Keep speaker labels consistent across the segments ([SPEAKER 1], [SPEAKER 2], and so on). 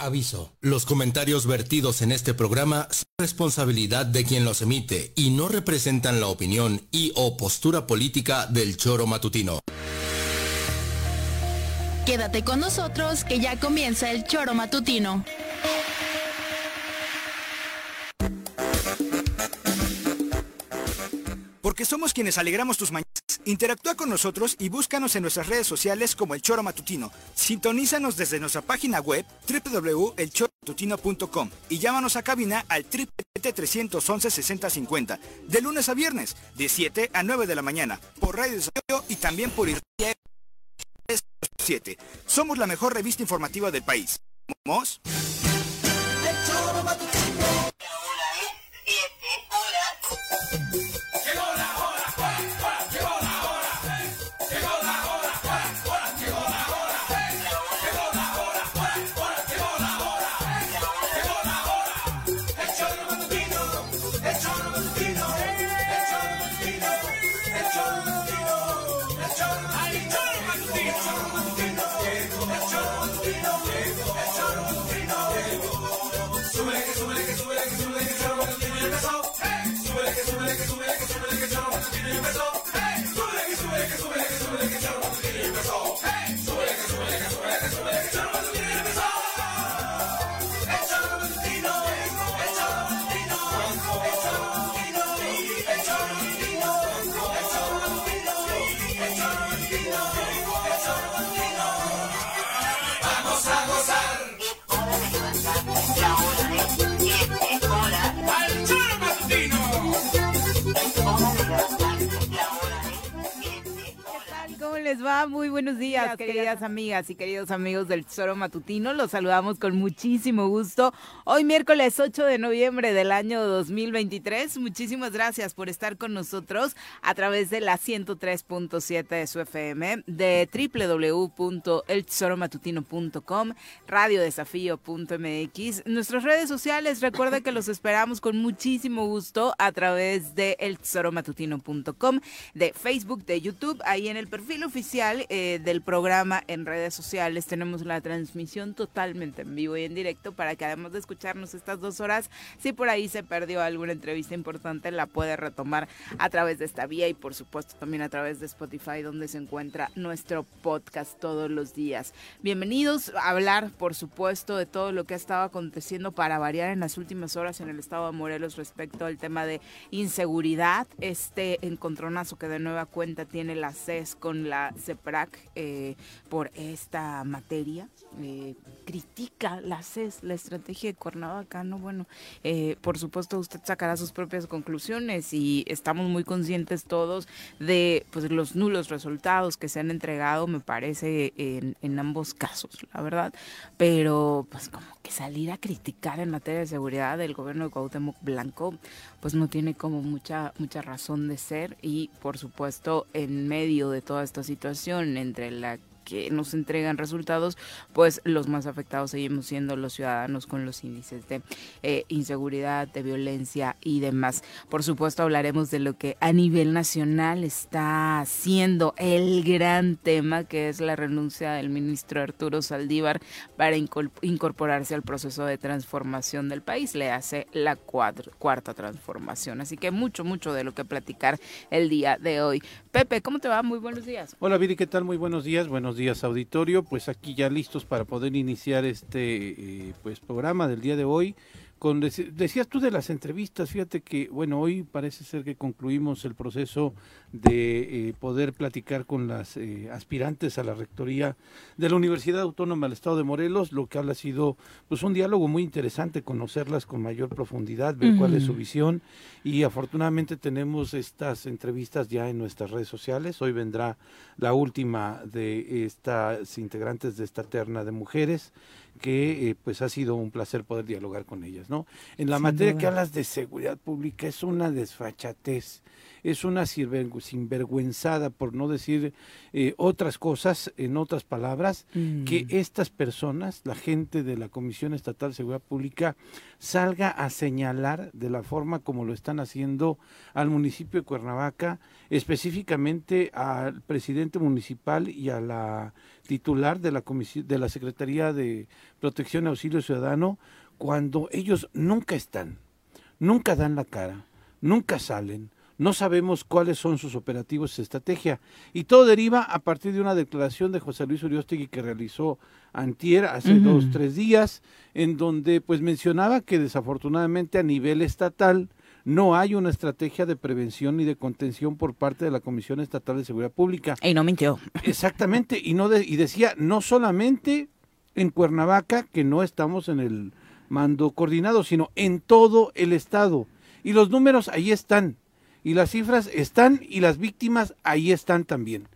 [SPEAKER 1] Aviso. Los comentarios vertidos en este programa son responsabilidad de quien los emite y no representan la opinión y o postura política del choro matutino.
[SPEAKER 2] Quédate con nosotros que ya comienza el choro matutino.
[SPEAKER 3] Porque somos quienes alegramos tus mañanas. Interactúa con nosotros y búscanos en nuestras redes sociales como El Choro Matutino. Sintonízanos desde nuestra página web www.elchoromatutino.com y llámanos a cabina al 311 6050 de lunes a viernes de 7 a 9 de la mañana por Radio Desarrollo y también por IRIA 7. Somos la mejor revista informativa del país.
[SPEAKER 4] Va? Muy buenos días, queridas amigas y queridos amigos del Tesoro Matutino. Los saludamos con muchísimo gusto. Hoy miércoles 8 de noviembre del año 2023. Muchísimas gracias por estar con nosotros a través de la 103.7 de su FM, de www.eltesoromatutino.com, radiodesafío.mx. Nuestras redes sociales, recuerda que los esperamos con muchísimo gusto a través de eltesoromatutino.com, de Facebook, de YouTube, ahí en el perfil oficial eh, del programa en redes sociales. Tenemos la transmisión totalmente en vivo y en directo para que además de escucharnos estas dos horas, si por ahí se perdió alguna entrevista importante, la puede retomar a través de esta vía y por supuesto también a través de Spotify donde se encuentra nuestro podcast todos los días. Bienvenidos a hablar, por supuesto, de todo lo que ha estado aconteciendo para variar en las últimas horas en el estado de Morelos respecto al tema de inseguridad, este encontronazo que de nueva cuenta tiene la CES con la CEPRAC eh, por esta materia. Eh, critica la CES, la estrategia de Cuernavaca, ¿no? Bueno, eh, por supuesto usted sacará sus propias conclusiones y estamos muy conscientes todos de pues, los nulos resultados que se han entregado, me parece, en, en ambos casos, la verdad. Pero pues como que salir a criticar en materia de seguridad del gobierno de Cuauhtémoc Blanco, pues no tiene como mucha, mucha razón de ser y por supuesto en medio de toda esta situación entre la que nos entregan resultados, pues los más afectados seguimos siendo los ciudadanos con los índices de eh, inseguridad, de violencia y demás. Por supuesto, hablaremos de lo que a nivel nacional está siendo el gran tema, que es la renuncia del ministro Arturo Saldívar para incorporarse al proceso de transformación del país. Le hace la cuarta transformación. Así que mucho, mucho de lo que platicar el día de hoy. Pepe, ¿cómo te va? Muy buenos días.
[SPEAKER 5] Hola, Viri, ¿qué tal? Muy buenos días. Buenos días, auditorio. Pues aquí ya listos para poder iniciar este eh, pues programa del día de hoy con, decías tú de las entrevistas, fíjate que, bueno, hoy parece ser que concluimos el proceso de eh, poder platicar con las eh, aspirantes a la rectoría de la Universidad Autónoma del Estado de Morelos, lo que ha sido pues un diálogo muy interesante, conocerlas con mayor profundidad, ver cuál es su visión y afortunadamente tenemos estas entrevistas ya en nuestras redes sociales. Hoy vendrá la última de estas integrantes de esta terna de mujeres que eh, pues ha sido un placer poder dialogar con ellas, ¿no? En la materia que hablas de seguridad pública es una desfachatez, es una sinvergüenzada, por no decir eh, otras cosas, en otras palabras, que mm. estas personas, la gente de la Comisión Estatal de Seguridad Pública, salga a señalar de la forma como lo están haciendo al municipio de Cuernavaca, específicamente al presidente municipal y a la titular de la comisión, de la Secretaría de Protección y Auxilio Ciudadano, cuando ellos nunca están, nunca dan la cara, nunca salen, no sabemos cuáles son sus operativos y estrategia. Y todo deriva a partir de una declaración de José Luis Uriostegui que realizó antier, hace dos, tres días, en donde pues mencionaba que desafortunadamente a nivel estatal no hay una estrategia de prevención ni de contención por parte de la Comisión Estatal de Seguridad Pública.
[SPEAKER 4] Y no mintió.
[SPEAKER 5] Exactamente, y, no y decía, no solamente en Cuernavaca, que no estamos en el mando coordinado, sino en todo el estado. Y los números ahí están y las cifras están y las víctimas ahí están también.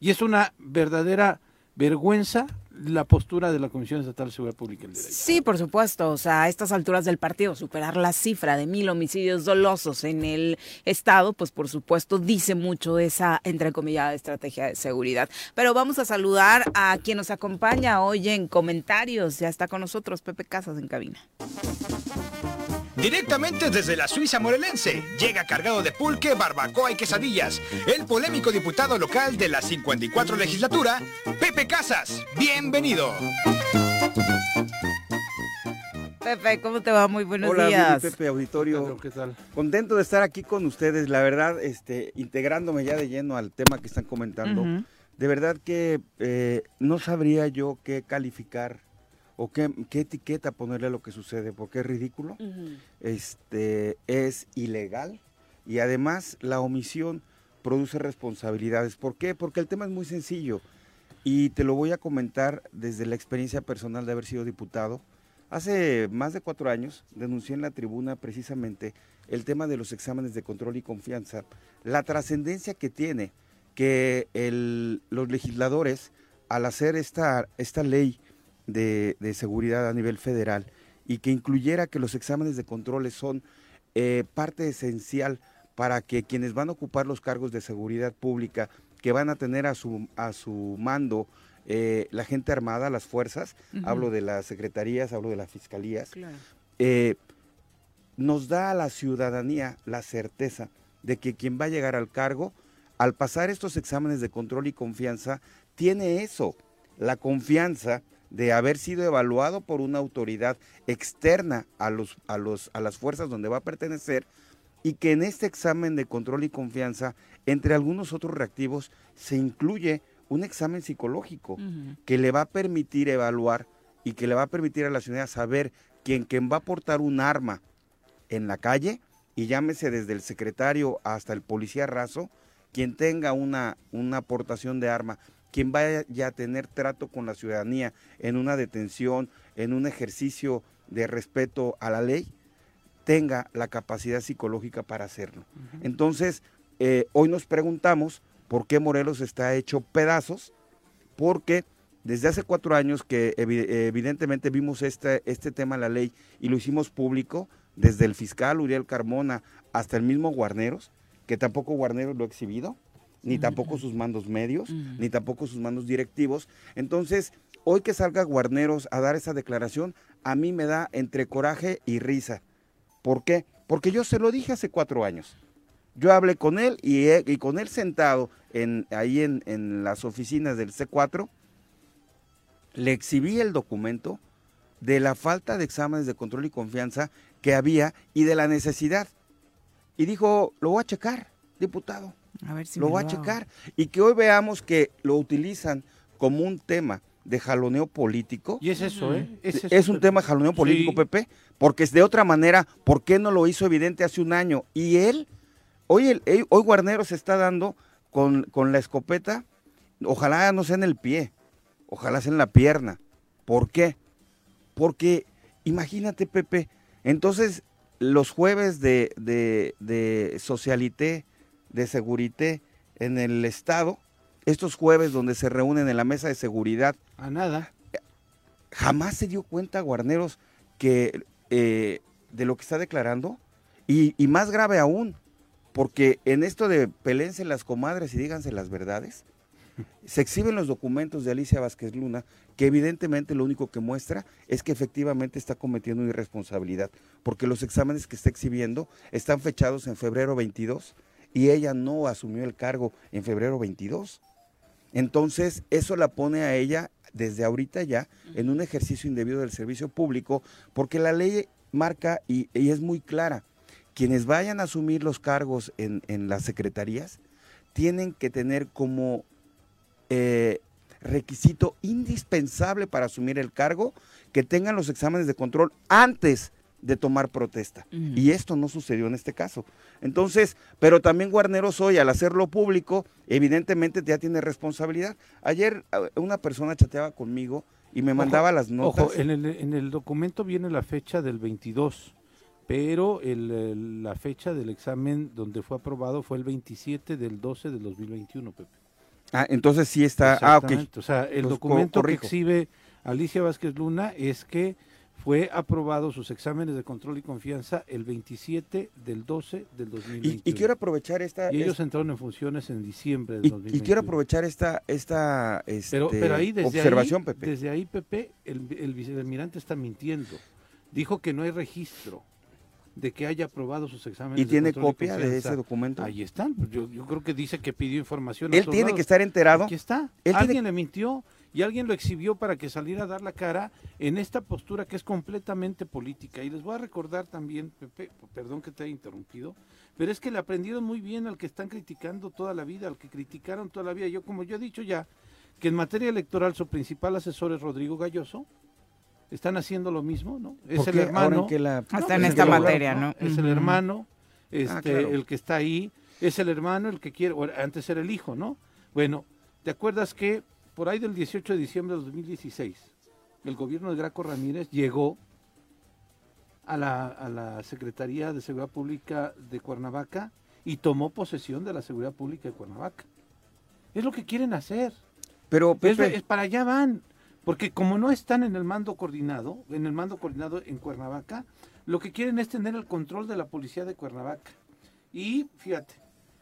[SPEAKER 5] Y es una verdadera vergüenza la postura de la Comisión Estatal de Seguridad Pública.
[SPEAKER 4] Sí, por supuesto. O sea, a estas alturas del partido, superar la cifra de mil homicidios dolosos en el Estado, pues por supuesto dice mucho esa, entre comillas, estrategia de seguridad. Pero vamos a saludar a quien nos acompaña hoy en comentarios. Ya está con nosotros Pepe Casas en cabina.
[SPEAKER 3] Directamente desde la Suiza morelense, llega cargado de pulque, barbacoa y quesadillas, el polémico diputado local de la 54 legislatura, Pepe Casas. Bienvenido.
[SPEAKER 4] Pepe, ¿cómo te va? Muy buenos
[SPEAKER 6] Hola,
[SPEAKER 4] días.
[SPEAKER 6] Pepe Auditorio.
[SPEAKER 5] ¿Qué tal?
[SPEAKER 6] Contento de estar aquí con ustedes, la verdad, este, integrándome ya de lleno al tema que están comentando. De verdad que eh, no sabría yo qué calificar o qué, etiqueta ponerle a lo que sucede, porque es ridículo, este, es ilegal y además la omisión produce responsabilidades. ¿Por qué? Porque el tema es muy sencillo y te lo voy a comentar desde la experiencia personal de haber sido diputado. Hace más de cuatro años denuncié en la tribuna precisamente el tema de los exámenes de control y confianza, la trascendencia que tiene que los legisladores, al hacer esta, esta ley, de, seguridad a nivel federal y que incluyera que los exámenes de controles son eh, parte esencial para que quienes van a ocupar los cargos de seguridad pública, que van a tener a su, a su mando eh, la gente armada, las fuerzas, hablo de las secretarías, hablo de las fiscalías, eh, nos da a la ciudadanía la certeza de que quien va a llegar al cargo, al pasar estos exámenes de control y confianza, tiene eso, la confianza de haber sido evaluado por una autoridad externa a, los, a, los, a las fuerzas donde va a pertenecer y que en este examen de control y confianza, entre algunos otros reactivos, se incluye un examen psicológico que le va a permitir evaluar y que le va a permitir a la ciudadanía saber quién, quien va a portar un arma en la calle, y llámese desde el secretario hasta el policía raso, quien tenga una, una aportación de arma quien vaya a tener trato con la ciudadanía en una detención, en un ejercicio de respeto a la ley, tenga la capacidad psicológica para hacerlo. Entonces, eh, hoy nos preguntamos por qué Morelos está hecho pedazos, porque desde hace cuatro años que evidentemente vimos este, este tema en la ley y lo hicimos público, desde el fiscal Uriel Carmona hasta el mismo Guarneros, que tampoco Guarneros lo ha exhibido, ni tampoco sus mandos medios, ni tampoco sus mandos directivos. Entonces, hoy que salga Guarneros a dar esa declaración, a mí me da entre coraje y risa. ¿Por qué? Porque yo se lo dije hace cuatro años. Yo hablé con él y, y con él sentado en, ahí en, en las oficinas del C4, le exhibí el documento de la falta de exámenes de control y confianza que había y de la necesidad. Y dijo, lo voy a checar, diputado. A ver si lo va a checar. Y que hoy veamos que lo utilizan como un tema de jaloneo político.
[SPEAKER 5] Y es eso, ¿eh?
[SPEAKER 6] Es, un tema de jaloneo político, Pepe, porque es de otra manera, ¿por qué no lo hizo evidente hace un año? Y él, hoy, el, hoy Guarnero se está dando con, con la escopeta, ojalá no sea en el pie, ojalá sea en la pierna. ¿Por qué? Porque imagínate, Pepe, entonces los jueves de, de, de socialité, de seguridad en el Estado, estos jueves donde se reúnen en la mesa de seguridad.
[SPEAKER 5] A nada.
[SPEAKER 6] Jamás se dio cuenta, Guarneros, que eh, de lo que está declarando. Y, y, más grave aún, porque en esto de pelense las comadres y díganse las verdades, se exhiben los documentos de Alicia Vázquez Luna, que evidentemente lo único que muestra es que efectivamente está cometiendo una irresponsabilidad, porque los exámenes que está exhibiendo están fechados en febrero 22 y ella no asumió el cargo en febrero 22. Entonces, eso la pone a ella desde ahorita ya en un ejercicio indebido del servicio público, porque la ley marca y, es muy clara. Quienes vayan a asumir los cargos en, las secretarías tienen que tener como eh, requisito indispensable para asumir el cargo que tengan los exámenes de control antes de tomar protesta. Y esto no sucedió en este caso. Entonces, pero también Guarneros hoy, al hacerlo público, evidentemente ya tiene responsabilidad. Ayer una persona chateaba conmigo y me mandaba las notas.
[SPEAKER 5] Ojo, en el, en el documento viene la fecha del 22, pero el, la fecha del examen donde fue aprobado fue el 27 del 12 del 2021, Pepe.
[SPEAKER 6] Ah, entonces sí está. Ah, ok.
[SPEAKER 5] O sea, el documento que exhibe Alicia Vázquez Luna es que fue aprobado sus exámenes de control y confianza el 27 del 12 del 2021.
[SPEAKER 6] Y, quiero aprovechar esta...
[SPEAKER 5] Y ellos entraron en funciones en diciembre del
[SPEAKER 6] y,
[SPEAKER 5] 2021.
[SPEAKER 6] Y quiero aprovechar esta, esta este,
[SPEAKER 5] pero, pero ahí, desde
[SPEAKER 6] observación,
[SPEAKER 5] ahí,
[SPEAKER 6] Pepe.
[SPEAKER 5] Desde ahí, Pepe, el, el vicealmirante está mintiendo. Dijo que no hay registro de que haya aprobado sus exámenes.
[SPEAKER 6] ¿Y tiene copia de ese documento?
[SPEAKER 5] Ahí están. Yo, yo, creo que dice que pidió información.
[SPEAKER 6] Él tiene que estar enterado.
[SPEAKER 5] Aquí está. Alguien le mintió y alguien lo exhibió para que saliera a dar la cara en esta postura que es completamente política. Y les voy a recordar también, Pepe, perdón que te haya interrumpido, pero es que le aprendieron muy bien al que están criticando toda la vida, al que criticaron toda la vida. Yo, como yo he dicho ya, que en materia electoral su principal asesor es Rodrigo Galloso, están haciendo lo mismo, ¿no? Es el hermano.
[SPEAKER 4] Que la... Hasta en esta materia, ¿no?
[SPEAKER 5] Es el hermano, ah, este, el que está ahí, es el hermano el que quiere, antes era el hijo, ¿no? Bueno, ¿te acuerdas que por ahí del 18 de diciembre de 2016, el gobierno de Graco Ramírez llegó a la, a la Secretaría de Seguridad Pública de Cuernavaca y tomó posesión de la Seguridad Pública de Cuernavaca. Es lo que quieren hacer.
[SPEAKER 6] Pero
[SPEAKER 5] es, para allá van. Porque como no están en el mando coordinado, en el mando coordinado en Cuernavaca, lo que quieren es tener el control de la policía de Cuernavaca. Y fíjate,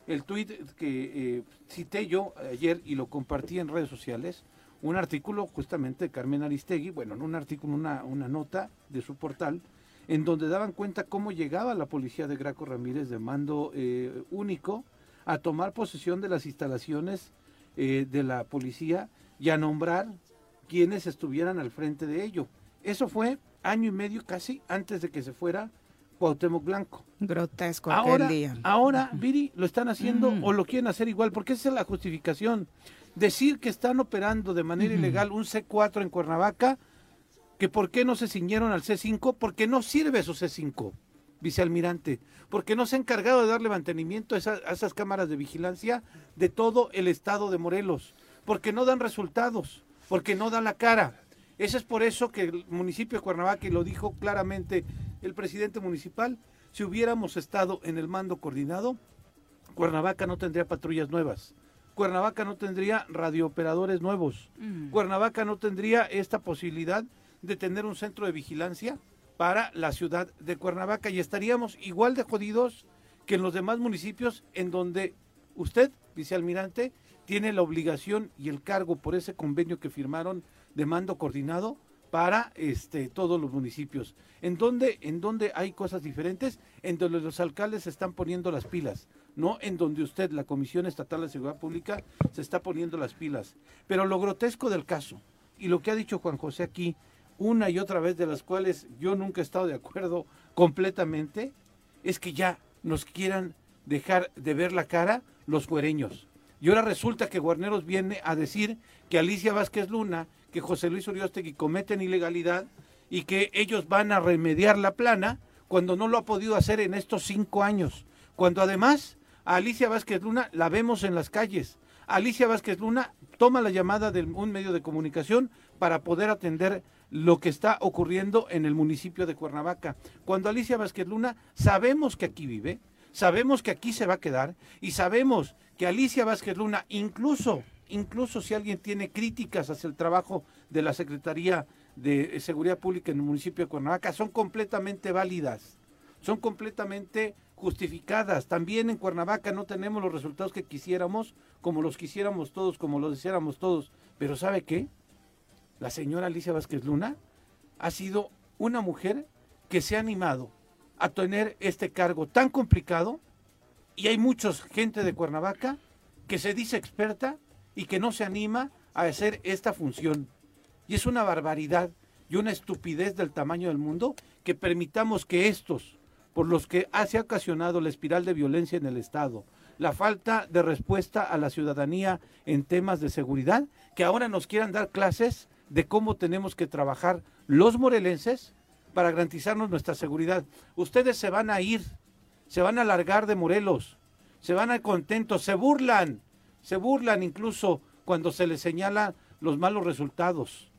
[SPEAKER 5] el tuit que eh, cité yo ayer y lo compartí en redes sociales, un artículo justamente de Carmen Aristegui, bueno, no un artículo, una, nota de su portal, en donde daban cuenta cómo llegaba la policía de Graco Ramírez de mando eh, único a tomar posesión de las instalaciones eh, de la policía y a nombrar quienes estuvieran al frente de ello. Eso fue año y medio casi antes de que se fuera Cuauhtémoc Blanco.
[SPEAKER 4] Grotesco
[SPEAKER 5] ahora,
[SPEAKER 4] aquel día.
[SPEAKER 5] Ahora, Viri, lo están haciendo o lo quieren hacer igual, porque esa es la justificación. Decir que están operando de manera ilegal un C4 en Cuernavaca, que por qué no se ciñeron al C5, porque no sirve su C5, vicealmirante, porque no se ha encargado de darle mantenimiento a esas cámaras de vigilancia de todo el estado de Morelos, porque no dan resultados, porque no dan la cara. Eso es por eso que el municipio de Cuernavaca, y lo dijo claramente el presidente municipal, si hubiéramos estado en el mando coordinado, Cuernavaca no tendría patrullas nuevas. Cuernavaca no tendría radiooperadores nuevos. Mm. Cuernavaca no tendría esta posibilidad de tener un centro de vigilancia para la ciudad de Cuernavaca y estaríamos igual de jodidos que en los demás municipios en donde usted, vicealmirante, tiene la obligación y el cargo por ese convenio que firmaron de mando coordinado para este, todos los municipios. ¿En donde, en donde hay cosas diferentes? En donde los alcaldes se están poniendo las pilas, no en donde usted, la Comisión Estatal de Seguridad Pública, se está poniendo las pilas. Pero lo grotesco del caso, y lo que ha dicho Juan José aquí, una y otra vez de las cuales yo nunca he estado de acuerdo completamente, es que ya nos quieran dejar de ver la cara los cuereños. Y ahora resulta que Guarneros viene a decir que Alicia Vázquez Luna que José Luis Uriostegui cometen ilegalidad y que ellos van a remediar la plana cuando no lo ha podido hacer en estos cinco años. Cuando además a Alicia Vázquez Luna la vemos en las calles. Alicia Vázquez Luna toma la llamada de un medio de comunicación para poder atender lo que está ocurriendo en el municipio de Cuernavaca. Cuando Alicia Vázquez Luna sabemos que aquí vive, sabemos que aquí se va a quedar y sabemos que Alicia Vázquez Luna incluso incluso si alguien tiene críticas hacia el trabajo de la Secretaría de Seguridad Pública en el municipio de Cuernavaca, son completamente válidas, son completamente justificadas. También en Cuernavaca no tenemos los resultados que quisiéramos, como los quisiéramos todos, como los deseáramos todos. Pero ¿sabe qué? La señora Alicia Vázquez Luna ha sido una mujer que se ha animado a tener este cargo tan complicado y hay mucha gente de Cuernavaca que se dice experta y que no se anima a hacer esta función. Y es una barbaridad y una estupidez del tamaño del mundo que permitamos que estos, por los que se ha ocasionado la espiral de violencia en el Estado, la falta de respuesta a la ciudadanía en temas de seguridad, que ahora nos quieran dar clases de cómo tenemos que trabajar los morelenses para garantizarnos nuestra seguridad. Ustedes se van a ir, se van a largar de Morelos, se van a contentos, se burlan, se burlan incluso cuando se les señala los malos resultados.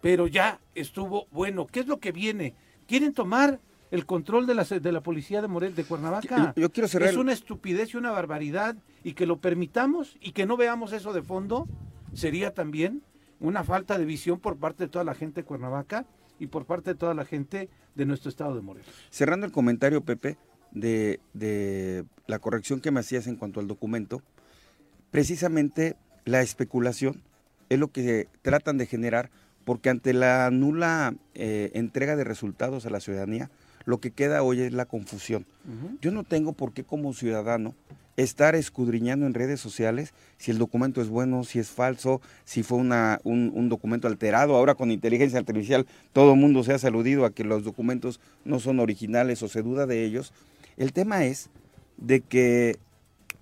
[SPEAKER 5] Pero ya estuvo bueno. ¿Qué es lo que viene? ¿Quieren tomar el control de la, de la policía de Morel de Cuernavaca?
[SPEAKER 6] Yo, quiero cerrar.
[SPEAKER 5] Es una estupidez y una barbaridad. Y que lo permitamos y que no veamos eso de fondo sería también una falta de visión por parte de toda la gente de Cuernavaca y por parte de toda la gente de nuestro estado de Morelos.
[SPEAKER 6] Cerrando el comentario, Pepe, de, de la corrección que me hacías en cuanto al documento, precisamente la especulación es lo que tratan de generar, porque ante la nula eh, entrega de resultados a la ciudadanía, lo que queda hoy es la confusión. Yo no tengo por qué como ciudadano estar escudriñando en redes sociales si el documento es bueno, si es falso, si fue una, un, documento alterado. Ahora con inteligencia artificial todo el mundo se ha saludido a que los documentos no son originales o se duda de ellos. El tema es de que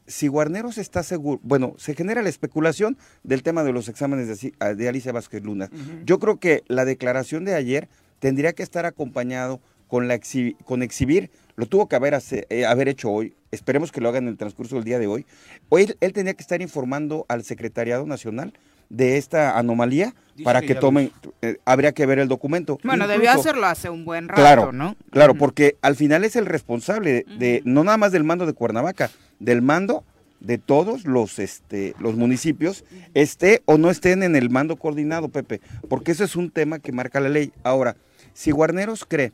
[SPEAKER 6] si Guarneros está seguro, bueno, se genera la especulación del tema de los exámenes de, de Alicia Vázquez Luna. Yo creo que la declaración de ayer tendría que estar acompañado con, la con exhibir, lo tuvo que haber, eh, haber hecho hoy, esperemos que lo haga en el transcurso del día de hoy. Hoy él tenía que estar informando al Secretariado Nacional de esta anomalía para que, tomen, eh, habría que ver el documento.
[SPEAKER 4] Bueno, debió hacerlo hace un buen rato,
[SPEAKER 6] claro,
[SPEAKER 4] ¿no?
[SPEAKER 6] Claro, porque al final es el responsable de, no nada más del mando de Cuernavaca, del mando de todos los este los municipios esté o no estén en el mando coordinado, Pepe, porque eso es un tema que marca la ley. Ahora, si Guarneros cree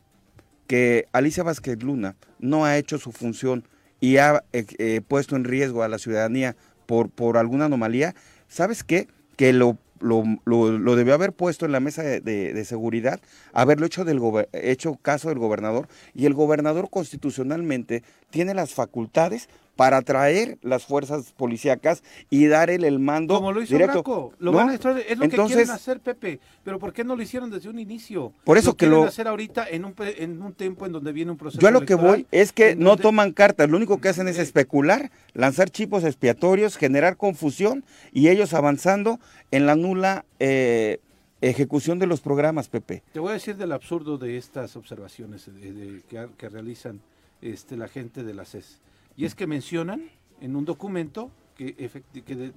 [SPEAKER 6] que Alicia Vázquez Luna no ha hecho su función y ha eh, eh, puesto en riesgo a la ciudadanía por, por alguna anomalía, ¿sabes qué? Que lo, lo, lo, debió haber puesto en la mesa de, seguridad, haberlo hecho, del hecho caso del gobernador, y el gobernador constitucionalmente tiene las facultades para traer las fuerzas policíacas y dar el, mando
[SPEAKER 5] Como lo hizo
[SPEAKER 6] directo.
[SPEAKER 5] lo van a es lo que quieren hacer, Pepe, pero ¿por qué no lo hicieron desde un inicio?
[SPEAKER 6] Por eso que lo
[SPEAKER 5] hacer ahorita en un, en un tiempo en donde viene un proceso
[SPEAKER 6] Yo a lo que voy es que no toman cartas, lo único que hacen es especular, lanzar chipos expiatorios, generar confusión y ellos avanzando en la nula eh, ejecución de los programas, Pepe.
[SPEAKER 5] Te voy a decir del absurdo de estas observaciones que, que, realizan este, la gente de la CES. Y es que mencionan en un documento que,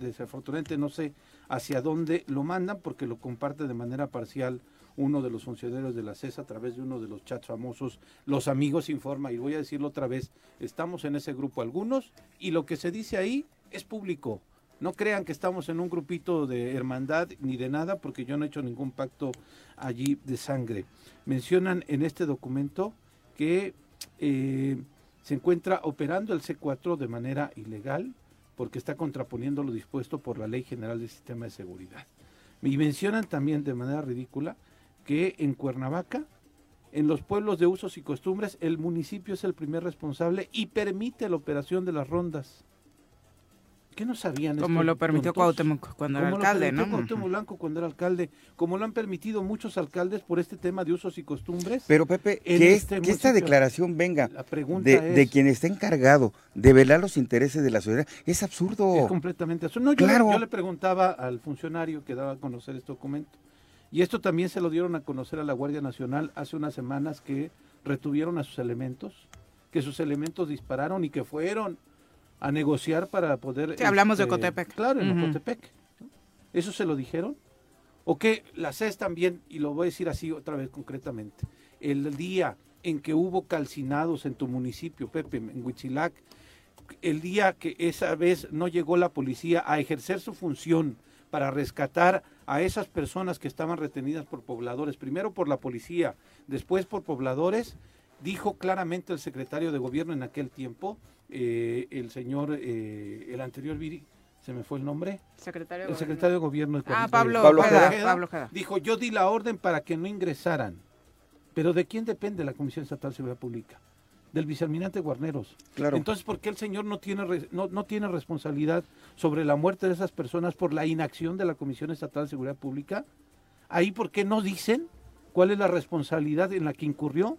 [SPEAKER 5] desafortunadamente no sé hacia dónde lo mandan porque lo comparte de manera parcial uno de los funcionarios de la CES a través de uno de los chats famosos, Los Amigos Informa, y voy a decirlo otra vez, estamos en ese grupo algunos y lo que se dice ahí es público. No crean que estamos en un grupito de hermandad ni de nada porque yo no he hecho ningún pacto allí de sangre. Mencionan en este documento que eh, se encuentra operando el C4 de manera ilegal porque está contraponiendo lo dispuesto por la Ley General del Sistema de Seguridad. Y mencionan también de manera ridícula que en Cuernavaca, en los pueblos de usos y costumbres, el municipio es el primer responsable y permite la operación de las rondas. ¿Qué no sabían?
[SPEAKER 4] Como lo permitió Cuauhtémoc cuando era alcalde,
[SPEAKER 5] ¿no? Cuauhtémoc Blanco cuando era alcalde, como lo han permitido muchos alcaldes por este tema de usos y costumbres.
[SPEAKER 6] Pero Pepe, que, este esta declaración venga de, de, quien está encargado de velar los intereses de la sociedad es absurdo.
[SPEAKER 5] Es completamente absurdo. No, yo, claro. yo le preguntaba al funcionario que daba a conocer este documento, y esto también se lo dieron a conocer a la Guardia Nacional hace unas semanas que retuvieron a sus elementos, que sus elementos dispararon y que fueron a negociar para poder...
[SPEAKER 4] Sí, hablamos de este, Cotepec.
[SPEAKER 5] Claro, en Cotepec. ¿Eso se lo dijeron? ¿O que la CES también, y lo voy a decir así otra vez concretamente, el día en que hubo calcinados en tu municipio, Pepe, en Huitzilac, el día que esa vez no llegó la policía a ejercer su función para rescatar a esas personas que estaban retenidas por pobladores, primero por la policía, después por pobladores, dijo claramente el secretario de gobierno en aquel tiempo eh, el señor, eh, el anterior Viri, se me fue el nombre.
[SPEAKER 4] Secretario
[SPEAKER 5] el secretario de gobierno.
[SPEAKER 4] ah, Pablo, Pablo,
[SPEAKER 5] Dijo, yo di la orden para que no ingresaran. Pero ¿de quién depende la Comisión Estatal de Seguridad Pública? del vicealmirante Guarneros.
[SPEAKER 6] Claro.
[SPEAKER 5] Entonces, ¿por qué el señor no tiene, re- no, no tiene responsabilidad sobre la muerte de esas personas por la inacción de la Comisión Estatal de Seguridad Pública? Ahí, ¿por qué no dicen cuál es la responsabilidad en la que incurrió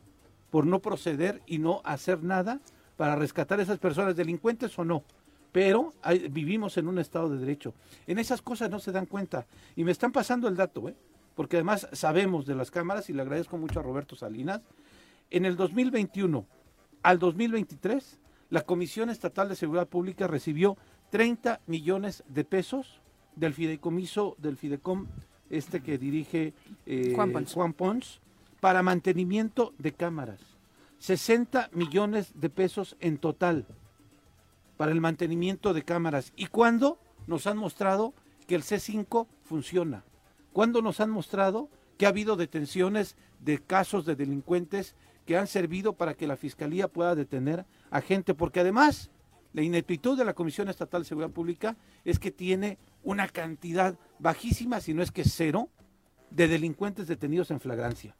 [SPEAKER 5] por no proceder y no hacer nada para rescatar a esas personas, delincuentes o no? Pero hay- vivimos en un Estado de Derecho. En esas cosas no se dan cuenta. Y me están pasando el dato, ¿eh? porque además sabemos de las cámaras, y le agradezco mucho a Roberto Salinas, en el 2021 al 2023, la Comisión Estatal de Seguridad Pública recibió 30 millones de pesos del fideicomiso, del Fidecom, este que dirige eh,
[SPEAKER 4] Juan Pons.
[SPEAKER 5] Juan Pons, para mantenimiento de cámaras. 60 millones de pesos en total para el mantenimiento de cámaras. ¿Y cuándo nos han mostrado que el C5 funciona? ¿Cuándo nos han mostrado que ha habido detenciones de casos de delincuentes que han servido para que la Fiscalía pueda detener a gente? Porque además, la ineptitud de la Comisión Estatal de Seguridad Pública es que tiene una cantidad bajísima, si no es que cero, de delincuentes detenidos en flagrancia.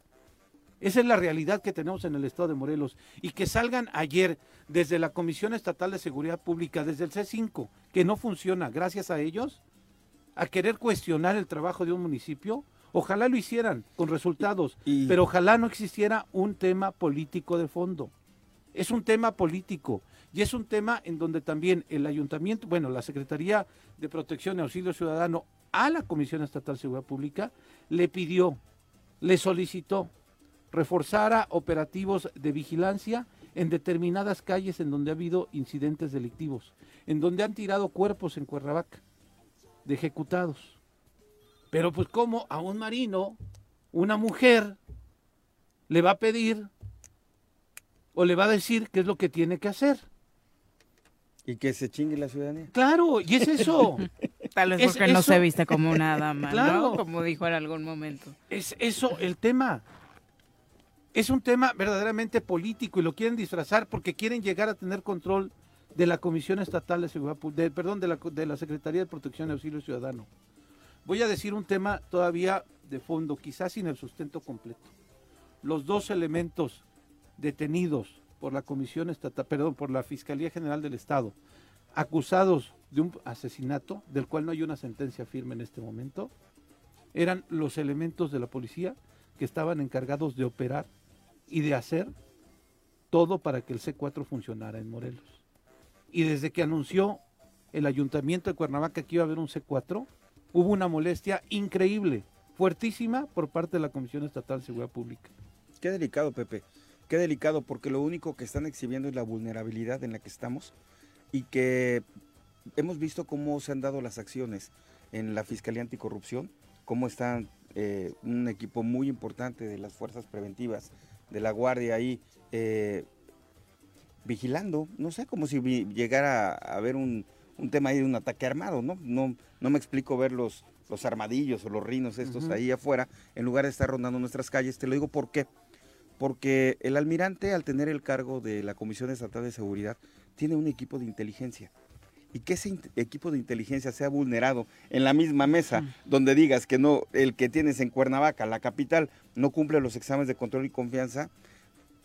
[SPEAKER 5] Esa es la realidad que tenemos en el estado de Morelos. Y que salgan ayer desde la Comisión Estatal de Seguridad Pública, desde el C5, que no funciona gracias a ellos, a querer cuestionar el trabajo de un municipio, ojalá lo hicieran con resultados,
[SPEAKER 6] Y-
[SPEAKER 5] pero ojalá no existiera un tema político de fondo. Es un tema político y es un tema en donde también el ayuntamiento, bueno, la Secretaría de Protección y Auxilio Ciudadano a la Comisión Estatal de Seguridad Pública le pidió, le solicitó reforzara operativos de vigilancia en determinadas calles en donde ha habido incidentes delictivos, en donde han tirado cuerpos en Cuernavaca de ejecutados. Pero pues como a un marino, una mujer, le va a pedir o le va a decir qué es lo que tiene que hacer.
[SPEAKER 6] Y que se chingue la ciudadanía.
[SPEAKER 5] Claro, y es eso.
[SPEAKER 4] Tal vez
[SPEAKER 5] Es-
[SPEAKER 4] porque no se viste como una dama,
[SPEAKER 5] Claro.
[SPEAKER 4] ¿no? Como dijo en algún momento.
[SPEAKER 5] Es eso el tema. Es un tema verdaderamente político y lo quieren disfrazar porque quieren llegar a tener control de la Comisión Estatal de Seguridad de, perdón, de la, de la Secretaría de Protección y Auxilio Ciudadano. Voy a decir un tema todavía de fondo, quizás sin el sustento completo. Los dos elementos detenidos por la Comisión Estatal, perdón, por la Fiscalía General del Estado, acusados de un asesinato del cual no hay una sentencia firme en este momento, eran los elementos de la policía que estaban encargados de operar y de hacer todo para que el C4 funcionara en Morelos. Y desde que anunció el ayuntamiento de Cuernavaca que iba a haber un C4, hubo una molestia increíble, fuertísima por parte de la Comisión Estatal de Seguridad Pública.
[SPEAKER 6] Qué delicado, Pepe. Qué delicado, porque lo único que están exhibiendo es la vulnerabilidad en la que estamos y que hemos visto cómo se han dado las acciones en la Fiscalía Anticorrupción, cómo están eh, un equipo muy importante de las fuerzas preventivas de la Guardia ahí eh, vigilando, no sé, como si llegara a haber un, un tema ahí de un ataque armado, ¿no? No, no me explico ver los, los armadillos o los rinos estos ahí afuera, en lugar de estar rondando nuestras calles. Te lo digo por qué. Porque el almirante, al tener el cargo de la Comisión Estatal de Seguridad, tiene un equipo de inteligencia. Y que ese equipo de inteligencia sea vulnerado en la misma mesa, donde digas que no, el que tienes en Cuernavaca, la capital, no cumple los exámenes de control y confianza,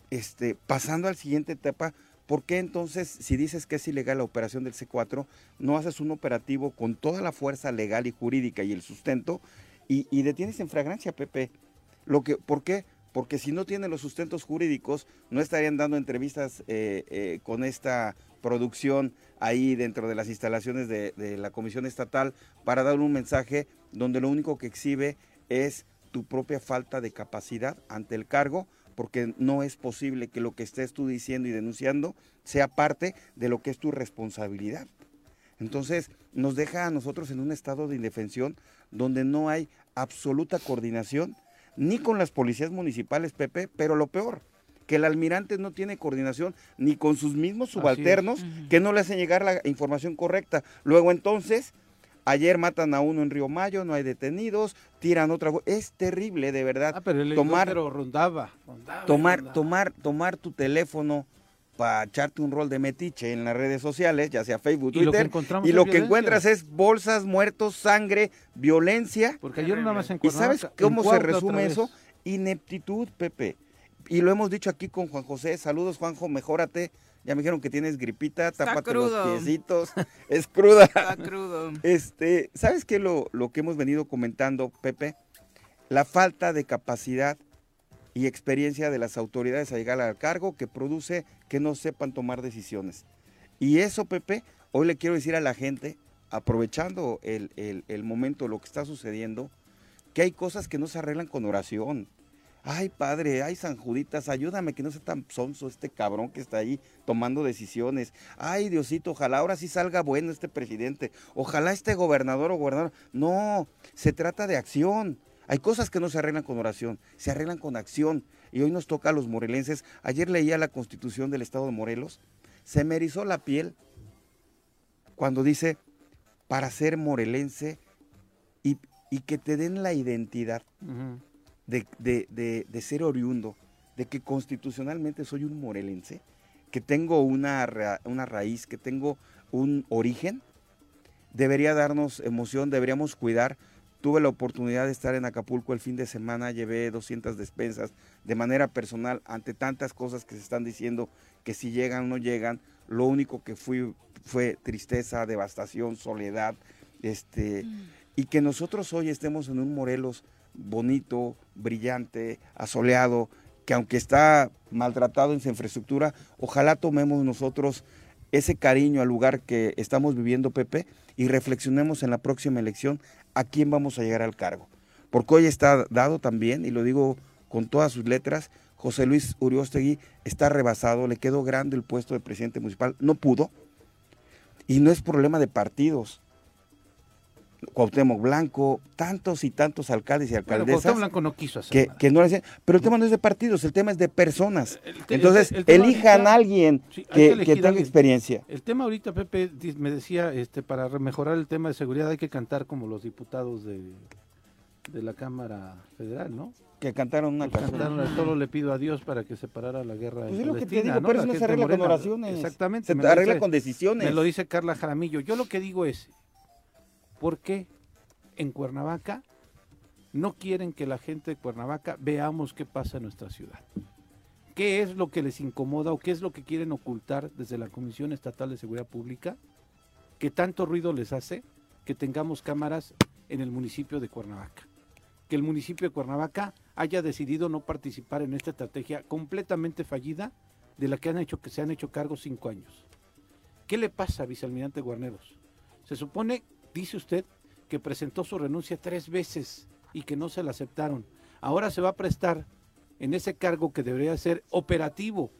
[SPEAKER 6] este, pasando al siguiente etapa, ¿por qué entonces, si dices que es ilegal la operación del C4, no haces un operativo con toda la fuerza legal y jurídica y el sustento y, y detienes en fragancia, Pepe? Lo que, ¿Por qué? Porque si no tienen los sustentos jurídicos, no estarían dando entrevistas eh, eh, con esta producción ahí dentro de las instalaciones de, la Comisión Estatal para dar un mensaje donde lo único que exhibe es tu propia falta de capacidad ante el cargo, porque no es posible que lo que estés tú diciendo y denunciando sea parte de lo que es tu responsabilidad. Entonces nos deja a nosotros en un estado de indefensión donde no hay absoluta coordinación ni con las policías municipales, Pepe, pero lo peor, que el almirante no tiene coordinación ni con sus mismos
[SPEAKER 5] es.
[SPEAKER 6] subalternos que no le hacen llegar la información correcta. Luego entonces, ayer matan a uno en Río Mayo, no hay detenidos, tiran otra. Es terrible, de verdad.
[SPEAKER 5] Ah, pero el
[SPEAKER 6] tomar,
[SPEAKER 5] rondaba,
[SPEAKER 6] tomar,
[SPEAKER 5] rondaba.
[SPEAKER 6] tomar, tomar tu teléfono para echarte un rol de metiche en las redes sociales, ya sea Facebook,
[SPEAKER 5] Y lo que
[SPEAKER 6] Twitter,
[SPEAKER 5] encontramos
[SPEAKER 6] y lo que encuentras es bolsas, muertos, sangre, violencia.
[SPEAKER 5] Porque ayer nada más en
[SPEAKER 6] ¿Y sabes cómo se resume eso? Ineptitud, Pepe. Y lo hemos dicho aquí con Juan José. Saludos, Juanjo, mejórate. Ya me dijeron que tienes gripita, tápate los piecitos. es cruda.
[SPEAKER 4] Está crudo.
[SPEAKER 6] Este, ¿sabes qué lo, lo que hemos venido comentando, Pepe? La falta de capacidad y experiencia de las autoridades a llegar al cargo que produce que no sepan tomar decisiones. Y eso, Pepe, hoy le quiero decir a la gente, aprovechando el, el, el momento, lo que está sucediendo, que hay cosas que no se arreglan con oración. Ay, padre, ay, San Juditas, ayúdame que no sea tan sonso este cabrón que está ahí tomando decisiones. Ay, Diosito, ojalá ahora sí salga bueno este presidente. Ojalá este gobernador o gobernador. No, se trata de acción. Hay cosas que no se arreglan con oración, se arreglan con acción. Y hoy nos toca a los morelenses. Ayer leía la constitución del estado de Morelos. Se me erizó la piel cuando dice, para ser morelense y, que te den la identidad de, ser oriundo, de que constitucionalmente soy un morelense, que tengo una, una raíz, que tengo un origen, debería darnos emoción, deberíamos cuidar. Tuve la oportunidad de estar en Acapulco el fin de semana, llevé 200 despensas de manera personal ante tantas cosas que se están diciendo que si llegan o no llegan. Lo único que fui fue tristeza, devastación, soledad, este, mm. y que nosotros hoy estemos en un Morelos bonito, brillante, asoleado, que aunque está maltratado en su infraestructura, ojalá tomemos nosotros ese cariño al lugar que estamos viviendo, Pepe, y reflexionemos en la próxima elección a quién vamos a llegar al cargo. Porque hoy está dado también, y lo digo con todas sus letras, José Luis Uriostegui está rebasado, le quedó grande el puesto de presidente municipal, no pudo, y no es problema de partidos, Cuauhtémoc Blanco, tantos y tantos alcaldes y alcaldesas.
[SPEAKER 5] Cuauhtémoc Blanco no quiso
[SPEAKER 6] que, que no Pero el tema no es de partidos, el tema es de personas. Entonces, elijan a alguien que, tenga experiencia.
[SPEAKER 5] El tema ahorita, Pepe, me decía, este, para mejorar el tema de seguridad hay que cantar como los diputados de, de la Cámara Federal, ¿no?
[SPEAKER 6] Que cantaron una
[SPEAKER 5] canción. solo le pido a Dios para que se parara la guerra
[SPEAKER 6] pues es lo que te digo, pero eso no se arregla con oraciones.
[SPEAKER 5] Exactamente.
[SPEAKER 6] Se arregla con decisiones.
[SPEAKER 5] Me lo dice Carla Jaramillo. Yo lo que digo es, ¿Por qué en Cuernavaca no quieren que la gente de Cuernavaca veamos qué pasa en nuestra ciudad? ¿Qué es lo que les incomoda o qué es lo que quieren ocultar desde la Comisión Estatal de Seguridad Pública? Que tanto ruido les hace que tengamos cámaras en el municipio de Cuernavaca. Que el municipio de Cuernavaca haya decidido no participar en esta estrategia completamente fallida de la que que se han hecho cargo cinco años. ¿Qué le pasa vicealmirante Guarneros? Se supone Dice usted que presentó su renuncia tres veces y que no se la aceptaron. Ahora se va a prestar en ese cargo que debería ser operativo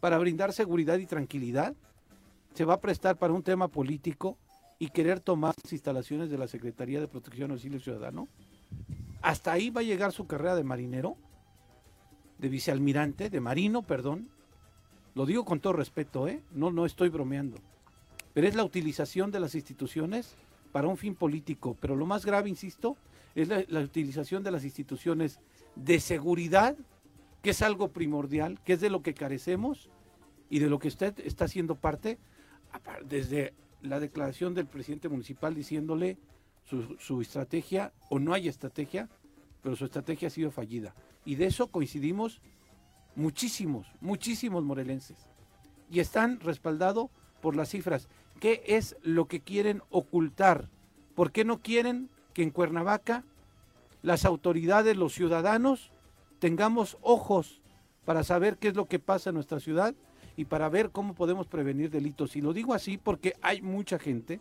[SPEAKER 5] para brindar seguridad y tranquilidad. Se va a prestar para un tema político y querer tomar las instalaciones de la Secretaría de Protección y Auxilio Ciudadano. Hasta ahí va a llegar su carrera de marinero, de vicealmirante, de marino, perdón. Lo digo con todo respeto, ¿eh? No, no estoy bromeando. Pero es la utilización de las instituciones para un fin político. Pero lo más grave, insisto, es la, utilización de las instituciones de seguridad, que es algo primordial, que es de lo que carecemos y de lo que usted está haciendo parte desde la declaración del presidente municipal diciéndole su, su, estrategia, o no hay estrategia, pero su estrategia ha sido fallida. Y de eso coincidimos muchísimos, muchísimos morelenses. Y están respaldados por las cifras. ¿Qué es lo que quieren ocultar? ¿Por qué no quieren que en Cuernavaca las autoridades, los ciudadanos, tengamos ojos para saber qué es lo que pasa en nuestra ciudad y para ver cómo podemos prevenir delitos? Y lo digo así porque hay mucha gente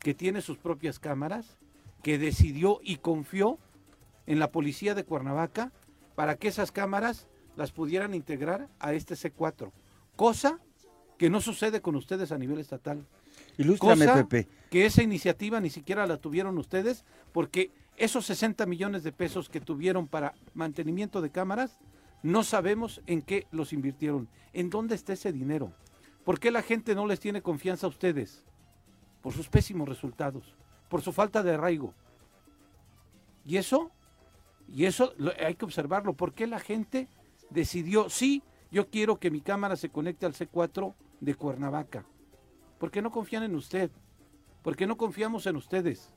[SPEAKER 5] que tiene sus propias cámaras, que decidió y confió en la policía de Cuernavaca para que esas cámaras las pudieran integrar a este C4. Cosa que no sucede con ustedes a nivel estatal.
[SPEAKER 6] Ilústrame, Pepe.
[SPEAKER 5] Que esa iniciativa ni siquiera la tuvieron ustedes, porque esos 60 millones de pesos que tuvieron para mantenimiento de cámaras, no sabemos en qué los invirtieron. ¿En dónde está ese dinero? ¿Por qué la gente no les tiene confianza a ustedes? Por sus pésimos resultados, por su falta de arraigo. Y eso, y eso hay que observarlo. ¿Por qué la gente decidió, sí, yo quiero que mi cámara se conecte al C4 de Cuernavaca? ¿Por qué no confían en usted? ¿Por qué no confiamos en ustedes?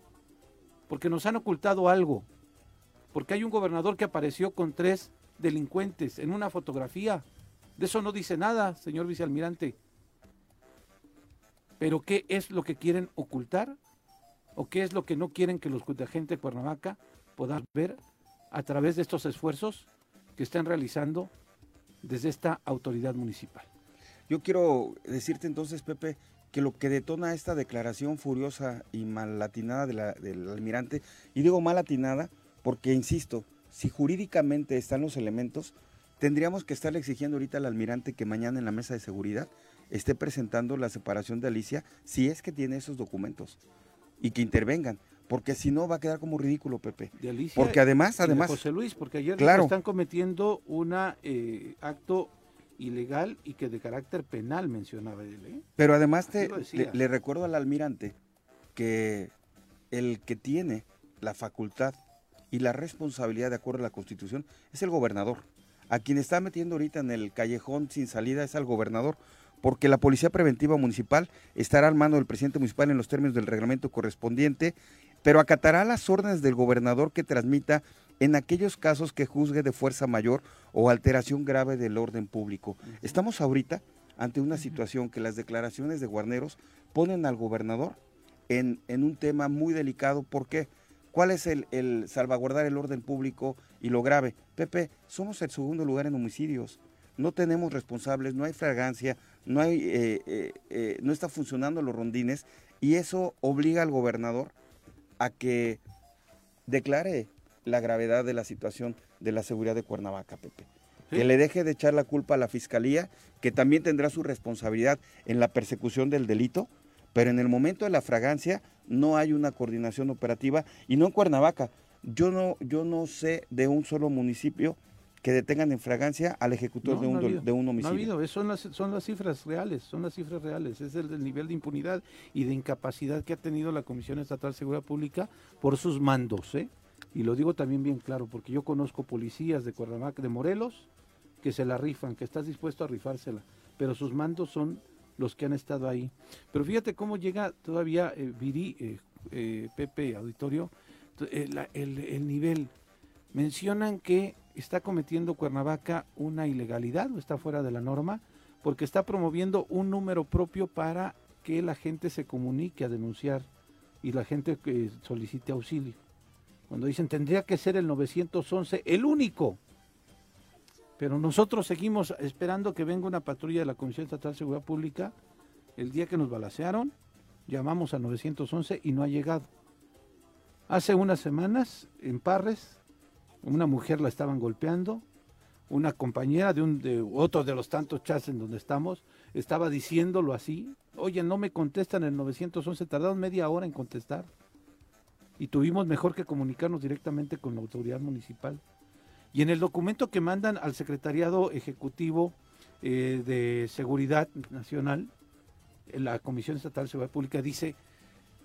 [SPEAKER 5] Porque nos han ocultado algo. Porque hay un gobernador que apareció con tres delincuentes en una fotografía. De eso no dice nada, señor vicealmirante. Pero ¿qué es lo que quieren ocultar? ¿O qué es lo que no quieren que los la gente de Cuernavaca puedan ver a través de estos esfuerzos que están realizando desde esta autoridad municipal?
[SPEAKER 6] Yo quiero decirte entonces, Pepe, que lo que detona esta declaración furiosa y malatinada de la, del almirante, y digo malatinada porque, insisto, si jurídicamente están los elementos, tendríamos que estarle exigiendo ahorita al almirante que mañana en la mesa de seguridad esté presentando la separación de Alicia, si es que tiene esos documentos, y que intervengan. Porque si no va a quedar como ridículo, Pepe.
[SPEAKER 5] De Alicia
[SPEAKER 6] porque además, además.
[SPEAKER 5] José Luis, porque ayer
[SPEAKER 6] claro.
[SPEAKER 5] están cometiendo un eh, acto ilegal y que de carácter penal mencionaba él. ¿eh?
[SPEAKER 6] Pero además te, le, le, recuerdo al almirante que el que tiene la facultad y la responsabilidad de acuerdo a la Constitución es el gobernador. A quien está metiendo ahorita en el callejón sin salida es al gobernador, porque la Policía Preventiva Municipal estará al mando del presidente municipal en los términos del reglamento correspondiente, pero acatará las órdenes del gobernador que transmita en aquellos casos que juzgue de fuerza mayor o alteración grave del orden público. Estamos ahorita ante una situación que las declaraciones de Guarneros ponen al gobernador en, en un tema muy delicado. ¿Por qué? ¿Cuál es el, el, salvaguardar el orden público y lo grave? Pepe, somos el segundo lugar en homicidios. No tenemos responsables, no hay fragancia, no, hay, eh, eh, eh, no está funcionando los rondines y eso obliga al gobernador a que declare la gravedad de la situación de la seguridad de Cuernavaca, Pepe. ¿Sí? Que le deje de echar la culpa a la fiscalía, que también tendrá su responsabilidad en la persecución del delito, pero en el momento de la fragancia no hay una coordinación operativa y no en Cuernavaca. Yo no, yo no sé de un solo municipio que detengan en fragancia al ejecutor no, de, un, no habido, de un homicidio.
[SPEAKER 5] No ha habido, son las, son las cifras reales, son las cifras reales, es el, el, nivel de impunidad y de incapacidad que ha tenido la Comisión Estatal de Seguridad Pública por sus mandos, ¿eh? Y lo digo también bien claro, porque yo conozco policías de Cuernavaca, de Morelos, que se la rifan, que estás dispuesto a rifársela, pero sus mandos son los que han estado ahí. Pero fíjate cómo llega todavía eh, Viri, eh, eh, Pepe Auditorio, el, el, el, nivel. Mencionan que está cometiendo Cuernavaca una ilegalidad o está fuera de la norma porque está promoviendo un número propio para que la gente se comunique a denunciar y la gente solicite auxilio. Cuando dicen tendría que ser el 911 el único. Pero nosotros seguimos esperando que venga una patrulla de la Comisión Estatal de Seguridad Pública. El día que nos balacearon, llamamos a 911 y no ha llegado. Hace unas semanas, en Parres, una mujer la estaban golpeando, una compañera de, un, de otro de los tantos chats en donde estamos estaba diciéndolo así. Oye, no me contestan el 911, tardaron media hora en contestar. Y tuvimos mejor que comunicarnos directamente con la autoridad municipal. Y en el documento que mandan al Secretariado Ejecutivo eh, de Seguridad Nacional, la Comisión Estatal de Seguridad Pública dice,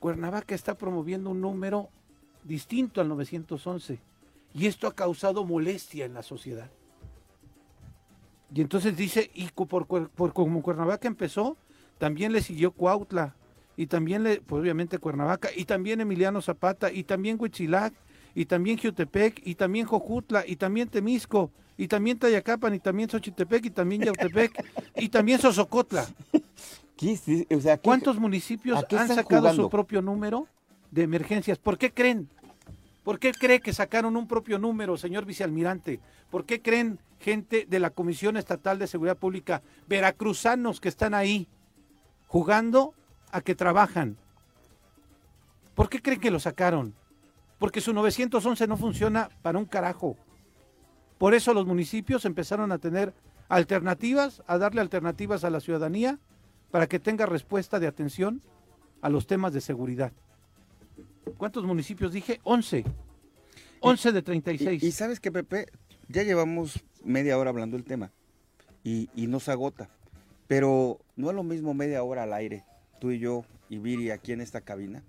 [SPEAKER 5] Cuernavaca está promoviendo un número distinto al 911 y esto ha causado molestia en la sociedad. Y entonces dice, y por, por como Cuernavaca empezó, también le siguió Cuautla, y también le, pues obviamente Cuernavaca, y también Emiliano Zapata, y también Huitzilac, y también Jiutepec, y también Jojutla, y también Temisco, y también Tayacapan, y también Xochitepec, y también Yautepec, y también Sosocotla.
[SPEAKER 6] O sea,
[SPEAKER 5] ¿Cuántos municipios han sacado jugando? su propio número de emergencias? ¿Por qué creen? ¿Por qué cree que sacaron un propio número, señor vicealmirante? ¿Por qué creen gente de la Comisión Estatal de Seguridad Pública, veracruzanos que están ahí, jugando a que trabajan? ¿Por qué creen que lo sacaron? Porque su 911 no funciona para un carajo. Por eso los municipios empezaron a tener alternativas, a darle alternativas a la ciudadanía para que tenga respuesta de atención a los temas de seguridad. ¿Cuántos municipios dije? 11. 11 de 36.
[SPEAKER 6] Y, y sabes que, Pepe, ya llevamos media hora hablando del tema y, y, nos agota. Pero no es lo mismo media hora al aire, tú y yo y Viri aquí en esta cabina,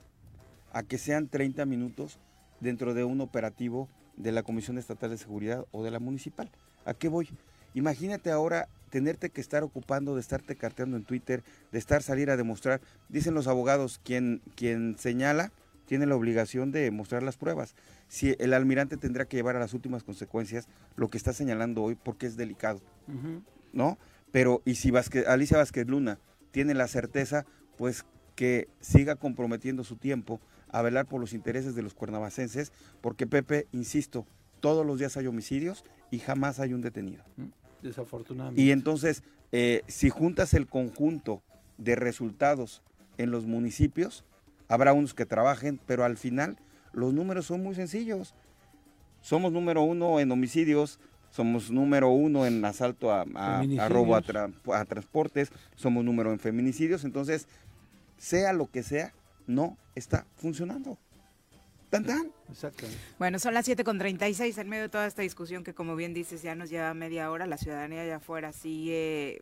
[SPEAKER 6] a que sean 30 minutos dentro de un operativo de la Comisión Estatal de Seguridad o de la municipal. ¿A qué voy? Imagínate ahora tenerte que estar ocupando de estarte carteando en Twitter, de estar salir a demostrar. Dicen los abogados, quien, quien señala tiene la obligación de mostrar las pruebas. Si el almirante tendrá que llevar a las últimas consecuencias lo que está señalando hoy porque es delicado, ¿no? Pero y si Alicia Vázquez Luna tiene la certeza, pues que siga comprometiendo su tiempo a velar por los intereses de los cuernavacenses, porque Pepe, insisto, todos los días hay homicidios y jamás hay un detenido.
[SPEAKER 5] Desafortunadamente.
[SPEAKER 6] Y entonces, eh, si juntas el conjunto de resultados en los municipios, habrá unos que trabajen, pero al final los números son muy sencillos. Somos número uno en homicidios, somos número uno en asalto a, robo a, transportes, somos número en feminicidios, entonces, sea lo que sea, no está funcionando. Tan, tan.
[SPEAKER 4] Bueno, son las 7.36 en medio de toda esta discusión que como bien dices ya nos lleva media hora, la ciudadanía allá afuera sigue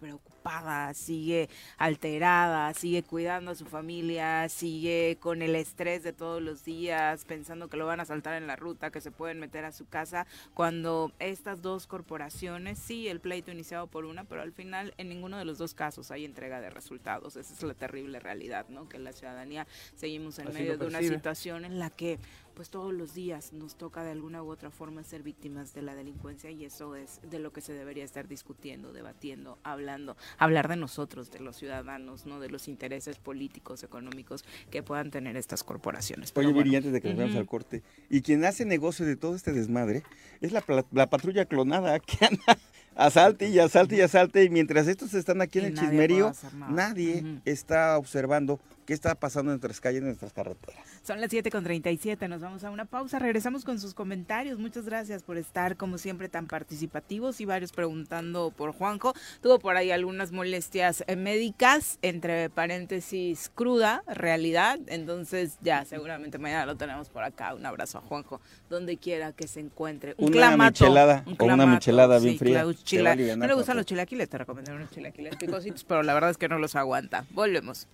[SPEAKER 4] preocupada, sigue alterada, sigue cuidando a su familia, sigue con el estrés de todos los días, pensando que lo van a saltar en la ruta, que se pueden meter a su casa, cuando estas dos corporaciones, sí, el pleito iniciado por una, pero al final en ninguno de los dos casos hay entrega de resultados. Esa es la terrible realidad, ¿no? Que la ciudadanía seguimos en medio de una situación en la que pues todos los días nos toca de alguna u otra forma ser víctimas de la delincuencia y eso es de lo que se debería estar discutiendo, debatiendo, hablando, hablar de nosotros, de los ciudadanos, no de los intereses políticos, económicos que puedan tener estas corporaciones.
[SPEAKER 6] Oye, bueno. antes de que nos al corte, y quien hace negocio de todo este desmadre es la, patrulla clonada que anda asalte y asalte y asalte y mientras estos están aquí en el chismerío, nadie está observando qué está pasando en nuestras calles, en nuestras carreteras.
[SPEAKER 4] Son las 7.37, nos vamos a una pausa, regresamos con sus comentarios. Muchas gracias por estar, como siempre, tan participativos y varios preguntando por Juanjo. Tuvo por ahí algunas molestias eh, médicas, entre paréntesis, cruda, realidad. Entonces, ya, seguramente mañana lo tenemos por acá. Un abrazo a Juanjo, donde quiera que se encuentre. Un
[SPEAKER 6] una michelada,
[SPEAKER 4] un
[SPEAKER 6] o una michelada bien fría.
[SPEAKER 4] no le gustan los chilaquiles, te recomiendo unos chilaquiles picositos, pero la verdad es que no los aguanta. Volvemos.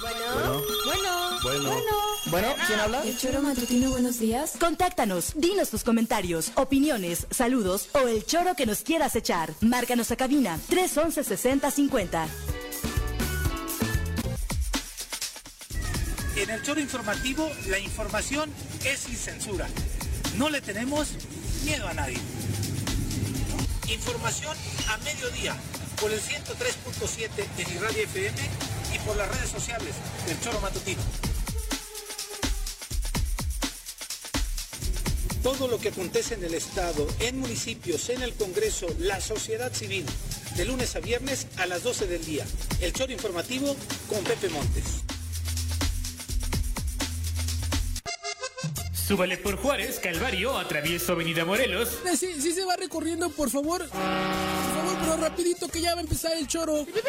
[SPEAKER 2] Bueno, bueno, bueno,
[SPEAKER 7] bueno. ¿quién habla?
[SPEAKER 2] El Choro Matutino, buenos días. Contáctanos, dinos tus comentarios, opiniones, saludos o el choro que nos quieras echar. Márcanos a cabina 311 6050.
[SPEAKER 8] En el choro informativo, la información es sin censura. No le tenemos miedo a nadie. Información a mediodía por el 103.7 en Radio FM y por las redes sociales del Choro Matutino. Todo lo que acontece en el Estado, en municipios, en el Congreso, la sociedad civil, de lunes a viernes a las 12 del día. El Choro Informativo con Pepe Montes.
[SPEAKER 9] Súbale por Juárez, Calvario, atravieso Avenida Morelos.
[SPEAKER 10] Eh, sí, sí se va recorriendo, por favor. Por favor, pero rapidito que ya va a empezar el choro.
[SPEAKER 4] 7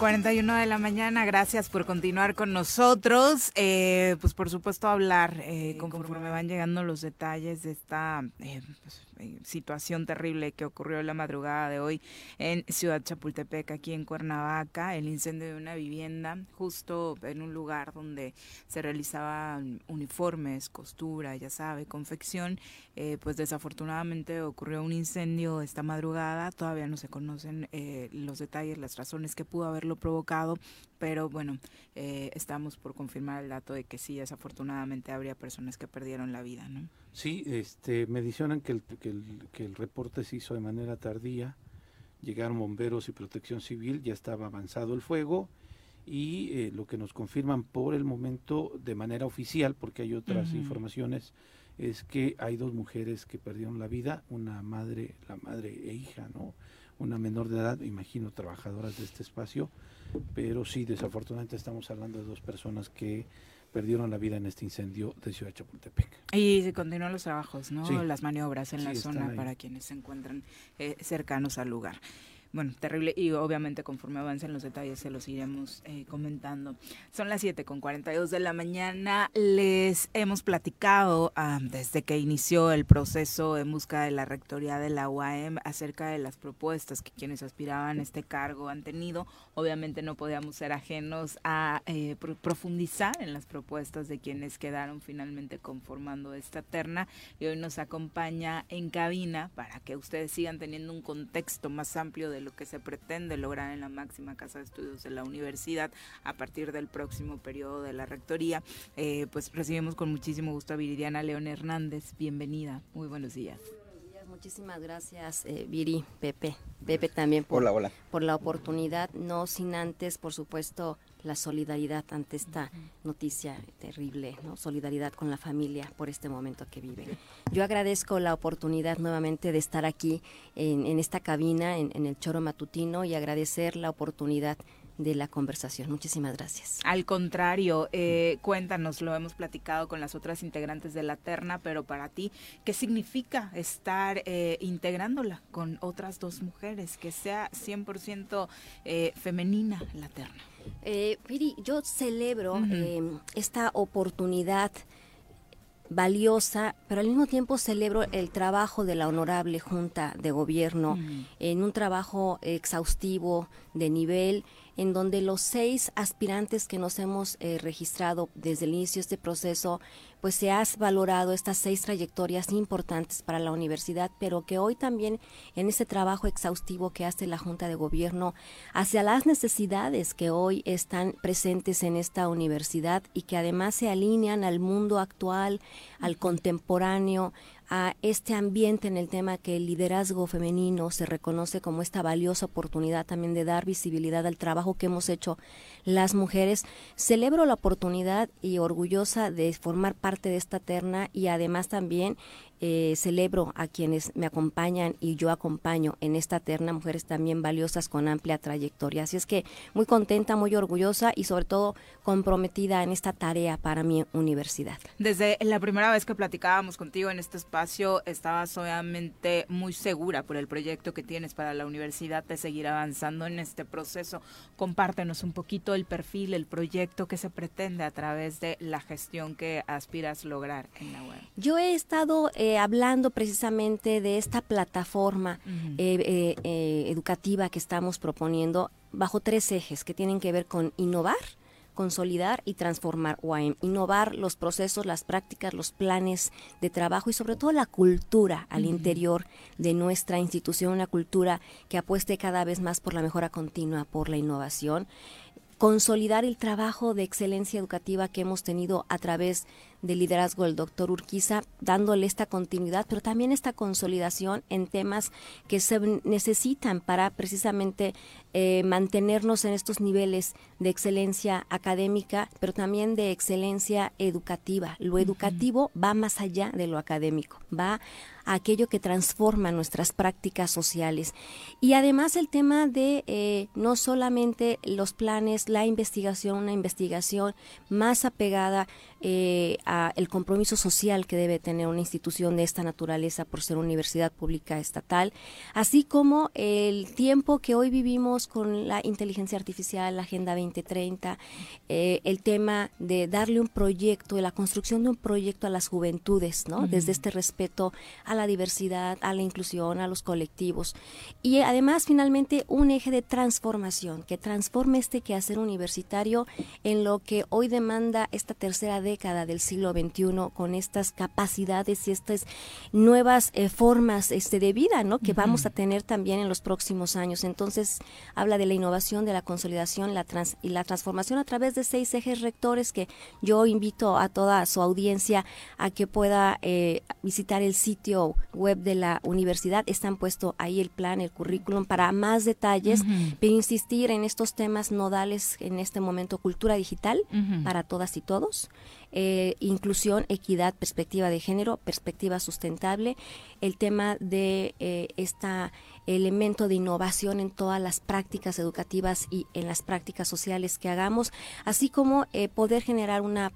[SPEAKER 4] 41 de la mañana, gracias por continuar con nosotros. Eh, pues por supuesto hablar eh, conforme van llegando los detalles de esta eh, pues, eh, situación terrible que ocurrió la madrugada de hoy en Ciudad Chapultepec, aquí en Cuernavaca, el incendio de una vivienda justo en un lugar donde se realizaban uniformes, costura, ya sabe, confección, eh, pues desafortunadamente ocurrió un incendio esta madrugada, todavía no se conocen eh, los detalles, las razones que pudo haberlo provocado, pero bueno, estamos por confirmar el dato de que sí, desafortunadamente habría personas que perdieron la vida, ¿no?
[SPEAKER 5] Sí, este, me mencionan que el, que, el, que el reporte se hizo de manera tardía, llegaron bomberos y protección civil, ya estaba avanzado el fuego y eh, lo que nos confirman por el momento de manera oficial, porque hay otras informaciones, es que hay dos mujeres que perdieron la vida, una madre, la madre e hija, ¿no? Una menor de edad, imagino trabajadoras de este espacio, pero sí, desafortunadamente estamos hablando de dos personas que perdieron la vida en este incendio de Ciudad Chapultepec.
[SPEAKER 4] Y se continúan los trabajos, ¿no? Las maniobras en la zona para quienes se encuentran eh, cercanos al lugar. Bueno, terrible y obviamente conforme avancen los detalles se los iremos eh, comentando. Son las 7 con 42 de la mañana. Les hemos platicado ah, desde que inició el proceso en busca de la rectoría de la UAM acerca de las propuestas que quienes aspiraban a este cargo han tenido. Obviamente no podíamos ser ajenos a eh, profundizar en las propuestas de quienes quedaron finalmente conformando esta terna y hoy nos acompaña en cabina para que ustedes sigan teniendo un contexto más amplio de lo que se pretende lograr en la máxima casa de estudios de la universidad a partir del próximo periodo de la rectoría. Eh, pues recibimos con muchísimo gusto a Viridiana León Hernández. Bienvenida. Muy buenos días.
[SPEAKER 7] Muchísimas gracias, eh, Viri, Pepe, Pepe también por, por la oportunidad, no sin antes, por supuesto, la solidaridad ante esta noticia terrible, ¿no? solidaridad con la familia por este momento que vive. Yo agradezco la oportunidad nuevamente de estar aquí en, esta cabina, en, el Choro Matutino, y agradecer la oportunidad de la conversación. Muchísimas gracias.
[SPEAKER 4] Al contrario, eh, cuéntanos, lo hemos platicado con las otras integrantes de la terna, pero para ti, ¿qué significa estar eh, integrándola con otras dos mujeres, que sea 100% eh, femenina la terna?
[SPEAKER 7] Eh, Piri, yo celebro em, esta oportunidad valiosa, pero al mismo tiempo celebro el trabajo de la honorable Junta de Gobierno en un trabajo exhaustivo de nivel en donde los seis aspirantes que nos hemos eh, registrado desde el inicio de este proceso, pues se ha valorado estas seis trayectorias importantes para la universidad, pero que hoy también en ese trabajo exhaustivo que hace la Junta de Gobierno hacia las necesidades que hoy están presentes en esta universidad y que además se alinean al mundo actual, al contemporáneo, a este ambiente en el tema que el liderazgo femenino se reconoce como esta valiosa oportunidad también de dar visibilidad al trabajo que hemos hecho las mujeres. Celebro la oportunidad y orgullosa de formar parte de esta terna y además también eh, celebro a quienes me acompañan y yo acompaño en esta terna, mujeres también valiosas con amplia trayectoria. Así es que muy contenta, muy orgullosa y sobre todo comprometida en esta tarea para mi universidad.
[SPEAKER 4] Desde la primera vez que platicábamos contigo en este espacio, estabas obviamente muy segura por el proyecto que tienes para la universidad de seguir avanzando en este proceso. Compártenos un poquito el perfil, el proyecto que se pretende a través de la gestión que aspiras lograr en la web.
[SPEAKER 7] Yo he estado... Eh, hablando precisamente de esta plataforma eh, eh, educativa que estamos proponiendo bajo tres ejes que tienen que ver con innovar, consolidar y transformar UAM. Innovar los procesos, las prácticas, los planes de trabajo y sobre todo la cultura al interior de nuestra institución, una cultura que apueste cada vez más por la mejora continua, por la innovación consolidar el trabajo de excelencia educativa que hemos tenido a través del liderazgo del doctor Urquiza, dándole esta continuidad, pero también esta consolidación en temas que se necesitan para precisamente eh, mantenernos en estos niveles de excelencia académica, pero también de excelencia educativa. Lo educativo va más allá de lo académico, va a aquello que transforma nuestras prácticas sociales. Y además el tema de eh, no solamente los planes, la investigación, una investigación más apegada eh, a el compromiso social que debe tener una institución de esta naturaleza por ser universidad pública estatal, así como el tiempo que hoy vivimos con la inteligencia artificial, la Agenda 2030, eh, el tema de darle un proyecto, de la construcción de un proyecto a las juventudes, ¿no? Desde este respeto a la diversidad, a la inclusión, a los colectivos. Y además, finalmente, un eje de transformación, que transforme este quehacer universitario en lo que hoy demanda esta tercera década del siglo XXI con estas capacidades y estas nuevas eh, formas este, de vida, ¿no? Que vamos a tener también en los próximos años. Entonces, habla de la innovación, de la consolidación la trans y la transformación a través de seis ejes rectores que yo invito a toda su audiencia a que pueda eh, visitar el sitio web de la universidad. Están puesto ahí el plan, el currículum para más detalles, pero insistir en estos temas nodales en este momento, cultura digital para todas y todos, eh, inclusión, equidad, perspectiva de género, perspectiva sustentable, el tema de eh, este elemento de innovación en todas las prácticas educativas y en las prácticas sociales que hagamos, así como eh, poder generar una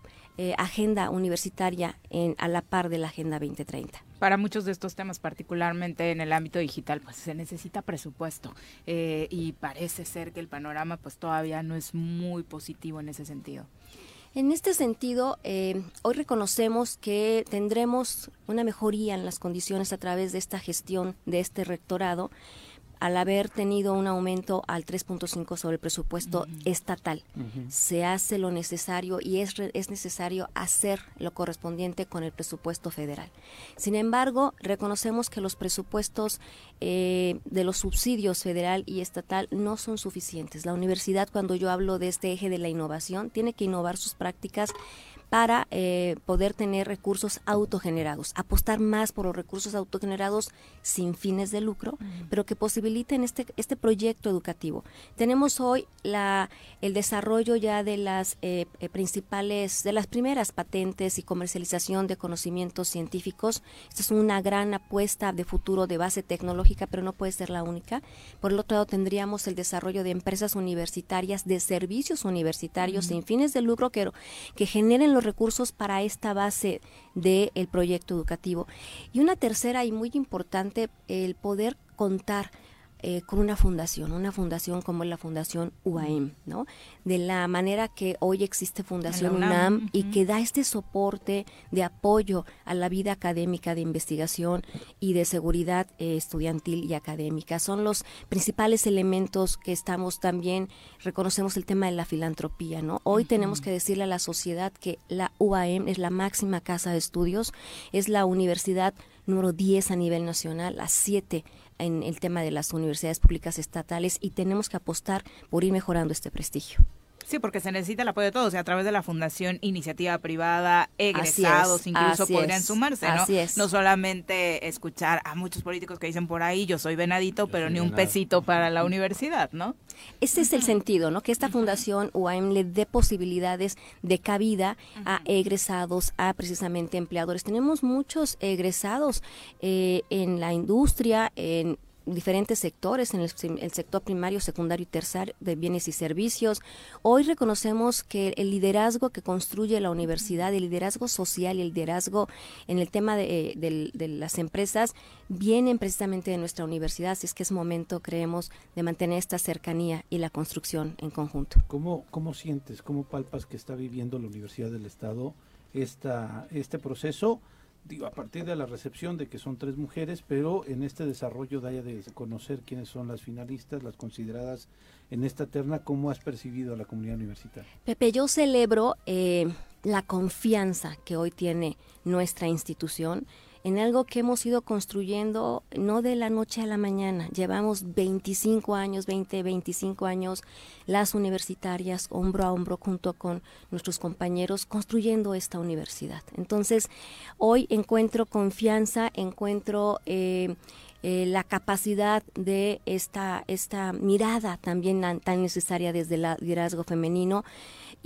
[SPEAKER 7] agenda universitaria en, a la par de la Agenda 2030
[SPEAKER 4] para muchos de estos temas, particularmente en el ámbito digital, pues se necesita presupuesto eh, y parece ser que el panorama pues todavía no es muy positivo en ese sentido.
[SPEAKER 7] En este sentido, eh, hoy reconocemos que tendremos una mejoría en las condiciones a través de esta gestión de este rectorado al haber tenido un aumento al 3.5 sobre el presupuesto estatal. Se hace lo necesario y es, es necesario hacer lo correspondiente con el presupuesto federal. Sin embargo, reconocemos que los presupuestos eh, de los subsidios federal y estatal no son suficientes. La universidad, cuando yo hablo de este eje de la innovación, tiene que innovar sus prácticas para eh, poder tener recursos autogenerados, apostar más por los recursos autogenerados sin fines de lucro, pero que posibiliten este, este proyecto educativo. Tenemos hoy la, el desarrollo ya de las eh, eh, principales, de las primeras patentes y comercialización de conocimientos científicos. Esta es una gran apuesta de futuro de base tecnológica, pero no puede ser la única. Por el otro lado, tendríamos el desarrollo de empresas universitarias, de servicios universitarios sin fines de lucro que, que generen los recursos para esta base del proyecto educativo. Y una tercera y muy importante, el poder contar eh, con una fundación, una fundación como la Fundación UAM, ¿no? De la manera que hoy existe Fundación UNAM, y que da este soporte de apoyo a la vida académica de investigación y de seguridad eh, estudiantil y académica. Son los principales elementos que estamos también, reconocemos el tema de la filantropía, ¿no? Hoy tenemos que decirle a la sociedad que la UAM es la máxima casa de estudios, es la universidad número 10 a nivel nacional, a 7 en el tema de las universidades públicas estatales y tenemos que apostar por ir mejorando este prestigio.
[SPEAKER 4] Sí, porque se necesita el apoyo de todos, o sea, a través de la Fundación Iniciativa Privada, egresados incluso podrían sumarse, ¿no? No solamente escuchar a muchos políticos que dicen por ahí, yo soy venadito, pero ni un pesito para la universidad, ¿no?
[SPEAKER 7] Ese es el sentido, ¿no? Que esta fundación UAM le dé posibilidades de cabida a egresados, a precisamente empleadores. Tenemos muchos egresados eh, en la industria, en diferentes sectores, en el, sector primario, secundario y terciario de bienes y servicios. Hoy reconocemos que el liderazgo que construye la universidad, el liderazgo social y el liderazgo en el tema de, de, las empresas vienen precisamente de nuestra universidad, así es que es momento, creemos, de mantener esta cercanía y la construcción en conjunto.
[SPEAKER 5] ¿Cómo, cómo sientes, cómo palpas que está viviendo la Universidad del Estado esta, este proceso? Digo, a partir de la recepción de que son tres mujeres, pero en este desarrollo de, de conocer quiénes son las finalistas, las consideradas en esta terna, ¿cómo has percibido a la comunidad universitaria?
[SPEAKER 7] Pepe, yo celebro eh, la confianza que hoy tiene nuestra institución en algo que hemos ido construyendo no de la noche a la mañana. Llevamos 25 años, 20, 25 años, las universitarias, hombro a hombro, junto con nuestros compañeros, construyendo esta universidad. Entonces, hoy encuentro confianza, encuentro... Eh, eh, la capacidad de esta, esta mirada también tan necesaria desde el liderazgo femenino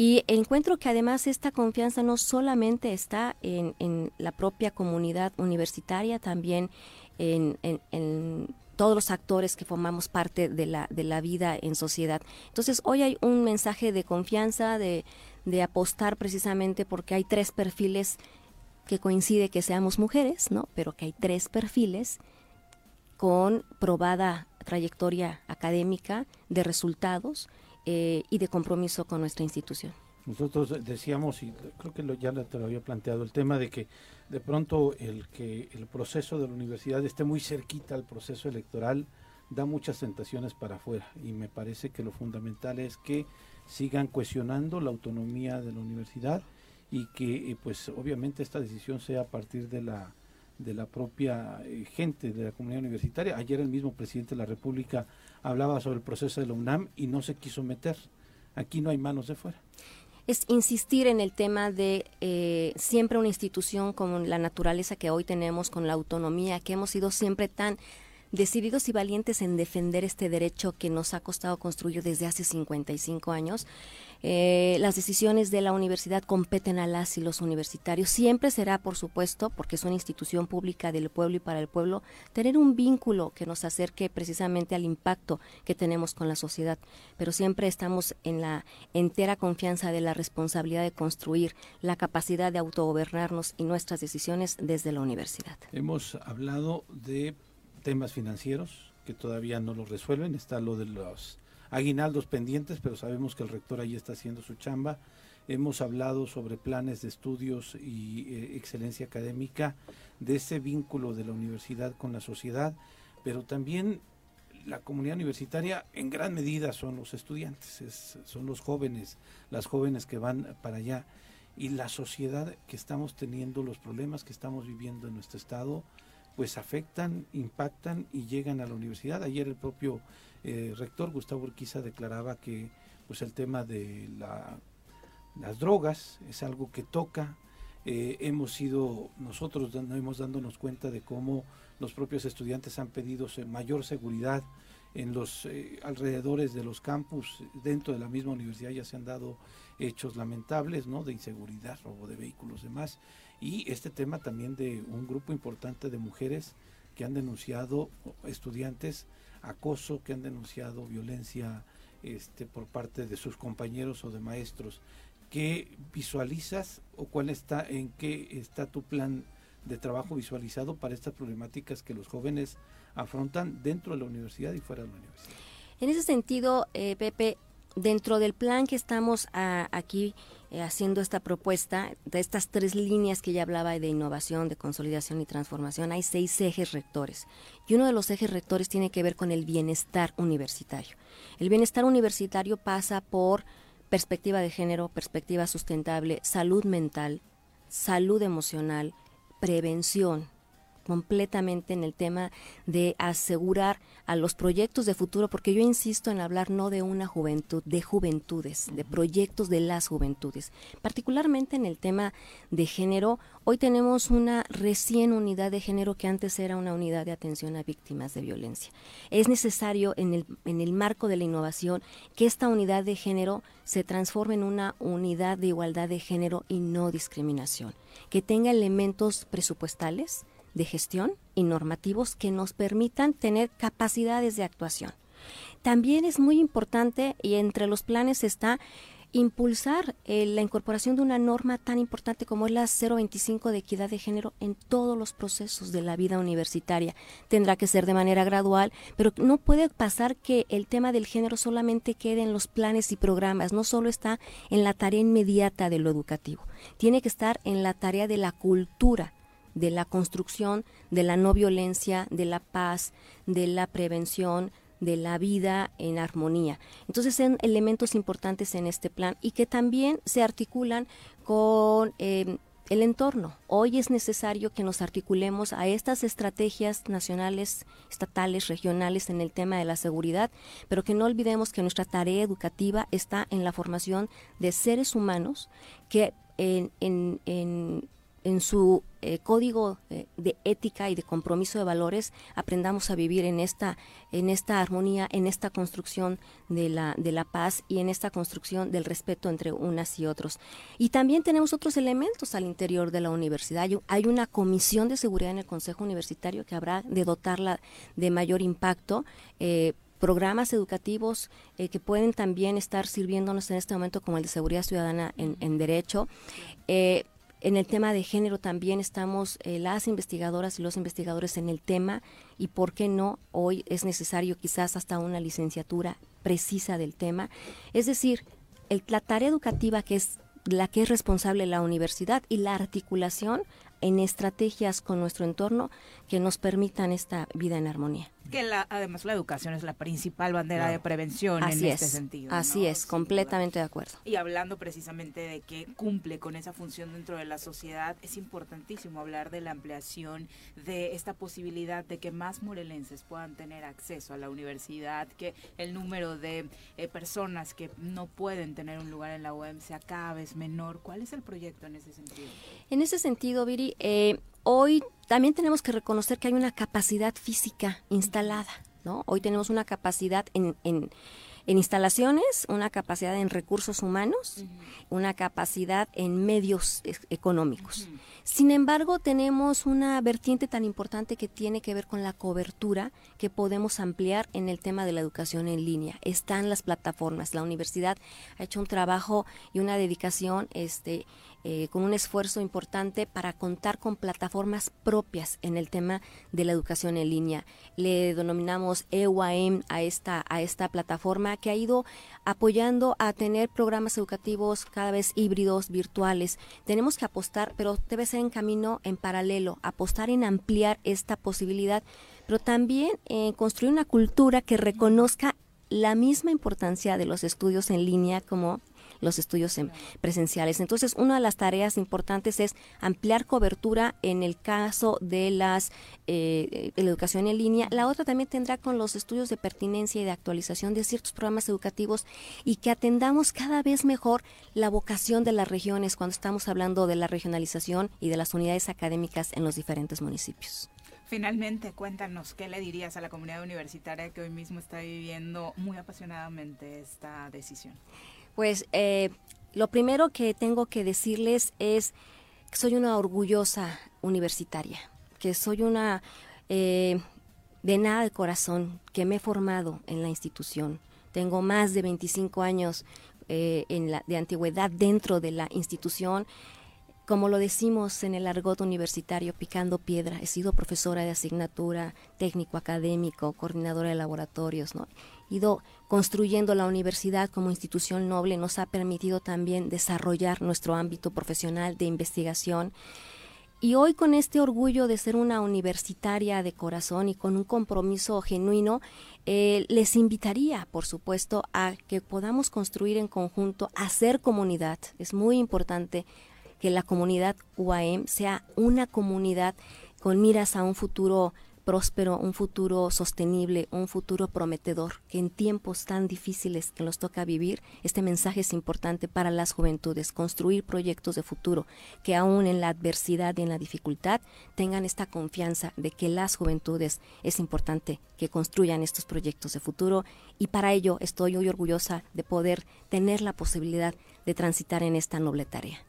[SPEAKER 7] y encuentro que además esta confianza no solamente está en, en la propia comunidad universitaria, también en, en, todos los actores que formamos parte de la, de la vida en sociedad. Entonces, hoy hay un mensaje de confianza, de, de apostar precisamente porque hay tres perfiles que coincide que seamos mujeres, ¿no? Pero que hay tres perfiles con probada trayectoria académica de resultados eh, y de compromiso con nuestra institución.
[SPEAKER 5] Nosotros decíamos, y creo que lo, ya te lo había planteado, el tema de que de pronto el que el proceso de la universidad esté muy cerquita al proceso electoral da muchas tentaciones para afuera y me parece que lo fundamental es que sigan cuestionando la autonomía de la universidad y que eh, pues obviamente esta decisión sea a partir de la de la propia eh, gente de la comunidad universitaria. Ayer el mismo presidente de la República hablaba sobre el proceso de la UNAM y no se quiso meter. Aquí no hay manos de fuera.
[SPEAKER 7] Es insistir en el tema de eh, siempre una institución como la naturaleza que hoy tenemos, con la autonomía, que hemos sido siempre tan decididos y valientes en defender este derecho que nos ha costado construir desde hace 55 años. Eh, las decisiones de la universidad competen a las y los universitarios. Siempre será, por supuesto, porque es una institución pública del pueblo y para el pueblo, tener un vínculo que nos acerque precisamente al impacto que tenemos con la sociedad. Pero siempre estamos en la entera confianza de la responsabilidad de construir la capacidad de autogobernarnos y nuestras decisiones desde la universidad.
[SPEAKER 5] Hemos hablado de temas financieros que todavía no lo resuelven. Está lo de los aguinaldos pendientes, pero sabemos que el rector ahí está haciendo su chamba. Hemos hablado sobre planes de estudios y eh, excelencia académica, de ese vínculo de la universidad con la sociedad, pero también la comunidad universitaria en gran medida son los estudiantes, son los jóvenes, las jóvenes que van para allá y la sociedad que estamos teniendo, los problemas que estamos viviendo en nuestro estado, pues afectan, impactan y llegan a la universidad. Ayer el propio eh, rector Gustavo Urquiza declaraba que pues el tema de las drogas es algo que toca. Eh, hemos sido nosotros hemos dándonos cuenta de cómo los propios estudiantes han pedido mayor seguridad en los eh, alrededores de los campus dentro de la misma universidad ya se han dado hechos lamentables no de inseguridad robo de vehículos demás y este tema también de un grupo importante de mujeres que han denunciado estudiantes acoso, que han denunciado violencia este, por parte de sus compañeros o de maestros. ¿Qué visualizas o cuál está, en qué está tu plan de trabajo visualizado para estas problemáticas que los jóvenes afrontan dentro de la universidad y fuera de la universidad?
[SPEAKER 7] En ese sentido, eh, Pepe, dentro del plan que estamos ah, aquí eh, haciendo esta propuesta, de estas tres líneas que ya hablaba de innovación, de consolidación y transformación, hay seis ejes rectores. Y uno de los ejes rectores tiene que ver con el bienestar universitario. El bienestar universitario pasa por perspectiva de género, perspectiva sustentable, salud mental, salud emocional, prevención, completamente en el tema de asegurar a los proyectos de futuro, porque yo insisto en hablar no de una juventud, de juventudes, de proyectos de las juventudes. Particularmente en el tema de género, hoy tenemos una recién unidad de género que antes era una unidad de atención a víctimas de violencia. Es necesario en el, en el marco de la innovación que esta unidad de género se transforme en una unidad de igualdad de género y no discriminación, que tenga elementos presupuestales, de gestión y normativos que nos permitan tener capacidades de actuación. También es muy importante y entre los planes está impulsar eh, la incorporación de una norma tan importante como es la 025 de equidad de género en todos los procesos de la vida universitaria. Tendrá que ser de manera gradual, pero no puede pasar que el tema del género solamente quede en los planes y programas, no solo está en la tarea inmediata de lo educativo, tiene que estar en la tarea de la cultura de la construcción de la no violencia, de la paz, de la prevención, de la vida en armonía. Entonces son elementos importantes en este plan y que también se articulan con eh, el entorno. Hoy es necesario que nos articulemos a estas estrategias nacionales, estatales, regionales en el tema de la seguridad, pero que no olvidemos que nuestra tarea educativa está en la formación de seres humanos que en su eh, código eh, de ética y de compromiso de valores aprendamos a vivir en esta en esta armonía en esta construcción de la de la paz y en esta construcción del respeto entre unas y otros y también tenemos otros elementos al interior de la universidad hay, una comisión de seguridad en el consejo universitario que habrá de dotarla de mayor impacto eh, programas educativos que pueden también estar sirviéndonos en este momento como el de seguridad ciudadana en, en derecho. En el tema de género también estamos eh, las investigadoras y los investigadores en el tema y por qué no, hoy es necesario quizás hasta una licenciatura precisa del tema. Es decir, el, la tarea educativa que es la que es responsable la universidad y la articulación en estrategias con nuestro entorno que nos permitan esta vida en armonía.
[SPEAKER 4] Que la, además la educación es la principal bandera de prevención
[SPEAKER 7] en
[SPEAKER 4] este sentido.
[SPEAKER 7] Así es, completamente de acuerdo.
[SPEAKER 4] Y hablando precisamente de que cumple con esa función dentro de la sociedad, es importantísimo hablar de la ampliación de esta posibilidad de que más morelenses puedan tener acceso a la universidad, que el número de eh, personas que no pueden tener un lugar en la UEM sea cada vez menor. ¿Cuál es el proyecto en ese sentido?
[SPEAKER 7] En ese sentido, Viri, eh, hoy también tenemos que reconocer que hay una capacidad física instalada, ¿no? Hoy tenemos una capacidad en, en en instalaciones, una capacidad en recursos humanos, una capacidad en medios económicos. Sin embargo, tenemos una vertiente tan importante que tiene que ver con la cobertura que podemos ampliar en el tema de la educación en línea. Están las plataformas. La universidad ha hecho un trabajo y una dedicación este, eh, con un esfuerzo importante para contar con plataformas propias en el tema de la educación en línea. Le denominamos EUAM a esta, a esta plataforma que ha ido apoyando a tener programas educativos cada vez híbridos, virtuales. Tenemos que apostar, pero debe ser en camino en paralelo, apostar en ampliar esta posibilidad, pero también en construir una cultura que reconozca la misma importancia de los estudios en línea como los estudios presenciales. Entonces, una de las tareas importantes es ampliar cobertura en el caso de las eh, la educación en línea. La otra también tendrá con los estudios de pertinencia y de actualización de ciertos programas educativos y que atendamos cada vez mejor la vocación de las regiones cuando estamos hablando de la regionalización y de las unidades académicas en los diferentes municipios.
[SPEAKER 4] Finalmente, cuéntanos, ¿qué le dirías a la comunidad universitaria que hoy mismo está viviendo muy apasionadamente esta decisión?
[SPEAKER 7] Pues eh, lo primero que tengo que decirles es que soy una orgullosa universitaria, que soy una eh, de nada de corazón, que me he formado en la institución. Tengo más de 25 años eh, de antigüedad dentro de la institución. Como lo decimos en el argot universitario, picando piedra, he sido profesora de asignatura, técnico académico, coordinadora de laboratorios, ¿no? ido construyendo la universidad como institución noble nos ha permitido también desarrollar nuestro ámbito profesional de investigación. Y hoy con este orgullo de ser una universitaria de corazón y con un compromiso genuino, eh, les invitaría, por supuesto, a que podamos construir en conjunto, hacer comunidad. Es muy importante que la comunidad UAM sea una comunidad con miras a un futuro próspero, un futuro sostenible, un futuro prometedor, que en tiempos tan difíciles que nos toca vivir, este mensaje es importante para las juventudes, construir proyectos de futuro, que aún en la adversidad y en la dificultad tengan esta confianza de que las juventudes es importante que construyan estos proyectos de futuro y para ello estoy muy orgullosa de poder tener la posibilidad de transitar en esta noble tarea.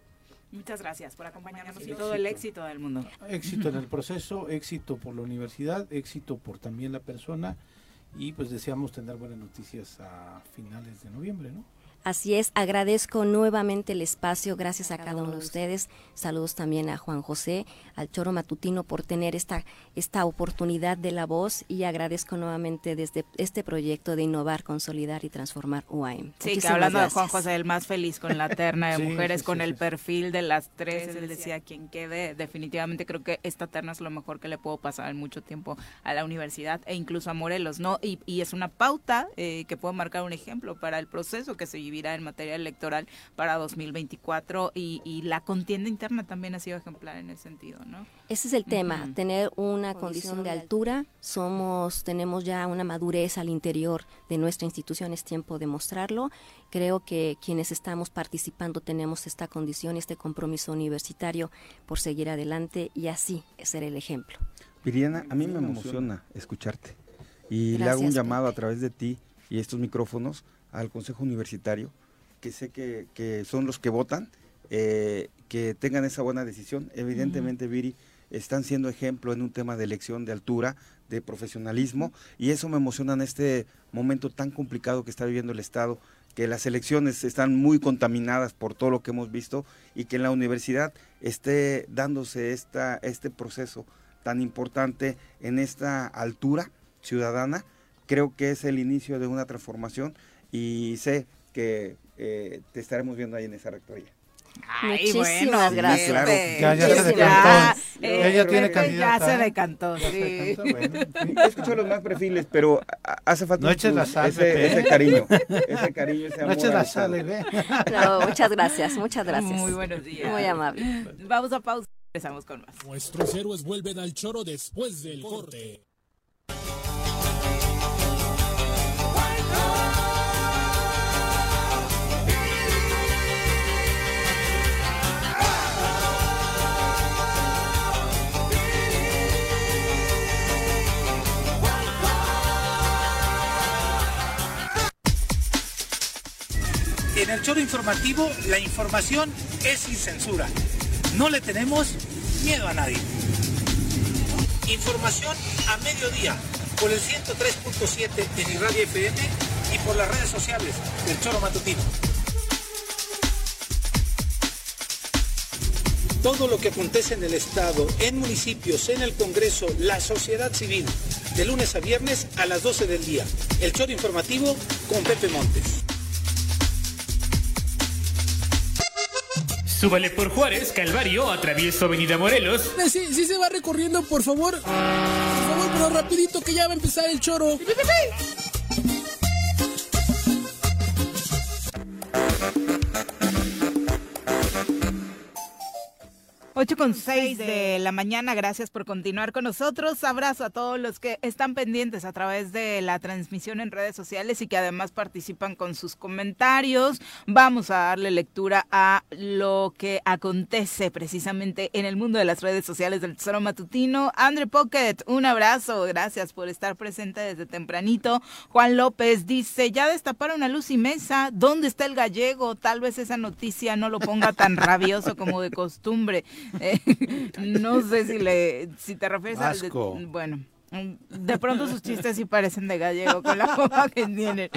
[SPEAKER 4] Muchas gracias por acompañarnos y todo el éxito del mundo.
[SPEAKER 5] Éxito en el proceso, éxito por la universidad, éxito por también la persona y pues deseamos tener buenas noticias a finales de noviembre, ¿no?
[SPEAKER 7] Así es, agradezco nuevamente el espacio, gracias a cada uno de ustedes. Saludos también a Juan José, al Choro Matutino por tener esta, esta oportunidad de la voz y agradezco nuevamente desde este proyecto de innovar, consolidar y transformar UAM.
[SPEAKER 4] Sí, que hablando de Juan José, el más feliz con la terna de mujeres, con el perfil de las tres, él decía, quien quede, definitivamente creo que esta terna es lo mejor que le puedo pasar en mucho tiempo a la universidad e incluso a Morelos, ¿no? Y, y es una pauta eh, que puede marcar un ejemplo para el proceso que se vivirá en materia electoral para 2024 y, y la contienda interna también ha sido ejemplar en ese sentido, ¿no?
[SPEAKER 7] Ese es el tema, tener una condición de altura. Somos, tenemos ya una madurez al interior de nuestra institución, es tiempo de mostrarlo. Creo que quienes estamos participando tenemos esta condición, este compromiso universitario por seguir adelante y así ser el ejemplo.
[SPEAKER 6] Viriana, a mí me emociona escucharte y le hago un llamado a través de ti y estos micrófonos al Consejo Universitario, que sé que, que son los que votan, eh, que tengan esa buena decisión. Evidentemente, Viri, están siendo ejemplo en un tema de elección de altura, de profesionalismo, y eso me emociona en este momento tan complicado que está viviendo el Estado, que las elecciones están muy contaminadas por todo lo que hemos visto y que en la universidad esté dándose esta, este proceso tan importante en esta altura ciudadana, creo que es el inicio de una transformación y sé que eh, te estaremos viendo ahí en esa rectoría.
[SPEAKER 4] Ay, Muchísimas
[SPEAKER 7] gracias.
[SPEAKER 5] Claro. Ya, ya se decantó.
[SPEAKER 4] Eh,
[SPEAKER 5] Ella tiene
[SPEAKER 4] ya
[SPEAKER 5] candidata.
[SPEAKER 4] se decantó, sí.
[SPEAKER 6] He escuchado los más perfiles, pero hace falta
[SPEAKER 5] No eches la sal,
[SPEAKER 6] ese,
[SPEAKER 5] ¿eh?
[SPEAKER 6] ese cariño, ese cariño, ese
[SPEAKER 5] No
[SPEAKER 6] amor.
[SPEAKER 5] eches la sal, ve.
[SPEAKER 7] No, muchas gracias, muchas gracias.
[SPEAKER 4] Muy buenos días.
[SPEAKER 7] Muy amable.
[SPEAKER 4] Vamos a pausa. Empezamos con más.
[SPEAKER 10] Nuestros héroes vuelven al choro después del corte.
[SPEAKER 8] En el choro informativo, la información es sin censura. No le tenemos miedo a nadie. Información a mediodía por el 103.7 en Irradia FM y por las redes sociales del Choro Matutino. Todo lo que acontece en el Estado, en municipios, en el Congreso, la sociedad civil, de lunes a viernes a las 12 del día. El Choro Informativo con Pepe Montes.
[SPEAKER 9] Súbale por Juárez, Calvario, atravieso Avenida Morelos.
[SPEAKER 10] Eh, Sí, sí se va recorriendo, por favor. Por favor, pero rapidito que ya va a empezar el choro.
[SPEAKER 4] 8 con 6 de la mañana, gracias por continuar con nosotros. Abrazo a todos los que están pendientes a través de la transmisión en redes sociales y que además participan con sus comentarios. Vamos a darle lectura a lo que acontece precisamente en el mundo de las redes sociales del Tesoro Matutino. Andre Pocket, un abrazo, gracias por estar presente desde tempranito. Juan López dice, ya destaparon a Luz y Mesa, ¿dónde está el gallego? Tal vez esa noticia no lo ponga tan rabioso como de costumbre. Eh, no sé si le si te refieres al
[SPEAKER 5] Vasco.
[SPEAKER 4] de, bueno de pronto sus chistes sí parecen de gallego con la forma que tienen.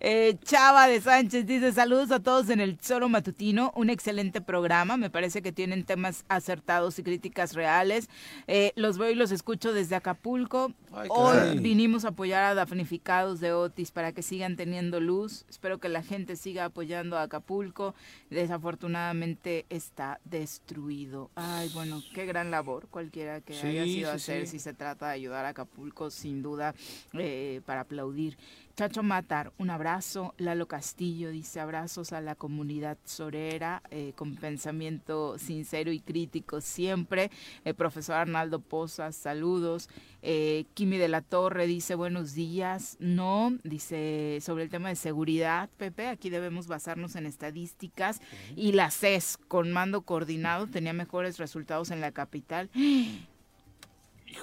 [SPEAKER 4] Eh, Chava de Sánchez dice saludos a todos en el Tesoro Matutino, un excelente programa, me parece que tienen temas acertados y críticas reales. Eh, los veo y los escucho desde Acapulco.
[SPEAKER 5] Ay,
[SPEAKER 4] Hoy vinimos a apoyar a damnificados de Otis para que sigan teniendo luz. Espero que la gente siga apoyando a Acapulco. Desafortunadamente está destruido. Ay, bueno, qué gran labor cualquiera que
[SPEAKER 5] Sí,
[SPEAKER 4] haya sido
[SPEAKER 5] sí,
[SPEAKER 4] hacer
[SPEAKER 5] sí.
[SPEAKER 4] si se trata de ayudar a Acapulco, sin duda, eh, para aplaudir. Chacho Matar, un abrazo. Lalo Castillo dice abrazos a la comunidad sorera, eh, con pensamiento sincero y crítico siempre. El profesor Arnaldo Pozas, saludos. Eh, Kimi de la Torre dice buenos días. No, dice sobre el tema de seguridad, Pepe, aquí debemos basarnos en estadísticas. Y la CES, con mando coordinado, tenía mejores resultados en la capital.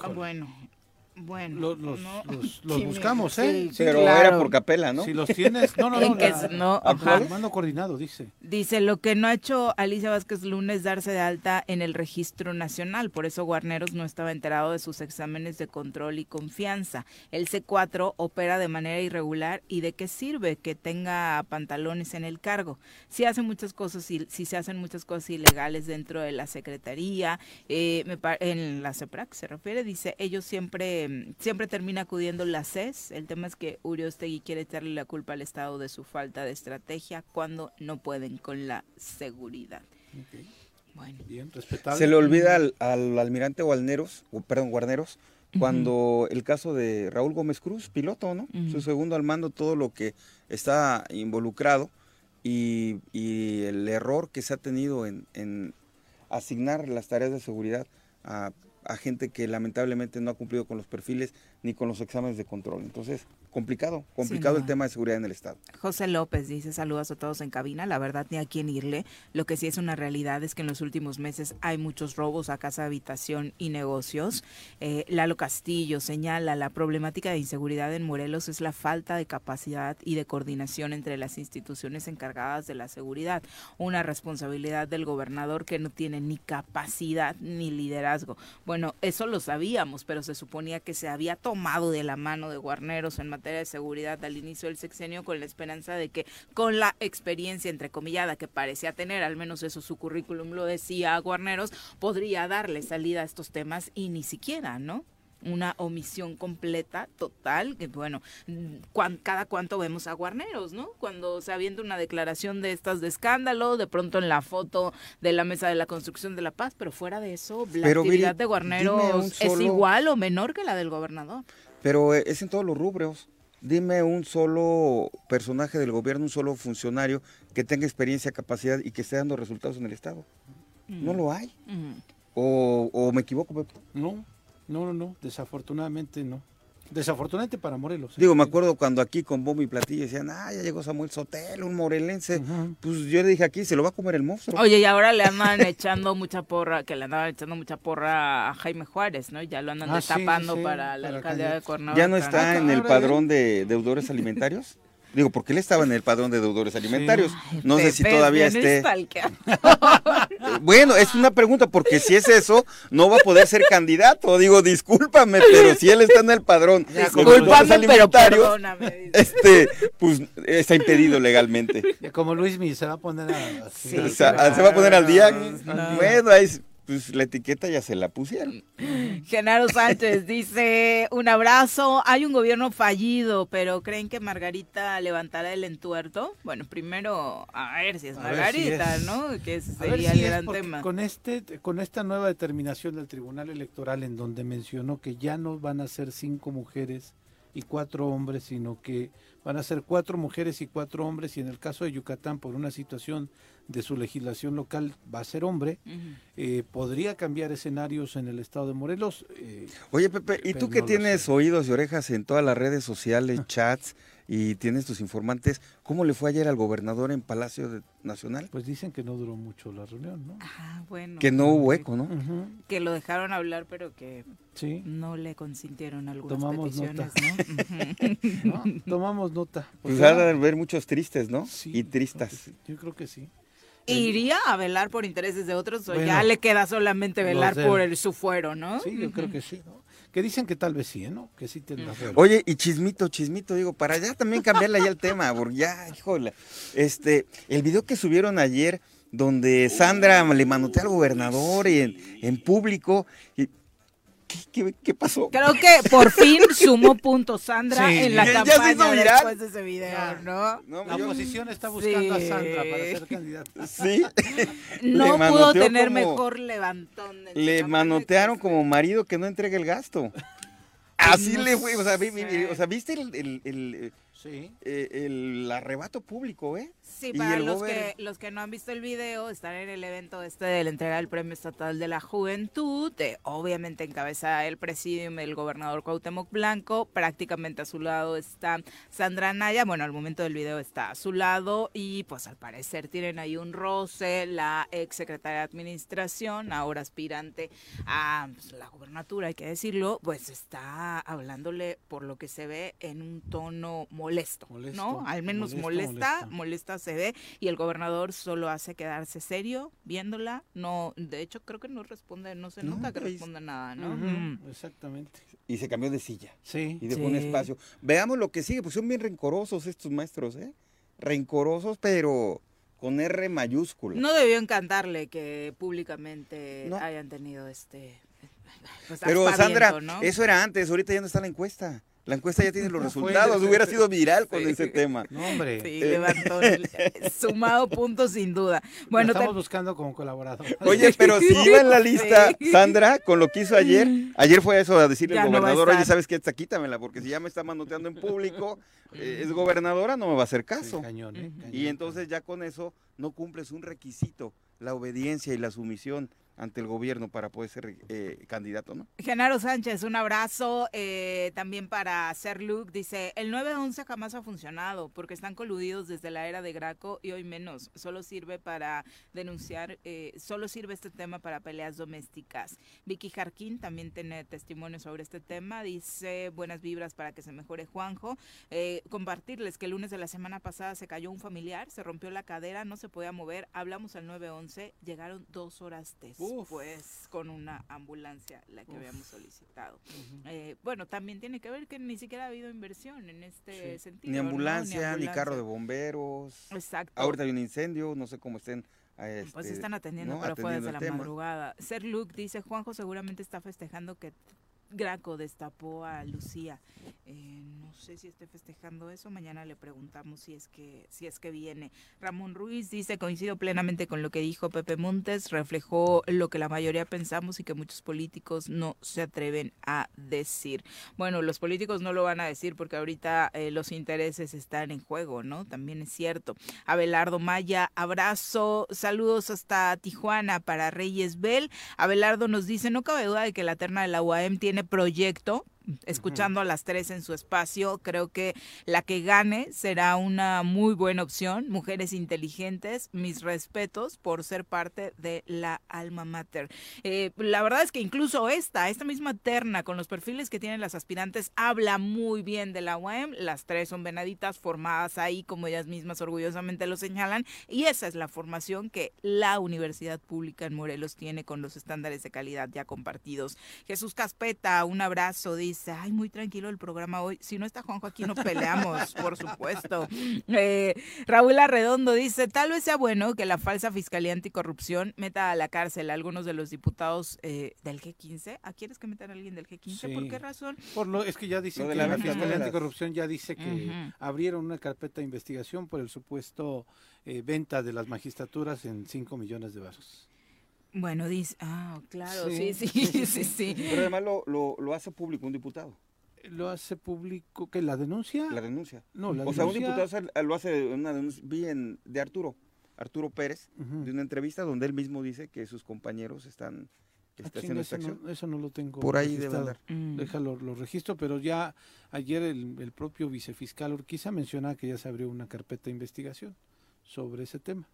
[SPEAKER 4] Ah, bueno, bueno.
[SPEAKER 5] Los, los,
[SPEAKER 4] no.
[SPEAKER 5] los- los
[SPEAKER 4] Kimi,
[SPEAKER 5] buscamos, ¿eh?
[SPEAKER 4] sí,
[SPEAKER 6] Pero
[SPEAKER 4] claro.
[SPEAKER 6] era por capela, ¿no?
[SPEAKER 5] Si los tienes, no, no,
[SPEAKER 4] En
[SPEAKER 5] no. la-
[SPEAKER 4] es- no, ajá.
[SPEAKER 5] Mando coordinado, dice.
[SPEAKER 4] Dice, lo que no ha hecho Alicia Vázquez Lunes darse de alta en el registro nacional, por eso Guarneros no estaba enterado de sus exámenes de control y confianza. El C4 opera de manera irregular y de qué sirve que tenga pantalones en el cargo. Si hace muchas cosas, y si se hacen muchas cosas ilegales dentro de la Secretaría, eh, en la CEPRAC se refiere, dice, ellos siempre, mm, siempre termina acudiendo la CES. El tema es que Uriostegui quiere echarle la culpa al Estado de su falta de estrategia cuando no pueden con la seguridad. Bueno,
[SPEAKER 5] Bien, respetable.
[SPEAKER 6] Se le olvida al, al almirante Guarneros, o, perdón, Guarneros, cuando el caso de Raúl Gómez Cruz, piloto, ¿no? Su segundo al mando, todo lo que está involucrado y, y el error que se ha tenido en, en asignar las tareas de seguridad a, a gente que lamentablemente no ha cumplido con los perfiles ni con los exámenes de control. Entonces, complicado, complicado el tema de seguridad en el Estado.
[SPEAKER 4] José López dice saludos a todos en cabina. La verdad ni a quién irle. Lo que sí es una realidad es que en los últimos meses hay muchos robos a casa, habitación y negocios. Eh, Lalo Castillo señala la problemática de inseguridad en Morelos es la falta de capacidad y de coordinación entre las instituciones encargadas de la seguridad. Una responsabilidad del gobernador que no tiene ni capacidad ni liderazgo. Bueno, eso lo sabíamos, pero se suponía que se había tomado de la mano de Guarneros en materia de seguridad al inicio del sexenio con la esperanza de que con la experiencia entrecomillada que parecía tener, al menos eso su currículum lo decía a Guarneros, podría darle salida a estos temas y ni siquiera, ¿no? Una omisión completa, total, que bueno, cuan- cada cuánto vemos a Guarneros, ¿no? Cuando se avienta una declaración de estas de escándalo, de pronto en la foto de la mesa de la construcción de la paz, pero fuera de eso, la
[SPEAKER 6] Pero,
[SPEAKER 4] actividad de Guarneros es igual o menor que la del gobernador.
[SPEAKER 6] Pero eh, es en todos los rubros. Dime un solo personaje del gobierno, un solo funcionario que tenga experiencia, capacidad y que esté dando resultados en el Estado. No lo hay.
[SPEAKER 4] Ujú.
[SPEAKER 6] O, o me equivoco, Pepe.
[SPEAKER 5] No, no, no, no. Desafortunadamente no. Desafortunadamente para Morelos. ¿eh?
[SPEAKER 6] Digo, me acuerdo cuando aquí con bombo y platillo decían, ah, ya llegó Samuel Sotelo, un morelense. Pues yo le dije aquí, se lo va a comer el monstruo.
[SPEAKER 4] Oye, y ahora le andan echando mucha porra, que le andaban echando mucha porra a Jaime Juárez, ¿no? Ya lo andan
[SPEAKER 5] Ah,
[SPEAKER 4] destapando
[SPEAKER 5] sí,
[SPEAKER 4] para la
[SPEAKER 5] para
[SPEAKER 4] alcaldía de. Cuernavaca.
[SPEAKER 6] ya no está en el padrón de deudores alimentarios. Digo, porque él estaba en el padrón de deudores alimentarios. No sé si todavía esté. Bueno, es una pregunta, porque si es eso, no va a poder ser candidato. Digo, discúlpame, pero si él está en el padrón de deudores
[SPEAKER 4] pero
[SPEAKER 6] alimentarios, este, pues está impedido legalmente.
[SPEAKER 5] Como Luismi se va a poner a... así,
[SPEAKER 6] O sea, se va a poner al día.
[SPEAKER 4] No.
[SPEAKER 6] Bueno, ahí, pues la etiqueta ya se la pusieron.
[SPEAKER 4] Genaro Sánchez dice, un abrazo, hay un gobierno fallido, pero ¿creen que Margarita levantará el entuerto? Bueno, primero, a ver si es
[SPEAKER 5] A ver si
[SPEAKER 4] Margarita,
[SPEAKER 5] es.
[SPEAKER 4] ¿no? Que ese sería
[SPEAKER 5] si
[SPEAKER 4] el gran tema.
[SPEAKER 5] Con, este, con esta nueva determinación del Tribunal Electoral en donde mencionó que ya no van a ser cinco mujeres y cuatro hombres, sino que van a ser cuatro mujeres y cuatro hombres y en el caso de Yucatán por una situación de su legislación local va a ser hombre, eh, podría cambiar escenarios en el estado de Morelos. eh,
[SPEAKER 6] Oye, Pepe, ¿y tú
[SPEAKER 5] no
[SPEAKER 6] que tienes oídos y orejas en todas las redes sociales, chats y tienes tus informantes, ¿cómo le fue ayer al gobernador en Palacio de- Nacional?
[SPEAKER 5] pues dicen que no duró mucho la reunión, ¿no?
[SPEAKER 4] Ah, bueno.
[SPEAKER 6] Que no hubo eco, ¿no?
[SPEAKER 4] Que lo dejaron hablar, pero que
[SPEAKER 5] Sí,
[SPEAKER 4] no le consintieron algunas
[SPEAKER 5] Tomamos
[SPEAKER 4] peticiones,
[SPEAKER 5] ¿no?
[SPEAKER 4] ¿no?
[SPEAKER 5] tomamos nota.
[SPEAKER 6] Pues ha de haber muchos tristes, ¿no?
[SPEAKER 5] Sí,
[SPEAKER 6] y
[SPEAKER 5] yo creo que
[SPEAKER 6] tristas.
[SPEAKER 5] sí, Yo creo que sí.
[SPEAKER 4] ¿Iría a velar por intereses de otros o
[SPEAKER 5] Bueno,
[SPEAKER 4] ya le queda solamente velar por el, su fuero, no?
[SPEAKER 5] Sí, yo creo que sí, ¿no? Que dicen que tal vez sí, ¿eh? ¿no? Que sí tendrá razón.
[SPEAKER 6] Oye, y chismito, chismito, digo, para ya también cambiarle ya el tema, porque ya, híjole, este, el video que subieron ayer, donde Sandra le manotea al gobernador y en, en público, y, ¿qué, qué, qué pasó?
[SPEAKER 4] Creo que por fin sumó puntos Sandra
[SPEAKER 5] Sí.
[SPEAKER 4] en la
[SPEAKER 6] Ya- ya se
[SPEAKER 4] campaña
[SPEAKER 6] hizo viral.
[SPEAKER 4] después de ese video. ¿no?
[SPEAKER 6] No,
[SPEAKER 5] La
[SPEAKER 6] yo-
[SPEAKER 5] oposición está buscando a. Sandra para ser candidata.
[SPEAKER 6] sí,
[SPEAKER 4] No pudo tener
[SPEAKER 6] como-
[SPEAKER 4] mejor levantón. de
[SPEAKER 6] le manotearon como marido que no entrega el gasto. Así
[SPEAKER 4] no
[SPEAKER 6] le fue, o sea, vi- vi- o sea, ¿viste el, el- el,
[SPEAKER 5] Sí.
[SPEAKER 6] eh, el arrebato público, eh?
[SPEAKER 4] Sí, para los
[SPEAKER 6] gober-
[SPEAKER 4] que, los que no han visto el video, están en el evento este de la entrega del Premio Estatal de la Juventud. eh, obviamente encabeza el presidium el gobernador Cuauhtémoc Blanco. Prácticamente a su lado está Sandra Naya. Bueno, al momento del video está a su lado y pues al parecer tienen ahí un roce. La ex secretaria de Administración, ahora aspirante a pues, la gubernatura, hay que decirlo, pues está hablándole por lo que se ve en un tono molesto,
[SPEAKER 5] Molesto,
[SPEAKER 4] ¿no? Al menos
[SPEAKER 5] molesto,
[SPEAKER 4] molesta, molesta se ve y el gobernador solo hace quedarse serio viéndola. No, de hecho creo que no responde, no se
[SPEAKER 6] No,
[SPEAKER 4] nota que
[SPEAKER 6] pues,
[SPEAKER 4] responda nada, ¿no? Mm.
[SPEAKER 5] Exactamente.
[SPEAKER 6] Y se cambió de silla.
[SPEAKER 5] Sí.
[SPEAKER 6] y dejó un
[SPEAKER 4] Sí.
[SPEAKER 6] espacio. Veamos lo que sigue, pues son bien rencorosos estos maestros, ¿eh? Rencorosos, pero con R mayúscula.
[SPEAKER 4] No debió encantarle que públicamente
[SPEAKER 6] No.
[SPEAKER 4] hayan tenido este pues,
[SPEAKER 6] pero Sandra,
[SPEAKER 4] ¿no?
[SPEAKER 6] eso era antes, ahorita ya no está la encuesta. La encuesta ya tiene los
[SPEAKER 5] No
[SPEAKER 6] resultados, hubiera sido viral con
[SPEAKER 4] Sí.
[SPEAKER 6] ese tema.
[SPEAKER 5] No, hombre.
[SPEAKER 4] Sí,
[SPEAKER 6] Eh.
[SPEAKER 4] levantó el- sumado puntos sin duda.
[SPEAKER 5] Bueno, estamos
[SPEAKER 4] te-
[SPEAKER 5] buscando como colaborador.
[SPEAKER 6] Oye, pero si iba en la lista
[SPEAKER 4] Sí.
[SPEAKER 6] Sandra con lo que hizo ayer, ayer fue eso a decirle
[SPEAKER 4] Ya
[SPEAKER 6] al
[SPEAKER 4] no
[SPEAKER 6] gobernador, oye,
[SPEAKER 4] estar.
[SPEAKER 6] ¿sabes qué? Esta quítamela, porque si ya me está manoteando en público, eh, es gobernadora, no me va a hacer
[SPEAKER 5] Sí,
[SPEAKER 6] caso.
[SPEAKER 5] cañón, ¿eh? Cañón,
[SPEAKER 6] Y entonces ya con eso no cumples un requisito, la obediencia y la sumisión ante el gobierno para poder ser eh, candidato, ¿no?
[SPEAKER 4] Genaro Sánchez, un abrazo eh, también para Ser Luke. Dice, el 911 jamás ha funcionado porque están coludidos desde la era de Graco y hoy menos. Solo sirve para denunciar, eh, solo sirve este tema para peleas domésticas. Vicky Jarquín también tiene testimonio sobre este tema. Dice, buenas vibras para que se mejore Juanjo. Eh, compartirles que el lunes de la semana pasada se cayó un familiar, se rompió la cadera, no se podía mover. Hablamos al 911, llegaron dos horas después con una ambulancia, la que habíamos solicitado. Eh, bueno, también tiene que ver que ni siquiera ha habido inversión en este
[SPEAKER 5] Sí.
[SPEAKER 4] sentido.
[SPEAKER 6] Ni
[SPEAKER 4] ¿no?
[SPEAKER 6] ambulancia, ni, carro de bomberos.
[SPEAKER 4] Exacto.
[SPEAKER 6] Ahorita hay un incendio, no sé cómo estén. eh,
[SPEAKER 4] Pues
[SPEAKER 6] este,
[SPEAKER 4] están atendiendo,
[SPEAKER 6] ¿no?
[SPEAKER 4] pero fue
[SPEAKER 6] atendiendo
[SPEAKER 4] desde la
[SPEAKER 6] tema.
[SPEAKER 4] madrugada. Ser Luke dice, Juanjo seguramente está festejando que Graco destapó a Lucía. Eh, no sé si esté festejando eso. Mañana le preguntamos si es que si es que viene. Ramón Ruiz dice coincido plenamente con lo que dijo Pepe Montes. Reflejó lo que la mayoría pensamos y que muchos políticos no se atreven a decir. Bueno, los políticos no lo van a decir porque ahorita eh, los intereses están en juego, ¿no? También es cierto. Abelardo Maya, abrazo, saludos hasta Tijuana para Reyes Bell. Abelardo nos dice, no cabe duda de que la terna de la UAM tiene proyecto escuchando a las tres en su espacio. Creo que la que gane será una muy buena opción. Mujeres inteligentes, mis respetos por ser parte de la alma mater. Eh, la verdad es que incluso esta, esta misma terna con los perfiles que tienen las aspirantes, habla muy bien de la UAM. Las tres son venaditas formadas ahí, como ellas mismas orgullosamente lo señalan, y esa es la formación que la Universidad Pública en Morelos tiene con los estándares de calidad ya compartidos. Jesús Caspeta, un abrazo, dice, ay, muy tranquilo el programa hoy. Si no está Juanjo aquí, no peleamos, por supuesto. Eh, Raúl Arredondo dice, tal vez sea bueno que la falsa Fiscalía Anticorrupción meta a la cárcel a algunos de los diputados eh, del G15. ¿A quieres que metan a alguien del G15? ¿Por qué razón?
[SPEAKER 5] Por lo, es que ya dice que la, Fiscalía Anticorrupción ya dice que abrieron una carpeta de investigación por el supuesto eh, venta de las magistraturas en 5 millones de vasos.
[SPEAKER 4] Bueno, dice, ah, claro, sí, sí, sí, sí.
[SPEAKER 6] Pero además lo, lo, hace público un diputado.
[SPEAKER 5] ¿Lo hace público que la denuncia?
[SPEAKER 6] La denuncia.
[SPEAKER 5] No, la
[SPEAKER 6] o sea, un diputado lo hace una denuncia, bien de Arturo, Arturo Pérez, de una entrevista donde él mismo dice que sus compañeros están
[SPEAKER 5] haciendo eso no, eso no lo tengo.
[SPEAKER 6] Por ahí debe andar.
[SPEAKER 5] Mm. Déjalo, lo registro, pero ya ayer el, el propio vicefiscal Urquiza menciona que ya se abrió una carpeta de investigación sobre ese tema.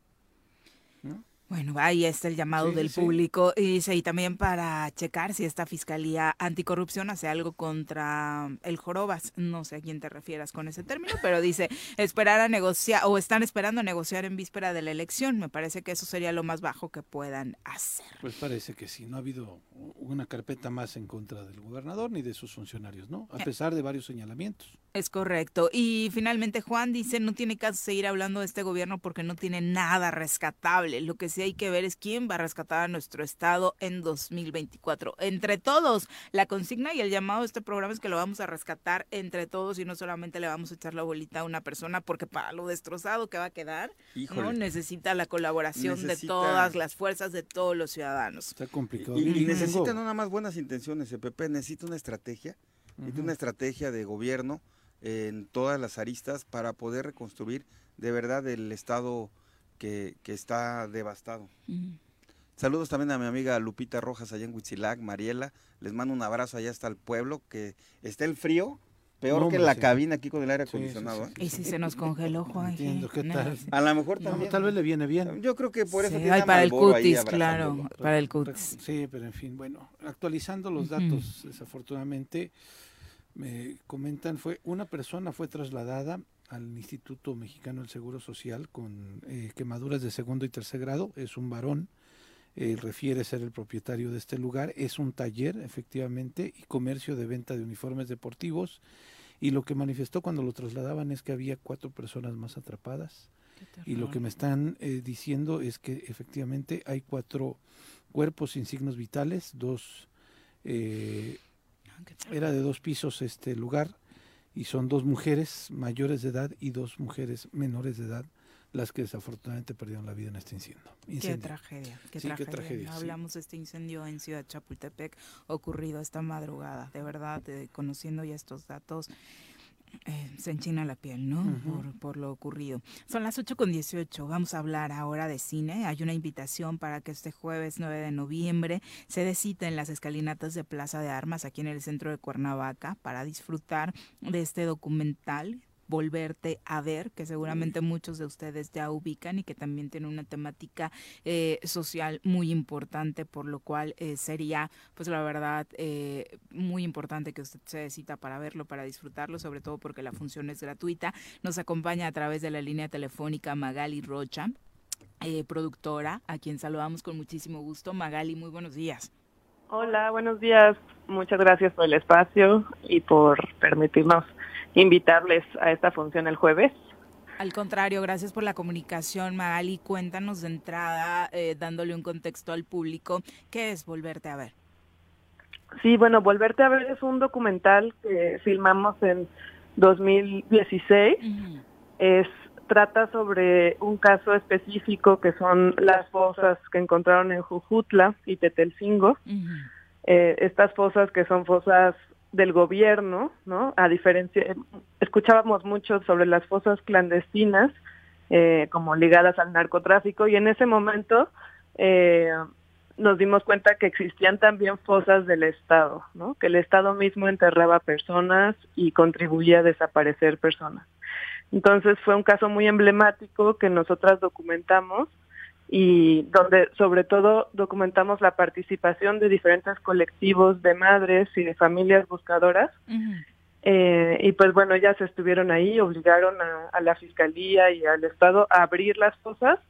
[SPEAKER 5] ¿no?
[SPEAKER 4] Bueno, ahí está el llamado del público. Y y también para checar si esta Fiscalía Anticorrupción hace algo contra el Jorobas. No sé a quién te refieras con ese término, pero dice, esperar a negociar, o están esperando a negociar en víspera de la elección. Me parece que eso sería lo más bajo que puedan hacer.
[SPEAKER 5] Pues parece que sí, no ha habido una carpeta más en contra del gobernador ni de sus funcionarios, ¿no? A eh. pesar de varios señalamientos.
[SPEAKER 4] Es correcto. Y finalmente Juan dice, no tiene caso seguir hablando de este gobierno porque no tiene nada rescatable. Lo que sí hay que ver es quién va a rescatar a nuestro Estado en 2024. Entre todos, la consigna y el llamado de este programa es que lo vamos a rescatar entre todos y no solamente le vamos a echar la bolita a una persona porque para lo destrozado que va a quedar, no necesita la colaboración de todas las fuerzas de todos los ciudadanos.
[SPEAKER 5] Está complicado.
[SPEAKER 6] Y, necesita no nada más buenas intenciones, Pepe, necesita una estrategia, necesita una estrategia de gobierno en todas las aristas para poder reconstruir de verdad el estado que, que está devastado. Saludos también a mi amiga Lupita Rojas allá en Huitzilac, Mariela. Les mando un abrazo allá hasta el pueblo, que está el frío, peor que la cabina aquí con el aire acondicionado. ¿eh?
[SPEAKER 4] Y si se nos congeló, Juan.
[SPEAKER 6] A lo mejor también.
[SPEAKER 5] tal vez le viene bien.
[SPEAKER 6] Yo creo que por eso
[SPEAKER 4] tiene para el cutis, claro, para el cutis.
[SPEAKER 5] Sí, pero en fin, bueno, actualizando los datos, desafortunadamente, me comentan, fue una persona fue trasladada al Instituto Mexicano del Seguro Social con eh, quemaduras de segundo y tercer grado, es un varón, refiere ser el propietario de este lugar, es un taller efectivamente y comercio de venta de uniformes deportivos. Y lo que manifestó cuando lo trasladaban es que había cuatro personas más atrapadas. Y lo que me están eh, diciendo es que efectivamente hay cuatro cuerpos sin signos vitales, dos eh, era de dos pisos este lugar y son dos mujeres mayores de edad y dos mujeres menores de edad las que desafortunadamente perdieron la vida en este incendio.
[SPEAKER 4] Qué tragedia, qué tragedia. Hablamos de este incendio en Ciudad Chapultepec ocurrido esta madrugada. De verdad, eh, conociendo ya estos datos, eh, se enchina la piel, ¿no? por, lo ocurrido. Son las 8 con 18. Vamos a hablar ahora de cine. Hay una invitación para que este jueves 9 de noviembre se dé cita en las escalinatas de Plaza de Armas, aquí en el centro de Cuernavaca, para disfrutar de este documental volverte a ver, que seguramente muchos de ustedes ya ubican y que también tiene una temática eh, social muy importante, por lo cual eh, sería, pues la verdad, eh, muy importante que usted se cita para verlo, para disfrutarlo, sobre todo porque la función es gratuita. Nos acompaña a través de la línea telefónica Magali Rocha. productora, a quien saludamos con muchísimo gusto. Magali, muy buenos días.
[SPEAKER 11] Hola, buenos días. Muchas gracias por el espacio y por permitirnos invitarles a esta función el jueves.
[SPEAKER 4] Al contrario, gracias por la comunicación, Magali. Cuéntanos de entrada, eh, dándole un contexto al público, ¿qué es Volverte a ver?
[SPEAKER 11] Sí, bueno, Volverte a ver es un documental que filmamos en 2016. Es trata sobre un caso específico que son las fosas que encontraron en Jujutla y Tetelcingo. Eh, estas fosas que son fosas del gobierno, ¿no? A diferencia, escuchábamos mucho sobre las fosas clandestinas, eh, como ligadas al narcotráfico, y en ese momento eh, nos dimos cuenta que existían también fosas del Estado, ¿no? Que el Estado mismo enterraba personas y contribuía a desaparecer personas. Entonces fue un caso muy emblemático que nosotras documentamos y donde sobre todo documentamos la participación de diferentes colectivos de madres y de familias buscadoras. Eh, y pues bueno, ellas estuvieron ahí, obligaron a, la fiscalía y al Estado a abrir las fosas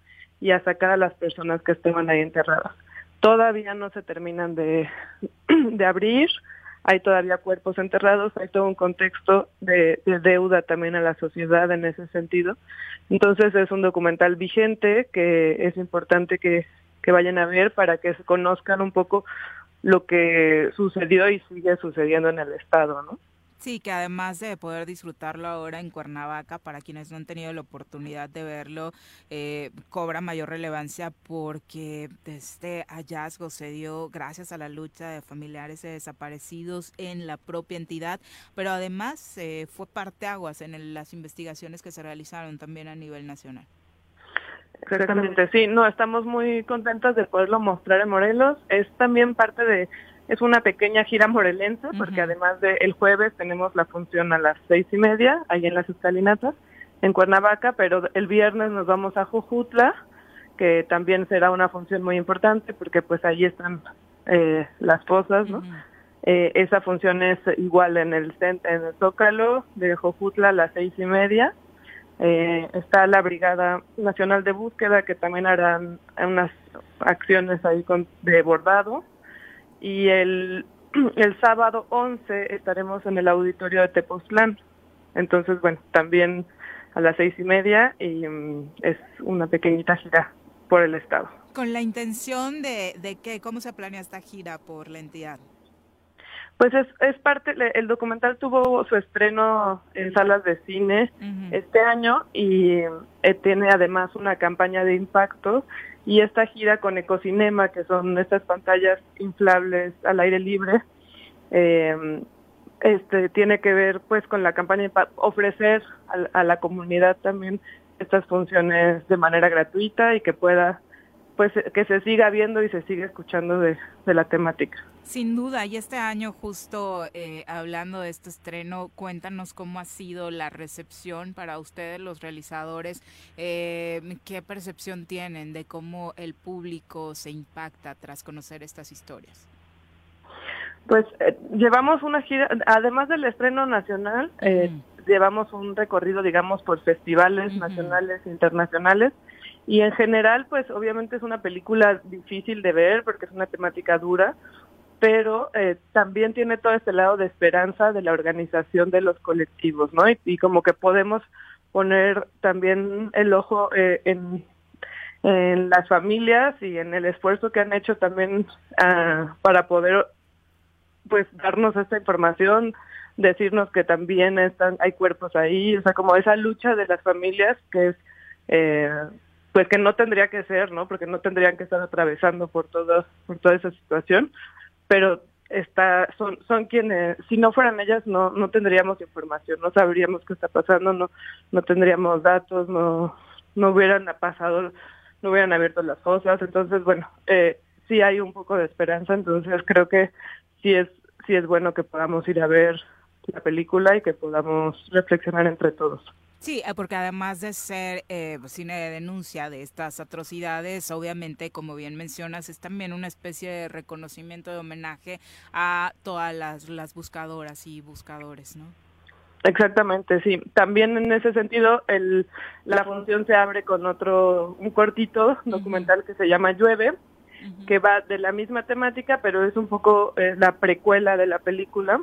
[SPEAKER 11] y a sacar a las personas que estaban ahí enterradas. Todavía no se terminan de, de abrir, hay todavía cuerpos enterrados, hay todo un contexto de, deuda también a la sociedad en ese sentido. Entonces es un documental vigente que es importante que, que vayan a ver para que se conozcan un poco lo que sucedió y sigue sucediendo en el Estado, ¿no?
[SPEAKER 4] Sí, que además de poder disfrutarlo ahora en Cuernavaca, para quienes no han tenido la oportunidad de verlo, eh, cobra mayor relevancia porque este hallazgo se dio gracias a la lucha de familiares de desaparecidos en la propia entidad, pero además eh, fue parteaguas en las investigaciones que se realizaron también a nivel nacional.
[SPEAKER 11] Exactamente, sí, no, estamos muy contentas de poderlo mostrar en Morelos. Es también parte de es una pequeña gira morelense, porque además de el jueves tenemos la función a las seis y media, ahí en las escalinatas, en Cuernavaca, pero el viernes nos vamos a Jujutla, que también será una función muy importante, porque pues ahí están eh, las fosas, ¿no? Eh, esa función es igual en el, en el Zócalo de Jojutla a las seis y media. Eh, está la Brigada Nacional de Búsqueda, que también harán unas acciones ahí con, de bordado y el, el sábado 11 estaremos en el auditorio de Tepoztlán. Entonces, bueno, también a las seis y media y mm, es una pequeñita gira por el estado.
[SPEAKER 4] ¿Con la intención de, de qué? ¿Cómo se planea esta gira por la entidad?
[SPEAKER 11] Pues es, es parte, el documental tuvo su estreno en salas de cine este año y eh, tiene además una campaña de impacto y esta gira con Ecocinema, que son estas pantallas inflables al aire libre, eh, este tiene que ver pues con la campaña de ofrecer a, la comunidad también estas funciones de manera gratuita y que pueda pues que se siga viendo y se siga escuchando de la temática.
[SPEAKER 4] Sin duda, y este año justo eh, hablando de este estreno, cuéntanos cómo ha sido la recepción para ustedes los realizadores, eh, qué percepción tienen de cómo el público se impacta tras conocer estas historias.
[SPEAKER 11] Pues eh, llevamos una gira, además del estreno nacional, llevamos un recorrido, digamos, por festivales nacionales e internacionales. Y en general, pues obviamente es una película difícil de ver porque es una temática dura, pero eh, también tiene todo este lado de esperanza de la organización de los colectivos, ¿no? Y, como que podemos poner también el ojo eh, en, en las familias y en el esfuerzo que han hecho también ah, para poder pues darnos esta información, decirnos que también están hay cuerpos ahí, o sea, como esa lucha de las familias que es eh, pues que no tendría que ser, ¿no? Porque no tendrían que estar atravesando por todo por toda esa situación, pero está son son quienes si no fueran ellas no no tendríamos información no sabríamos qué está pasando no no tendríamos datos no no hubieran pasado no hubieran abierto las cosas entonces bueno eh, sí hay un poco de esperanza entonces creo que sí es sí es bueno que podamos ir a ver la película y que podamos reflexionar entre todos
[SPEAKER 4] Sí, eh, porque además de ser eh, cine de denuncia de estas atrocidades, obviamente, como bien mencionas, es también una especie de reconocimiento, de homenaje a todas las, las buscadoras y buscadores, ¿no?
[SPEAKER 11] Exactamente, sí. También en ese sentido, el, la función se abre con otro, un cortito documental que se llama Llueve, que va de la misma temática, pero es un poco eh, la precuela de la película.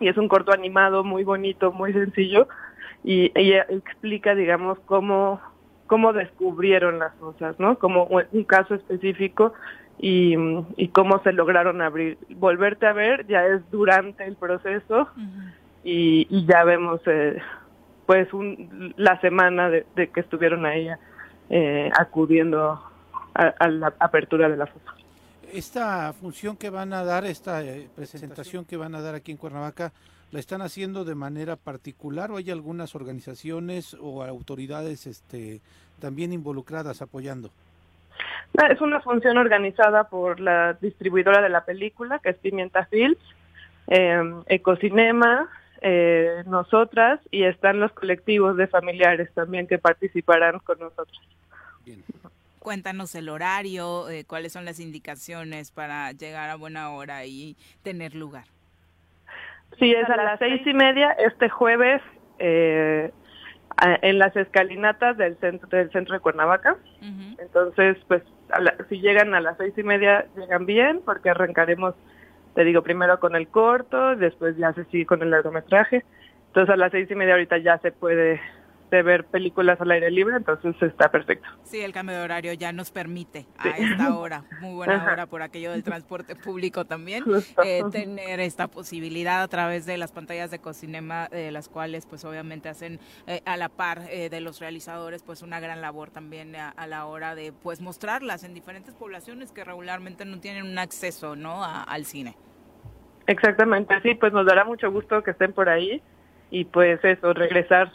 [SPEAKER 11] Y es un corto animado muy bonito, muy sencillo, y ella explica, digamos, cómo, cómo descubrieron las cosas, ¿no? Como un caso específico y, y cómo se lograron abrir. Volverte a ver ya es durante el proceso y, y, ya vemos, eh, pues, un, la semana de, que estuvieron ahí eh, acudiendo a, la apertura de la foto.
[SPEAKER 5] Esta función que van a dar, esta eh, presentación que van a dar aquí en Cuernavaca, ¿La están haciendo de manera particular o hay algunas organizaciones o autoridades este, también involucradas apoyando?
[SPEAKER 11] Es una función organizada por la distribuidora de la película, que es Pimienta Films, eh, Ecocinema, eh, nosotras, y están los colectivos de familiares también que participarán con nosotros.
[SPEAKER 4] Cuéntanos el horario, eh, cuáles son las indicaciones para llegar a buena hora y tener lugar.
[SPEAKER 11] Sí, es a las seis y media este jueves eh, en las escalinatas del centro del centro de Cuernavaca. Entonces, pues, a la- si llegan a las seis y media, llegan bien, porque arrancaremos, te digo, primero con el corto, después ya se sigue con el largometraje. Entonces, a las seis y media ahorita ya se puede de ver películas al aire libre, entonces está perfecto.
[SPEAKER 4] Sí, el cambio de horario ya nos permite a esta hora, muy buena
[SPEAKER 11] Ajá.
[SPEAKER 4] hora por aquello del transporte público también, eh, tener esta posibilidad a través de las pantallas de Cocinema, eh, las cuales pues obviamente hacen eh, a la par eh, de los realizadores pues una gran labor también a, a la hora de pues mostrarlas en diferentes poblaciones que regularmente no tienen un acceso no A- al cine.
[SPEAKER 11] Exactamente, sí, pues nos dará mucho gusto que estén por ahí y pues eso, regresar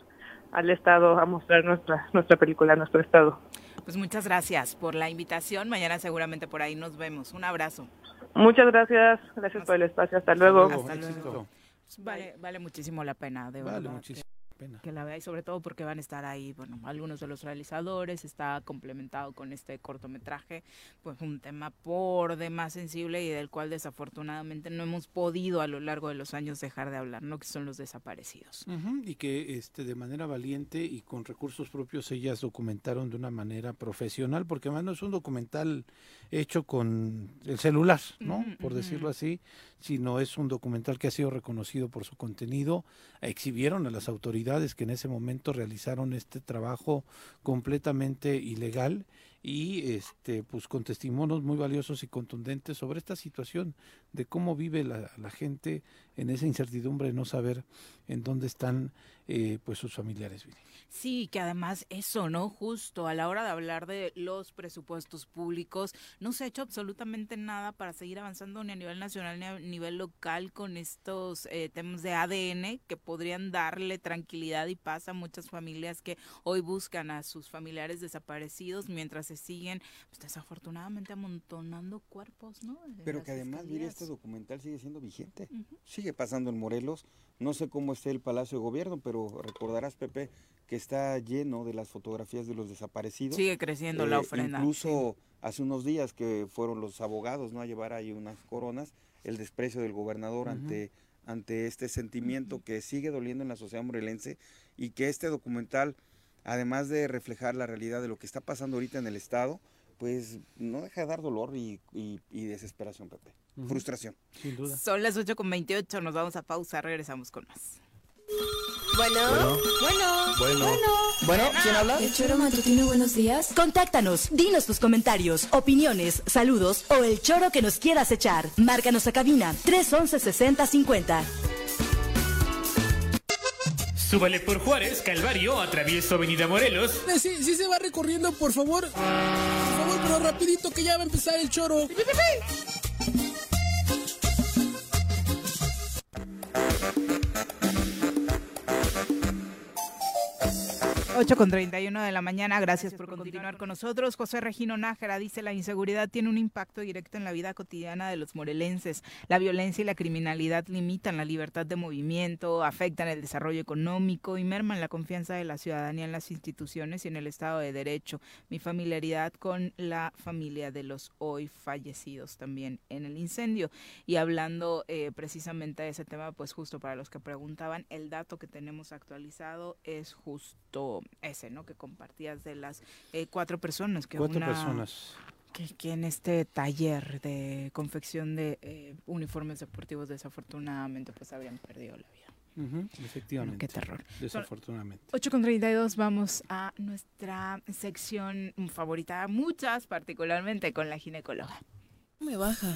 [SPEAKER 11] al estado a mostrar nuestra nuestra película, nuestro estado.
[SPEAKER 4] Pues muchas gracias por la invitación, mañana seguramente por ahí nos vemos, un abrazo.
[SPEAKER 11] Muchas gracias, gracias por el espacio, hasta luego.
[SPEAKER 4] Hasta luego. Pues vale, vale muchísimo la pena, de
[SPEAKER 5] Vale
[SPEAKER 4] verdad.
[SPEAKER 5] muchísimo pena.
[SPEAKER 4] Que la vea y sobre todo porque van a estar ahí, bueno, algunos de los realizadores, está complementado con este cortometraje, pues un tema por demás sensible y del cual desafortunadamente no hemos podido a lo largo de los años dejar de hablar, ¿no? Que son los desaparecidos.
[SPEAKER 5] Ujú, Y que este de manera valiente y con recursos propios ellas documentaron de una manera profesional, porque además no es un documental hecho con el celular, ¿no? Por decirlo así, sino es un documental que ha sido reconocido por su contenido. Exhibieron a las autoridades que en ese momento realizaron este trabajo completamente ilegal y este pues con testimonios muy valiosos y contundentes sobre esta situación de cómo vive la, la gente en esa incertidumbre de no saber en dónde están eh, pues sus familiares. Viri.
[SPEAKER 4] Sí, que además eso, ¿no? Justo a la hora de hablar de los presupuestos públicos, no se ha hecho absolutamente nada para seguir avanzando ni a nivel nacional ni a nivel local con estos eh, temas de ADN que podrían darle tranquilidad y paz a muchas familias que hoy buscan a sus familiares desaparecidos mientras se siguen, pues desafortunadamente amontonando cuerpos, ¿no?
[SPEAKER 6] Pero que además, mire, este documental sigue siendo vigente. Sigue pasando en Morelos. No sé cómo esté el Palacio de Gobierno, pero recordarás, Pepe, que está lleno de las fotografías de los desaparecidos.
[SPEAKER 4] Sigue creciendo la
[SPEAKER 6] Eh,
[SPEAKER 4] ofrenda,
[SPEAKER 6] Incluso hace unos días que fueron los abogados no a llevar ahí unas coronas, el desprecio del gobernador
[SPEAKER 12] Ujú.
[SPEAKER 6] ante ante este sentimiento que sigue doliendo en la sociedad morelense y que este documental, además de reflejar la realidad de lo que está pasando ahorita en el estado, pues no deja de dar dolor y, y- y desesperación, Pepe. Frustración.
[SPEAKER 5] Sin duda.
[SPEAKER 4] Son las 8 con 28, nos vamos a pausa, regresamos con más.
[SPEAKER 2] Bueno, bueno,
[SPEAKER 1] Bueno.
[SPEAKER 2] bueno.
[SPEAKER 1] ¿quién habla?
[SPEAKER 2] El choro matutino, buenos días. Contáctanos, dinos tus comentarios, opiniones, saludos o el choro que nos quieras echar. Márcanos a cabina 311 6050.
[SPEAKER 9] Súbale por Juárez, Calvario, atravieso Avenida Morelos.
[SPEAKER 10] Eh, Sí, sí se va recorriendo, por favor. Por favor, pero rapidito que ya va a empezar el choro.
[SPEAKER 4] 8 con 31 de la mañana, gracias, por, continuar con nosotros. José Regino Nájera dice, la inseguridad tiene un impacto directo en la vida cotidiana de los morelenses. La violencia y la criminalidad limitan la libertad de movimiento, afectan el desarrollo económico y merman la confianza de la ciudadanía en las instituciones y en el Estado de Derecho. Mi familiaridad con la familia de los hoy fallecidos también en el incendio. Y hablando eh, precisamente de ese tema, pues justo para los que preguntaban, el dato que tenemos actualizado es justo ese, ¿no? Que compartías de las eh, cuatro personas que
[SPEAKER 5] Cuatro
[SPEAKER 4] una-
[SPEAKER 5] personas.
[SPEAKER 4] que, que en este taller de confección de eh, uniformes deportivos desafortunadamente pues habían perdido la vida.
[SPEAKER 5] Ujú, efectivamente.
[SPEAKER 4] qué terror.
[SPEAKER 5] Desafortunadamente.
[SPEAKER 4] 8 con 32 vamos a nuestra sección favorita, muchas particularmente con la ginecóloga.
[SPEAKER 13] Me baja.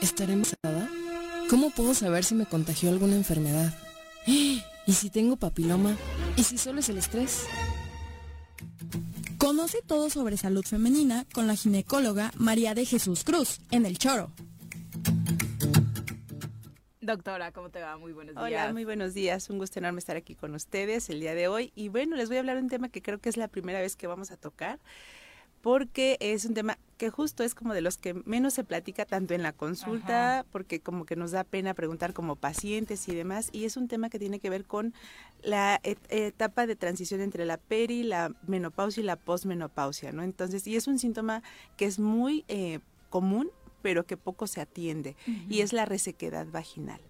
[SPEAKER 13] ¿Estaré embarazada? ¿Cómo puedo saber si me contagió alguna enfermedad? ¿Y si tengo papiloma? ¿Y si solo es el estrés?
[SPEAKER 14] Conoce todo sobre salud femenina con la ginecóloga María de Jesús Cruz en El Choro.
[SPEAKER 4] Doctora, ¿cómo te va? Muy buenos días.
[SPEAKER 15] Hola, muy buenos días. Un gusto enorme estar aquí con ustedes el día de hoy. Y bueno, les voy a hablar de un tema que creo que es la primera vez que vamos a tocar, porque es un tema que justo es como de los que menos se platica tanto en la consulta, porque como que nos da pena preguntar como pacientes y demás, y es un tema que tiene que ver con la etapa de transición entre la peri, la menopausia y la posmenopausia, ¿no? Entonces, y es un síntoma que es muy eh, común, pero que poco se atiende, y es la resequedad vaginal.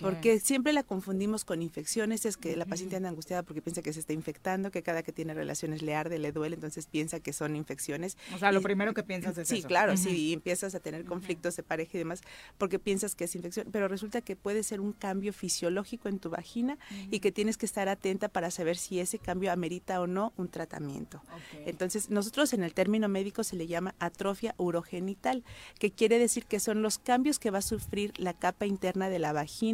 [SPEAKER 15] Porque siempre la confundimos con infecciones, es que la paciente anda angustiada porque piensa que se está infectando, que cada que tiene relaciones le arde, le duele, entonces piensa que son infecciones.
[SPEAKER 4] O sea, lo primero que piensas es
[SPEAKER 15] sí, claro, sí, y empiezas a tener conflictos de pareja y demás porque piensas que es infección, pero resulta que puede ser un cambio fisiológico en tu vagina y que tienes que estar atenta para saber si ese cambio amerita o no un tratamiento. Entonces, nosotros en el término médico se le llama atrofia urogenital, que quiere decir que son los cambios que va a sufrir la capa interna de la vagina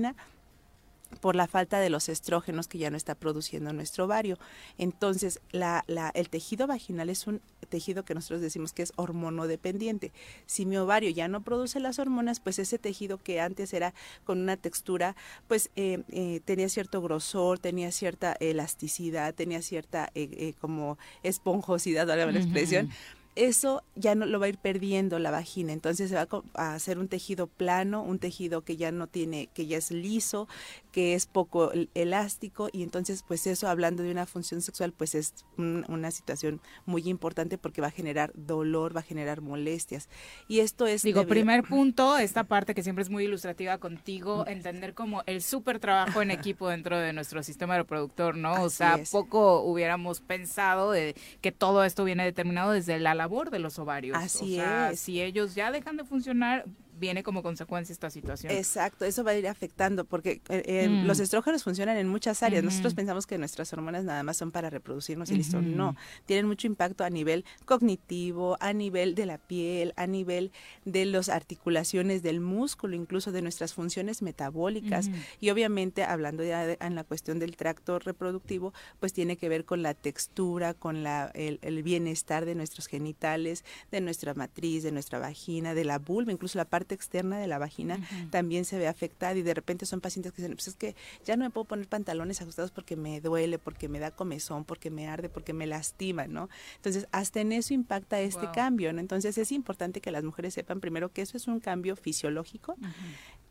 [SPEAKER 15] por la falta de los estrógenos que ya no está produciendo nuestro ovario. Entonces, la, el tejido vaginal es un tejido que nosotros decimos que es hormonodependiente. Si mi ovario ya no produce las hormonas, pues ese tejido que antes era con una textura, pues eh, eh, tenía cierto grosor, tenía cierta elasticidad, tenía cierta eh, como esponjosidad, la expresión eso ya no lo va a ir perdiendo la vagina, entonces se va a hacer un tejido plano, un tejido que ya no tiene, que ya es liso, que es poco elástico y entonces pues eso hablando de una función sexual pues es una situación muy importante porque va a generar dolor, va a generar molestias y esto es
[SPEAKER 4] digo primer punto esta parte que siempre es muy ilustrativa contigo entender como el súper trabajo en equipo dentro de nuestro sistema reproductor, ¿no? o sea poco hubiéramos pensado de que todo esto viene determinado desde la labor de los ovarios.
[SPEAKER 15] Así
[SPEAKER 4] o sea,
[SPEAKER 15] es.
[SPEAKER 4] Si ellos ya dejan de funcionar, viene como consecuencia esta situación.
[SPEAKER 15] Exacto, eso va a ir afectando porque eh, eh, mm. los estrógenos funcionan en muchas áreas. Nosotros pensamos que nuestras hormonas nada más son para reproducirnos y listo. No, tienen mucho impacto a nivel cognitivo, a nivel de la piel, a nivel de las articulaciones del músculo, incluso de nuestras funciones metabólicas. Y obviamente, hablando ya en la cuestión del tracto reproductivo, pues tiene que ver con la textura, con la, el, bienestar de nuestros genitales, de nuestra matriz, de nuestra vagina, de la vulva, incluso la parte externa de la vagina también se ve afectada y de repente son pacientes que dicen, pues es que ya no me puedo poner pantalones ajustados porque me duele, porque me da comezón, porque me arde, porque me lastima, ¿no? Entonces, hasta en eso impacta este cambio, ¿no? Entonces, es importante que las mujeres sepan primero que eso es un cambio fisiológico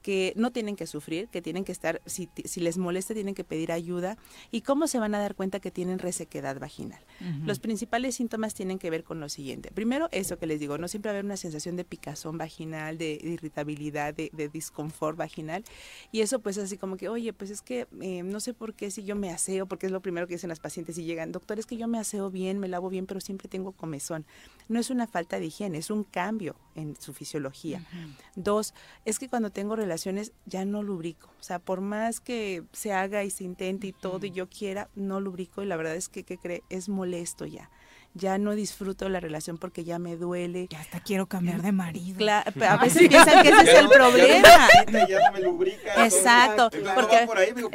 [SPEAKER 15] que no tienen que sufrir, que tienen que estar, si, si, les molesta, tienen que pedir ayuda. ¿Y cómo se van a dar cuenta que tienen resequedad vaginal? Los principales síntomas tienen que ver con lo siguiente. Primero, eso que les digo, no siempre va a haber una sensación de picazón vaginal, de, irritabilidad, de, de, disconfort vaginal. Y eso pues así como que, oye, pues es que eh, no sé por qué si yo me aseo, porque es lo primero que dicen las pacientes y llegan, doctor, es que yo me aseo bien, me lavo bien, pero siempre tengo comezón. No es una falta de higiene, es un cambio en su fisiología. Dos, es que cuando tengo relaciones ya no lubrico. O sea, por más que se haga y se intente y todo y yo quiera, no lubrico y la verdad es que, ¿qué cree? Es molesto ya ya no disfruto la relación porque ya me duele.
[SPEAKER 4] Ya hasta quiero cambiar de marido.
[SPEAKER 15] Claro, a veces piensan que ese es el problema. exacto, porque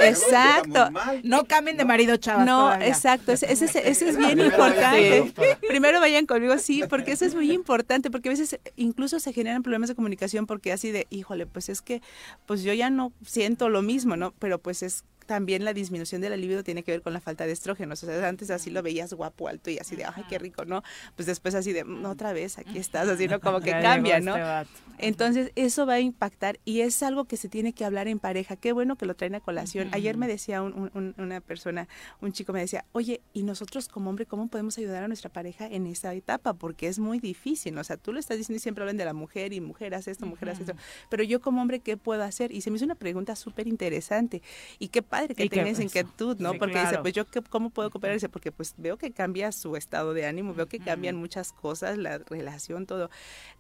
[SPEAKER 15] exacto.
[SPEAKER 4] No cambien de marido, chavas.
[SPEAKER 15] No, exacto, ese, ese, es bien importante. Primero vayan conmigo, sí, porque eso es muy importante, porque a veces incluso se generan problemas de comunicación porque así de, híjole, pues es que pues yo ya no siento lo mismo, ¿no? Pero pues es también la disminución de la libido tiene que ver con la falta de estrógenos. O sea, antes así lo veías guapo, alto y así de, ay, qué rico, ¿no? Pues después así de, mm, otra vez, aquí estás, así, ¿no? Como que cambia, ¿no? Este Entonces, eso va a impactar y es algo que se tiene que hablar en pareja. Qué bueno que lo traen a colación. Ayer me decía una persona, un chico me decía, oye, ¿y nosotros como hombre cómo podemos ayudar a nuestra pareja en esa etapa? Porque es muy difícil, o sea, tú lo estás diciendo y siempre hablan de la mujer y mujer hace esto, mujer hace esto, pero yo como hombre, ¿qué puedo hacer? Y se me hizo una pregunta súper interesante y qué padre que tengas inquietud, ¿no? porque dice, pues yo, ¿cómo puedo cooperar? Dice, porque pues veo que cambia su estado de ánimo, veo que cambian muchas cosas, la relación, todo.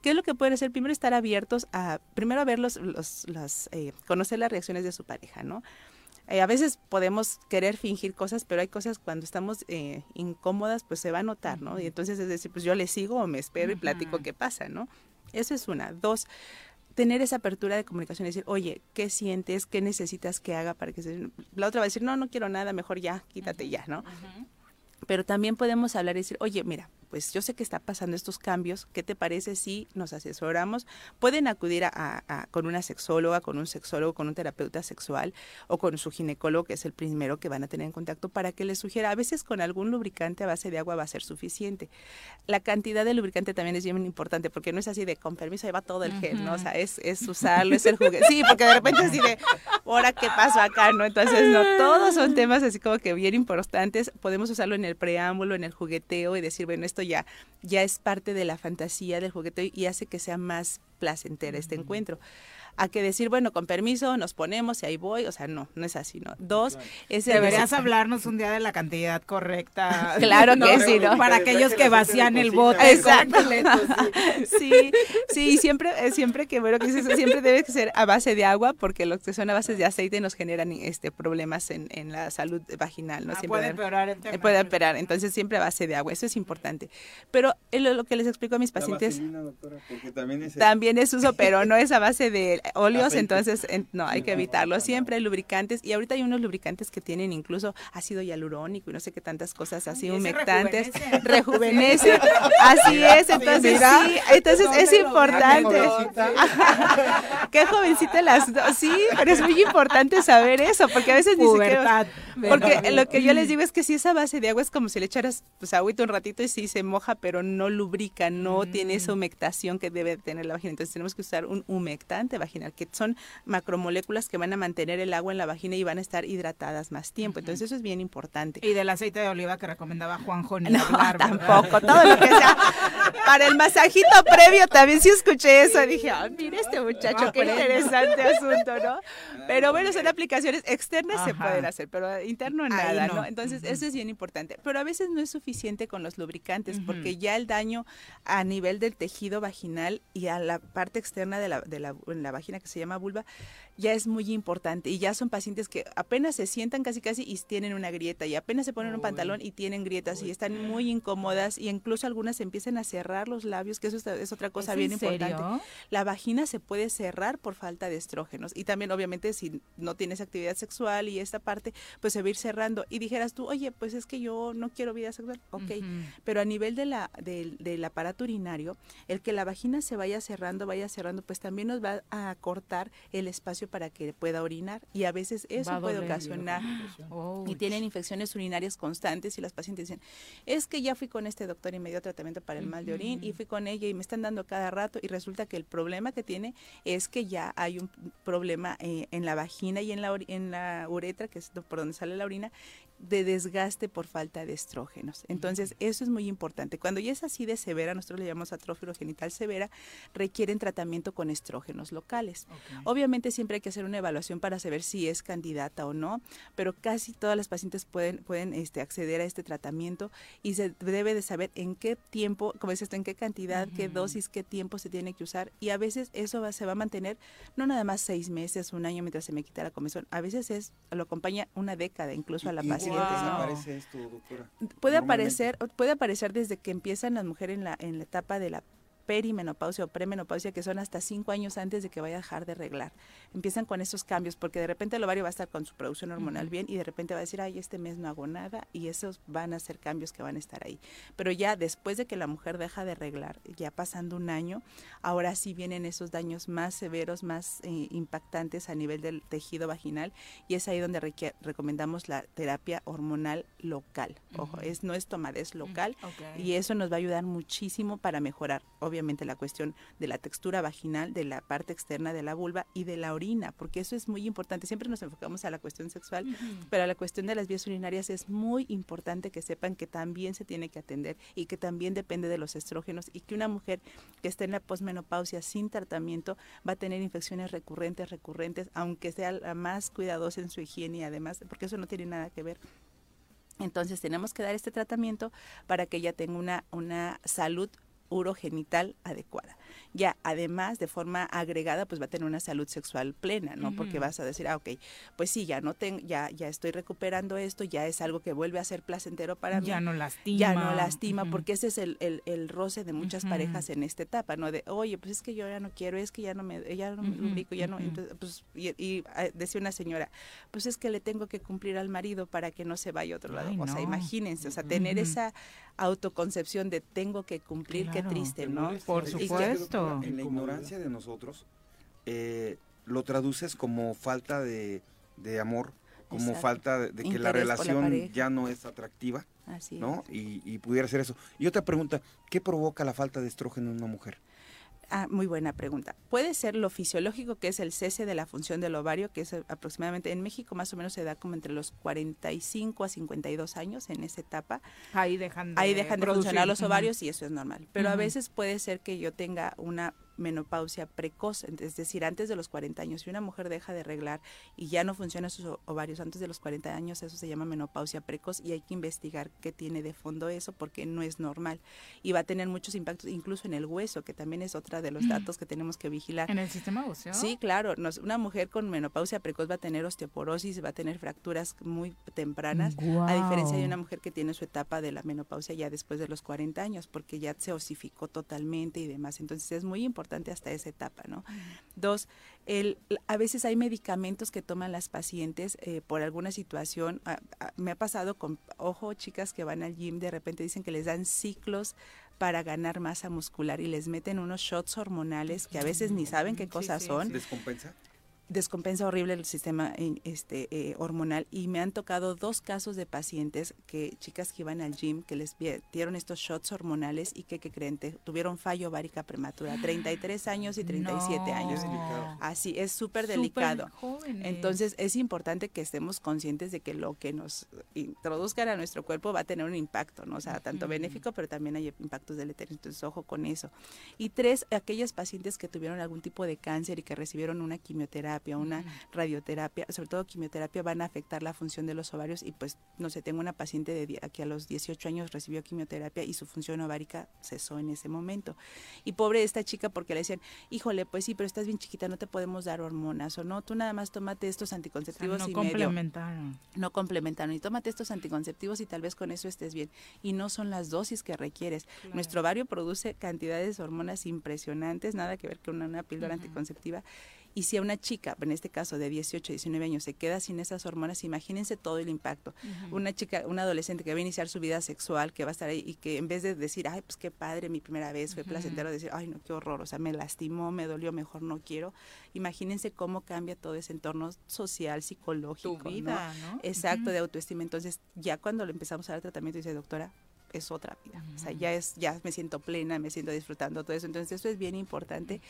[SPEAKER 15] ¿Qué es lo que pueden hacer? Primero estar abiertos a, primero a ver los, los, eh, conocer las reacciones de su pareja, ¿no? Eh, a veces podemos querer fingir cosas, pero hay cosas cuando estamos eh, incómodas, pues se va a notar, ¿no? Y entonces es decir, pues yo le sigo o me espero y platico qué pasa, ¿no? Eso es una. Dos, tener esa apertura de comunicación y decir, oye, ¿qué sientes? ¿Qué necesitas que haga para que se... La otra va a decir, no, no quiero nada, mejor ya, quítate ya, ¿no? Pero también podemos hablar y decir, oye, mira, pues yo sé que está pasando estos cambios, ¿qué te parece si nos asesoramos? Pueden acudir a, con una sexóloga, con un sexólogo, con un terapeuta sexual o con su ginecólogo, que es el primero que van a tener en contacto para que les sugiera. A veces con algún lubricante a base de agua va a ser suficiente. La cantidad de lubricante también es bien importante porque no es así de con permiso, ahí va todo el gel, ¿no? O sea, es, es usarlo, es el juguete. Sí, porque de repente así de, ahora qué pasó acá, ¿no? Entonces, no, todos son temas así como que bien importantes. Podemos usarlo en el preámbulo, en el jugueteo y decir, bueno, esto ya, ya es parte de la fantasía del jugueteo y hace que sea más placentera este encuentro a que decir, bueno, con permiso, nos ponemos y ahí voy, o sea, no, no es así, ¿no? Dos,
[SPEAKER 4] es Deberías hablarnos un día de la cantidad correcta.
[SPEAKER 15] claro que sí, ¿no?
[SPEAKER 4] Para aquellos que vacían el bote.
[SPEAKER 15] Exacto. sí, sí, siempre, eh, siempre que, bueno, que siempre debe ser a base de agua, porque los que son a base de aceite nos generan este problemas en, en la salud vaginal, ¿no?
[SPEAKER 4] Ah, puede empeorar el tema.
[SPEAKER 15] Puede empeorar, entonces siempre a base de agua, eso es importante. Pero lo, que les explico a mis pacientes...
[SPEAKER 6] también es...
[SPEAKER 15] También es uso, pero no es a base de óleos, entonces no, hay que evitarlo. Siempre lubricantes, y ahorita hay unos lubricantes que tienen incluso ácido hialurónico y no sé qué tantas cosas así humectantes. Rejuvenece. así es, entonces sí, entonces es importante. Qué jovencita las dos, sí, pero es muy importante saber eso, porque a veces ni siquiera... Porque lo que yo les digo es que si esa base de agua es como si le echaras pues agüita un ratito y sí se moja, pero no lubrica, no tiene esa mm. humectación que debe tener la vagina. Entonces tenemos que usar un humectante vaginal que son macromoléculas que van a mantener el agua en la vagina y van a estar hidratadas más tiempo. Entonces eso es bien importante.
[SPEAKER 4] Y del aceite de oliva que recomendaba Juanjo
[SPEAKER 15] no, tampoco, todo lo que sea. Para el masajito previo también sí escuché eso. Dije, ah, mira este muchacho, qué interesante asunto, ¿no? Pero bueno, son aplicaciones externas se pueden hacer, pero interno nada, no. Entonces eso es bien importante. Pero a veces no es suficiente con los lubricantes porque ya el daño a nivel del tejido vaginal y a la parte externa de la, de la, en la vagina que se llama vulva, ya es muy importante. Y ya son pacientes que apenas se sientan casi casi y tienen una grieta, y apenas se ponen un pantalón y tienen grietas, y están muy incómodas, y incluso algunas empiezan a cerrar los labios, que eso es, otra cosa bien importante. La vagina se puede cerrar por falta de estrógenos. Y también, obviamente, si no tienes actividad sexual y esta parte, pues se va a ir cerrando. Y dijeras tú, oye, pues es que yo no quiero vida sexual. Ok. Pero a nivel de la, del aparato urinario, el que la vagina se vaya cerrando, vaya cerrando, pues también nos va a cortar el espacio para que pueda orinar y a veces eso puede ocasionar. Y tienen infecciones urinarias constantes y las pacientes dicen, es que ya fui con este doctor y me dio tratamiento para el mal de orín y fui con ella y me están dando cada rato y resulta que el problema que tiene es que ya hay un problema eh, en la vagina y en la, en la uretra, que es por donde sale la orina, de desgaste por falta de estrógenos. Entonces, eso es muy importante. Cuando ya es así de severa, nosotros le llamamos atrófilo genital severa, requieren tratamiento con estrógenos locales. Obviamente siempre hay que hacer una evaluación para saber si es candidata o no, pero casi todas las pacientes pueden, pueden este, acceder a este tratamiento y se debe de saber en qué tiempo, como es esto, en qué cantidad, qué dosis, qué tiempo se tiene que usar. Y a veces eso va, se va a mantener no nada más seis meses, un año mientras se me quita la comezón. A veces es, lo acompaña una década incluso a la paciente Puede aparecer, puede aparecer desde que empiezan las mujeres en la, en la etapa de la perimenopausia o premenopausia, que son hasta cinco años antes de que vaya a dejar de reglar. Empiezan con esos cambios, porque de repente el ovario va a estar con su producción hormonal bien y de repente va a decir, ay, este mes no hago nada, y esos van a ser cambios que van a estar ahí. Pero ya después de que la mujer deja de reglar, ya pasando un año, ahora sí vienen esos daños más severos, más eh, impactantes a nivel del tejido vaginal, y es ahí donde recomendamos la terapia hormonal local. Ojo, es, no es tomada, es local, y eso nos va a ayudar muchísimo para mejorar, obviamente obviamente la cuestión de la textura vaginal, de la parte externa de la vulva y de la orina, porque eso es muy importante. Siempre nos enfocamos a la cuestión sexual, pero a la cuestión de las vías urinarias es muy importante que sepan que también se tiene que atender y que también depende de los estrógenos y que una mujer que esté en la posmenopausia sin tratamiento va a tener infecciones recurrentes, recurrentes, aunque sea la más cuidadosa en su higiene y además, porque eso no tiene nada que ver entonces tenemos que dar este tratamiento para que ella tenga una, una salud urogenital adecuada ya además de forma agregada pues va a tener una salud sexual plena, ¿no? Porque vas a decir, ah, ok, pues sí, ya no tengo, ya, ya estoy recuperando esto, ya es algo que vuelve a ser placentero para mí.
[SPEAKER 4] Ya no lastima.
[SPEAKER 15] Ya no lastima, porque ese es el, el, roce de muchas parejas en esta etapa, ¿no? De, oye, pues es que yo ya no quiero, es que ya no me, ya no me lubrico, ya no, entonces, pues, y, ah, decía una señora, pues es que le tengo que cumplir al marido para que no se vaya a otro lado. o sea, imagínense, o sea, tener esa autoconcepción de tengo que cumplir, qué triste, ¿no?
[SPEAKER 4] Por supuesto.
[SPEAKER 6] En la ignorancia de nosotros, eh, lo traduces como falta de, amor, como falta de, que la relación ya no es atractiva, ¿no? Y, y, pudiera ser eso. Y otra pregunta, ¿qué provoca la falta de estrógeno en una mujer?
[SPEAKER 15] Ah, muy buena pregunta. Puede ser lo fisiológico, que es el cese de la función del ovario, que es aproximadamente en México más o menos se da como entre los 45 a 52 años en esa etapa.
[SPEAKER 4] Ahí dejan
[SPEAKER 15] de, Ahí dejan de funcionar los ovarios y eso es normal. Pero a veces puede ser que yo tenga una menopausia precoz, es decir, antes de los 40 años. Si una mujer deja de arreglar y ya no funcionan sus ovarios antes de los 40 años, eso se llama menopausia precoz y hay que investigar qué tiene de fondo eso porque no es normal y va a tener muchos impactos incluso en el hueso, que también es otra de los mm. datos que tenemos que vigilar.
[SPEAKER 4] ¿En el sistema óseo?
[SPEAKER 15] Sí, claro. una mujer con menopausia precoz va a tener osteoporosis, va a tener fracturas muy tempranas, a diferencia de una mujer que tiene su etapa de la menopausia ya después de los 40 años, porque ya se osificó totalmente y demás. Entonces es muy importante hasta esa etapa, ¿no? Dos, el, a veces hay medicamentos que toman las pacientes eh, por alguna situación. me ha pasado con, ojo, chicas que van al gym, de repente dicen que les dan ciclos para ganar masa muscular y les meten unos shots hormonales que a veces ni saben qué cosas son.
[SPEAKER 6] ¿Descompensa?
[SPEAKER 15] Descompensa horrible el sistema este, eh, hormonal. Y me han tocado dos casos de pacientes que chicas que iban al gym que les dieron estos shots hormonales y que, que creen tuvieron fallo ovárica prematura. 33 años y 37 años. Así es súper delicado. entonces es importante que estemos conscientes de que lo que nos introduzcan a nuestro cuerpo va a tener un impacto no o sea tanto benéfico pero también hay impactos deleterios entonces ojo con eso. Y tres aquellas pacientes que tuvieron algún tipo de cáncer y que recibieron una quimioterapia una radioterapia, sobre todo quimioterapia, van a afectar la función de los ovarios y pues, no sé, tengo una paciente de que a los 18 años recibió quimioterapia y su función ovárica cesó en ese momento. Y pobre esta chica porque le decían, híjole, pues sí, pero estás bien chiquita, no te podemos dar hormonas o no, tú nada más tómate estos anticonceptivos
[SPEAKER 4] no
[SPEAKER 15] y
[SPEAKER 4] complementaron.
[SPEAKER 15] No complementaron y tómate estos anticonceptivos y tal vez con eso estés bien. Y no son las dosis que requieres. Nuestro ovario produce cantidades de hormonas impresionantes, nada que ver con una, píldora anticonceptiva y si a una chica, en este caso de 18, 19 años, se queda sin esas hormonas, imagínense todo el impacto. Una chica, una adolescente que va a iniciar su vida sexual, que va a estar ahí y que en vez de decir, ay, pues qué padre, mi primera vez fue placentero, decir, ay, no, qué horror, o sea, me lastimó, me dolió, mejor no quiero. Imagínense cómo cambia todo ese entorno social, psicológico.
[SPEAKER 4] Tu vida, ¿no?
[SPEAKER 15] Exacto, de autoestima. Entonces, ya cuando le empezamos a dar tratamiento, dice, doctora, es otra vida. O sea, ya es, ya me siento plena, me siento disfrutando todo eso. Entonces, eso es bien importante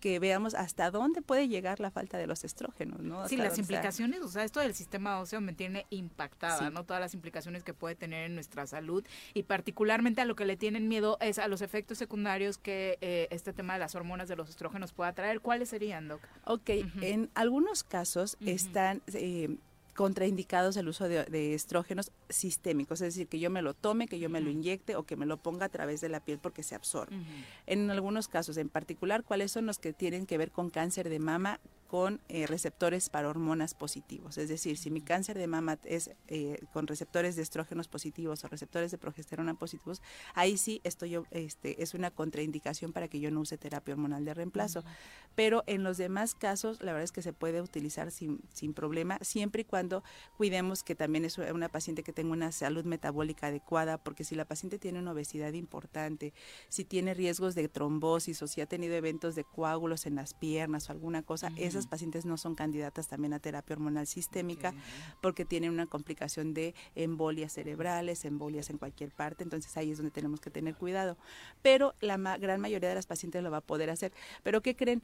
[SPEAKER 15] que veamos hasta dónde puede llegar la falta de los estrógenos, ¿no?
[SPEAKER 4] sí, las implicaciones, o sea, esto del sistema óseo me tiene impactada, ¿no? Todas las implicaciones que puede tener en nuestra salud y particularmente a lo que le tienen miedo es a los efectos secundarios que eh, este tema de las hormonas de los estrógenos pueda traer. ¿Cuáles serían, Doc?
[SPEAKER 15] Ok, en algunos casos están... Eh, contraindicados el uso de, estrógenos sistémicos, es decir, que yo me lo tome, que yo me lo inyecte o que me lo ponga a través de la piel porque se absorbe. En algunos casos en particular, ¿cuáles son los que tienen que ver con cáncer de mama con eh, receptores para hormonas positivos. Es decir, si mi cáncer de mama es eh, con receptores de estrógenos positivos o receptores de progesterona positivos, ahí sí esto yo, este, es una contraindicación para que yo no use terapia hormonal de reemplazo. Pero en los demás casos, la verdad es que se puede utilizar sin, sin problema, siempre y cuando cuidemos que también es una paciente que tenga una salud metabólica adecuada, porque si la paciente tiene una obesidad importante, si tiene riesgos de trombosis o si ha tenido eventos de coágulos en las piernas o alguna cosa, esas pacientes no son candidatas también a terapia hormonal sistémica porque tienen una complicación de embolias cerebrales, embolias en cualquier parte, entonces ahí es donde tenemos que tener cuidado. Pero la gran mayoría de las pacientes lo va a poder hacer. Pero ¿qué creen?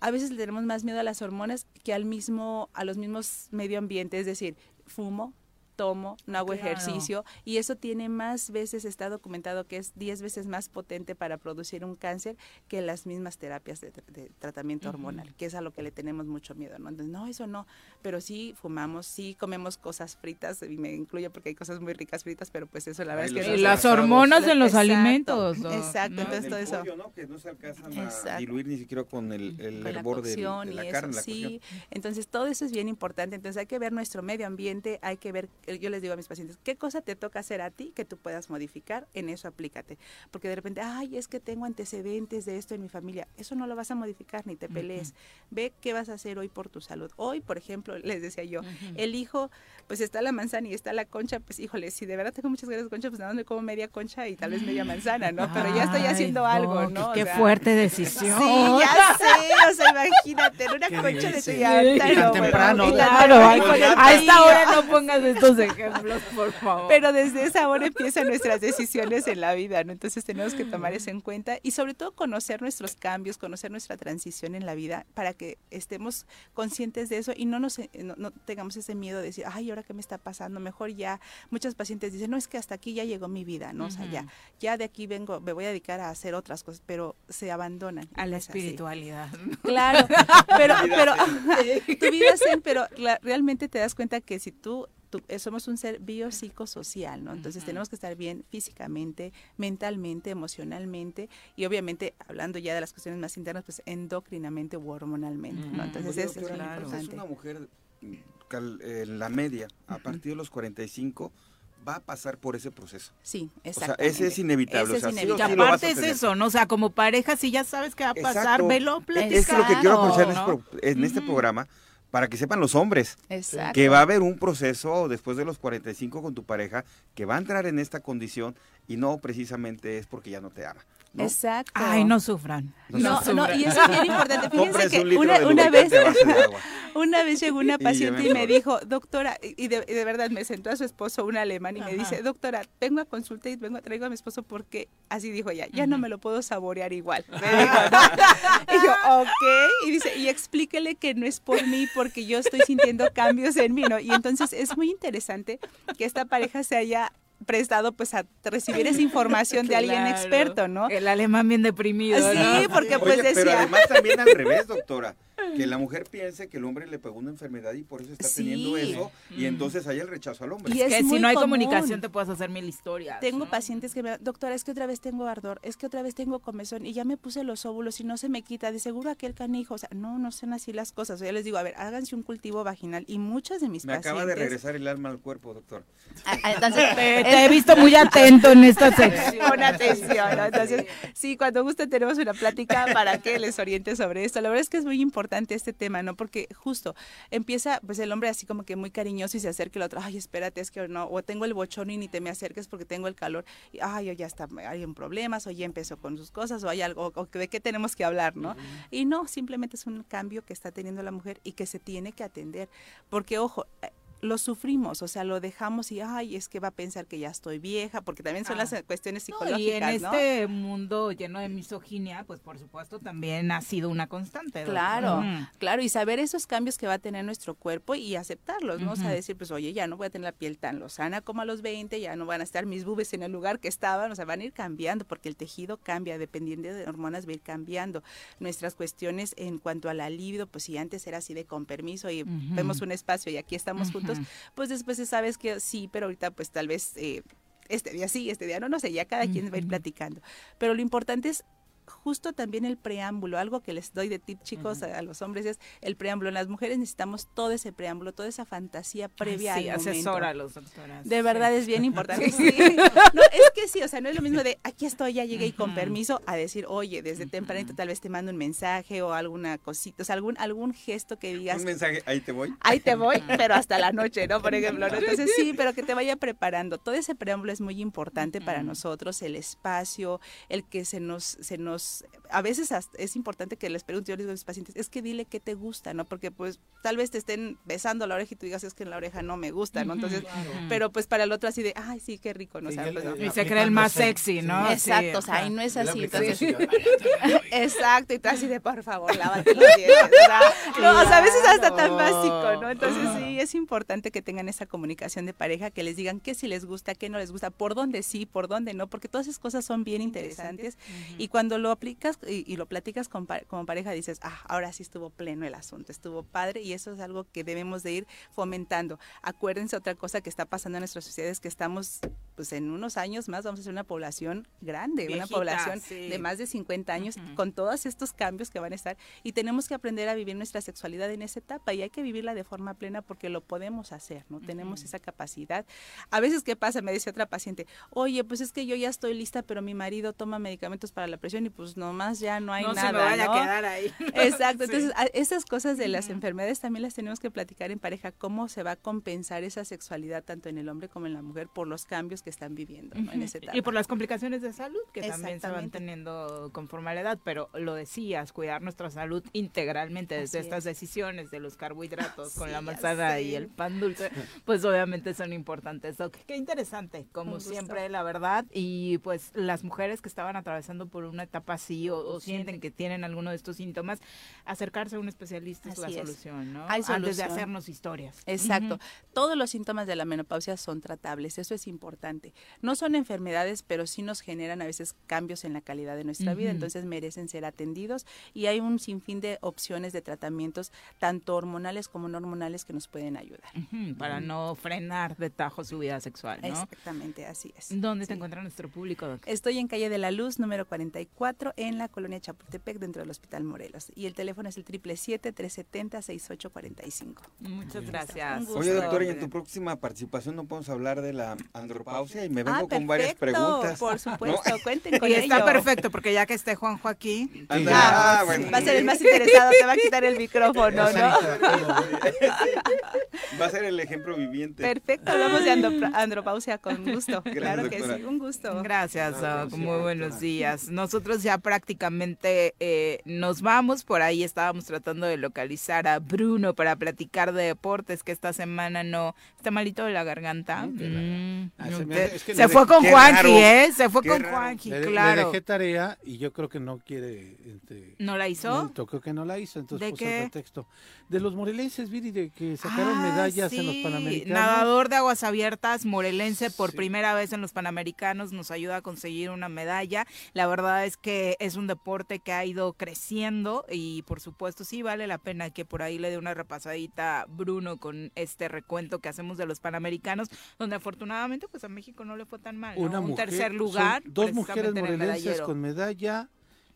[SPEAKER 15] A veces le tenemos más miedo a las hormonas que al mismo, a los mismos medio ambiente, es decir, fumo, tomo, no hago ejercicio y eso tiene más veces, está documentado que es 10 veces más potente para producir un cáncer que las mismas terapias de, tratamiento hormonal, que es a lo que le tenemos mucho miedo, ¿no? Entonces, no, eso no, pero sí fumamos, sí comemos cosas fritas, y me incluye porque hay cosas muy ricas fritas, pero pues eso la verdad es que...
[SPEAKER 4] Y las hormonas en los alimentos.
[SPEAKER 15] Exacto, entonces todo eso...
[SPEAKER 6] Que no se alcanzan a diluir ni siquiera con el, el hervor de, la carne.
[SPEAKER 15] sí, entonces todo eso es bien importante, entonces hay que ver nuestro medio ambiente, hay que ver, yo les digo a mis pacientes, ¿qué cosa te toca hacer a ti que tú puedas modificar? En eso aplícate, porque de repente, ay, es que tengo antecedentes de esto en mi familia, eso no lo vas a modificar ni te pelees, ve qué vas a hacer hoy por tu salud. Hoy, por ejemplo, les decía yo, el hijo, pues está la manzana y está la concha, pues híjole, si de verdad tengo muchas ganas de concha, pues nada más me como media concha y tal vez media manzana, ¿no? Pero ya estoy haciendo algo, ¿no?
[SPEAKER 4] Qué, fuerte decisión.
[SPEAKER 15] Sí, ya sé, o sea, imagínate, en una concha de tu
[SPEAKER 5] temprano.
[SPEAKER 4] Claro, a esta hora no pongas estos ejemplos, por favor.
[SPEAKER 15] Pero desde esa hora empiezan nuestras decisiones en la vida, ¿no? Entonces tenemos que tomar eso en cuenta y sobre todo conocer nuestros cambios, conocer nuestra transición en la vida para que estemos conscientes de eso y no nos no, tengamos ese miedo de decir, ay, ahora qué me está pasando, mejor ya. Muchas pacientes dicen, no, es que hasta aquí ya llegó mi vida, ¿no? O sea, ya, ya de aquí vengo, me voy a dedicar a hacer otras cosas, pero se abandonan.
[SPEAKER 4] A la espiritualidad.
[SPEAKER 15] Claro, pero, pero tu vida zen, pero realmente te das cuenta que si tú eh, somos un ser biopsicosocial, ¿no? Entonces tenemos que estar bien físicamente, mentalmente, emocionalmente y obviamente hablando ya de las cuestiones más internas, pues endocrinamente u hormonalmente, ¿no? Entonces es,
[SPEAKER 6] es, es una mujer mm, en la media a partir de los 45 va a pasar por ese proceso.
[SPEAKER 15] Sí,
[SPEAKER 6] exacto. O sea, ese es inevitable.
[SPEAKER 4] Ese es inevitable. y aparte es eso, ¿no? O sea, como pareja, si ya sabes qué va a pasar, velo platicar.
[SPEAKER 6] Es lo que quiero aprovechar en, este, programa, para que sepan los hombres que va a haber un proceso después de los 45 con tu pareja que va a entrar en esta condición y no precisamente es porque ya no te ama.
[SPEAKER 15] Exacto.
[SPEAKER 4] Ay, no sufran.
[SPEAKER 15] No, no, y eso es bien importante. Fíjense que una, una vez, una vez llegó una paciente y, me dijo, doctora, y de, verdad me sentó a su esposo, un alemán, y me dice, doctora, vengo a consulta y vengo, traigo a mi esposo porque, así dijo ella, ya no me lo puedo saborear igual. Me dijo, Y yo, ok. Y dice, y explíquele que no es por mí, porque yo estoy sintiendo cambios en mí, ¿no? Y entonces es muy interesante que esta pareja se haya prestado pues a recibir esa información de alguien experto, ¿no?
[SPEAKER 4] El alemán bien deprimido.
[SPEAKER 15] Sí, porque pues decía...
[SPEAKER 6] Pero además también al revés, doctora que la mujer piense que el hombre le pegó una enfermedad y por eso está teniendo eso y entonces hay el rechazo al hombre.
[SPEAKER 4] Y es que si no hay comunicación te puedes hacer mil historias.
[SPEAKER 15] Tengo pacientes que me doctora, es que otra vez tengo ardor, es que otra vez tengo comezón y ya me puse los óvulos y no se me quita, de seguro aquel canijo, o sea, no, no son así las cosas. O yo les digo, a ver, háganse un cultivo vaginal y muchas de mis
[SPEAKER 6] me
[SPEAKER 15] pacientes...
[SPEAKER 6] Me acaba de regresar el alma al cuerpo, doctor.
[SPEAKER 4] Ah, ah, entonces, te, he visto muy atento en esta sección.
[SPEAKER 15] Con atención, Entonces, sí, cuando guste tenemos una plática para que les oriente sobre esto. La verdad es que es muy importante este tema, ¿no? Porque justo empieza, pues el hombre así como que muy cariñoso y se acerca el otro, ay, espérate, es que no, o tengo el bochón y ni te me acerques porque tengo el calor, y ay, ya está, hay un problema, o ya empezó con sus cosas, o hay algo, o de qué tenemos que hablar, ¿no? Y no, simplemente es un cambio que está teniendo la mujer y que se tiene que atender, porque ojo, lo sufrimos, o sea, lo dejamos y, ay, es que va a pensar que ya estoy vieja, porque también son las ah. cuestiones psicológicas. y
[SPEAKER 4] en este mundo lleno de misoginia, pues por supuesto también ha sido una constante.
[SPEAKER 15] Claro, claro, y saber esos cambios que va a tener nuestro cuerpo y aceptarlos, ¿no? O sea, decir, pues, oye, ya no voy a tener la piel tan lozana como a los 20, ya no van a estar mis bubes en el lugar que estaban, o sea, van a ir cambiando, porque el tejido cambia, dependiendo de hormonas, va a ir cambiando. Nuestras cuestiones en cuanto a la libido, pues si antes era así de con permiso y vemos un espacio y aquí estamos juntos, pues después sabes que sí, pero ahorita pues tal vez eh, este día sí, este día no, no sé, ya cada quien va a ir platicando. Pero lo importante es justo también el preámbulo, algo que les doy de tip chicos a, los hombres es el preámbulo. Las mujeres necesitamos todo ese preámbulo, toda esa fantasía previa
[SPEAKER 4] sí,
[SPEAKER 15] al
[SPEAKER 4] asesora a los doctoras.
[SPEAKER 15] De verdad es bien importante. Sí. No, es que sí, o sea, no es lo mismo de aquí estoy, ya llegué y con permiso a decir, oye, desde tempranito tal vez te mando un mensaje o alguna cosita, o sea, algún, algún gesto que digas.
[SPEAKER 6] Un mensaje, ahí te voy.
[SPEAKER 15] Ahí te voy, pero hasta la noche, ¿no? Por ejemplo, Entonces sí, pero que te vaya preparando. Todo ese preámbulo es muy importante para nosotros, el espacio, el que se nos, se nos los a veces es importante que les pregunte yo les digo a mis pacientes, es que dile qué te gusta, ¿no? Porque pues tal vez te estén besando la oreja y tú digas, es que en la oreja no me gusta, ¿no? Entonces, pero pues para el otro así de, ay, sí, qué rico, ¿no? Pues,
[SPEAKER 4] y se cree el más sexy, ¿no?
[SPEAKER 15] Exacto, o sea, y no es así. Entonces, exacto, y tú así de, por favor, lávate los dientes. O sea, no, o sea, a veces hasta tan básico, ¿no? Entonces sí, es importante que tengan esa comunicación de pareja, que les digan qué sí les gusta, qué no les gusta, por dónde sí, por dónde no, porque todas esas cosas son bien interesantes y cuando lo aplicas y, lo platicas con, como pareja dices, ah, ahora sí estuvo pleno el asunto, estuvo padre y eso es algo que debemos de ir fomentando. Acuérdense otra cosa que está pasando en nuestras sociedades que estamos pues en unos años más vamos a ser una población grande, una población de más de 50 años con todos estos cambios que van a estar y tenemos que aprender a vivir nuestra sexualidad en esa etapa y hay que vivirla de forma plena porque lo podemos hacer, ¿no? Tenemos esa capacidad. A veces, ¿qué pasa? Me dice otra paciente, oye, pues es que yo ya estoy lista, pero mi marido toma medicamentos para la presión y pues nomás ya no hay
[SPEAKER 4] no
[SPEAKER 15] nada.
[SPEAKER 4] Se me vaya a quedar ahí.
[SPEAKER 15] Exacto. Entonces, esas cosas de las enfermedades también las tenemos que platicar en pareja, cómo se va a compensar esa sexualidad tanto en el hombre como en la mujer por los cambios que están viviendo en esa etapa.
[SPEAKER 4] Y por las complicaciones de salud que también se van teniendo conforme a la edad, pero lo decías, cuidar nuestra salud integralmente desde estas decisiones de los carbohidratos con la manzana y el pan dulce, pues obviamente son importantes. Qué interesante, como siempre, la verdad. Y pues las mujeres que estaban atravesando por una etapa así o, sienten que tienen alguno de estos síntomas, acercarse a un especialista es la solución, ¿no?
[SPEAKER 15] Hay
[SPEAKER 4] Antes de hacernos historias.
[SPEAKER 15] Exacto. Todos los síntomas de la menopausia son tratables, eso es importante. No son enfermedades, pero sí nos generan a veces cambios en la calidad de nuestra vida, entonces merecen ser atendidos y hay un sinfín de opciones de tratamientos, tanto hormonales como no hormonales, que nos pueden ayudar.
[SPEAKER 4] para no frenar de tajo su vida sexual, ¿no?
[SPEAKER 15] Exactamente, así es.
[SPEAKER 4] ¿Dónde se encuentra nuestro público,
[SPEAKER 15] Estoy en Calle de la Luz, número 44, en la colonia Chapultepec, dentro del Hospital Morelos. Y el teléfono es el 777-370-6845.
[SPEAKER 4] Muchas gracias.
[SPEAKER 6] Oye, doctora, y en tu próxima participación no podemos hablar de la andropausia y me vengo ah, con varias preguntas.
[SPEAKER 15] Por supuesto, cuenten con
[SPEAKER 4] y está perfecto, porque ya que esté Juanjo aquí,
[SPEAKER 15] ah, va a ser el más interesado, te va a quitar el micrófono, ¿no?
[SPEAKER 6] Va a ser el ejemplo viviente.
[SPEAKER 15] Perfecto, hablamos de andropausia con gusto. claro que sí, un gusto.
[SPEAKER 4] Gracias, Muy buenos días. Nosotros ya prácticamente eh, nos vamos, por ahí estábamos tratando de localizar a Bruno para platicar de deportes, que esta semana no, está malito de la garganta. Mm, ah, se, fue con Juanji, ¿eh? Se fue con Juanji, claro.
[SPEAKER 5] Le dejé tarea y yo creo que no quiere... Este,
[SPEAKER 4] ¿No la hizo?
[SPEAKER 5] No, creo que no la hizo, entonces ¿De qué? el pretexto. De los morelenses, Viri, de que sacaron ah, medallas en los Panamericanos.
[SPEAKER 4] Nadador de aguas abiertas, morelense, por primera vez en los Panamericanos, nos ayuda a conseguir una medalla. La verdad es que es un deporte que ha ido creciendo y por supuesto sí vale la pena que por ahí le dé una repasadita Bruno con este recuento que hacemos de los Panamericanos, donde afortunadamente pues a México no le fue tan mal. un tercer lugar.
[SPEAKER 5] Dos mujeres morelenses con medalla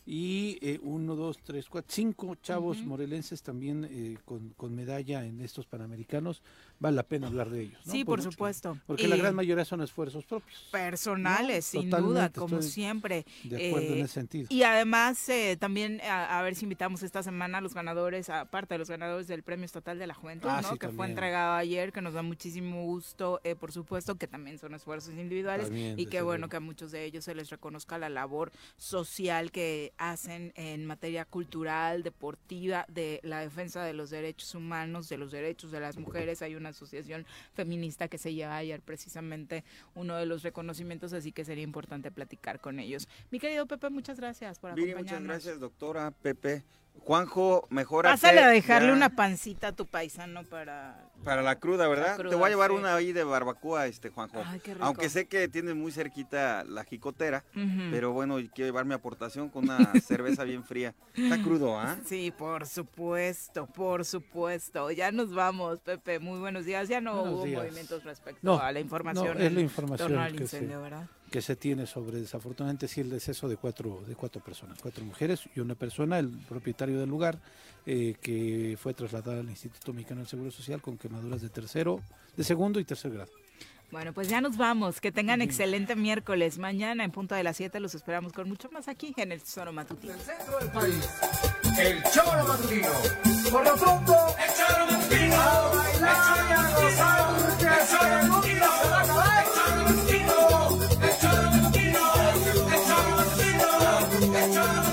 [SPEAKER 5] y eh, uno, dos, tres, cuatro, cinco chavos morelenses también eh, con, con, medalla en estos Panamericanos vale la pena hablar de ellos.
[SPEAKER 4] Sí, por, supuesto.
[SPEAKER 5] Porque la gran mayoría son esfuerzos propios.
[SPEAKER 4] Personales, sin duda, como siempre.
[SPEAKER 5] De acuerdo en eh, ese sentido.
[SPEAKER 4] Y además, eh, también a, ver si invitamos esta semana a los ganadores, aparte de los ganadores del Premio Estatal de la Juventud, ah, ¿no? que fue entregado ayer, que nos da muchísimo gusto, eh, por supuesto, que también son esfuerzos individuales y que bueno que a muchos de ellos se les reconozca la labor social que hacen en materia cultural, deportiva, de la defensa de los derechos humanos, de los derechos de las mujeres. Hay una asociación feminista que se lleva ayer precisamente uno de los reconocimientos, así que sería importante platicar con ellos. Mi querido Pepe, muchas gracias por acompañarnos.
[SPEAKER 6] muchas gracias, doctora Pepe. Juanjo, mejor
[SPEAKER 4] Pásale a dejarle una pancita a tu paisano para...
[SPEAKER 6] Para la cruda, ¿verdad? Te voy a llevar una ahí de barbacoa, este Juanjo. Aunque sé que tienes muy cerquita la jicotera, pero bueno, quiero llevar mi aportación con una cerveza bien fría. Está crudo, ¿ah?
[SPEAKER 4] Sí, por supuesto, por supuesto. Ya nos vamos, Pepe. Muy buenos días. Ya no hubo movimientos respecto a la información.
[SPEAKER 5] No, es la información que se... ¿verdad? Que se tiene sobre, desafortunadamente, sí, el deceso de cuatro, de cuatro personas, cuatro mujeres y una persona, el propietario del lugar, eh, que fue trasladado al Instituto Mexicano del Seguro Social con quemaduras de tercero, de segundo y tercer grado.
[SPEAKER 4] Bueno, pues ya nos vamos. Que tengan excelente miércoles. Mañana en punto de las 7 los esperamos con mucho más aquí en el Choro Matutino.
[SPEAKER 12] El centro del país, el Choro Matutino. Por lo pronto, el Choro Matutino. A bailar el Choro Matutino. El Choro Matutino. El Choro Matutino. El Choro Matutino. El Choro Matutino. Thank you.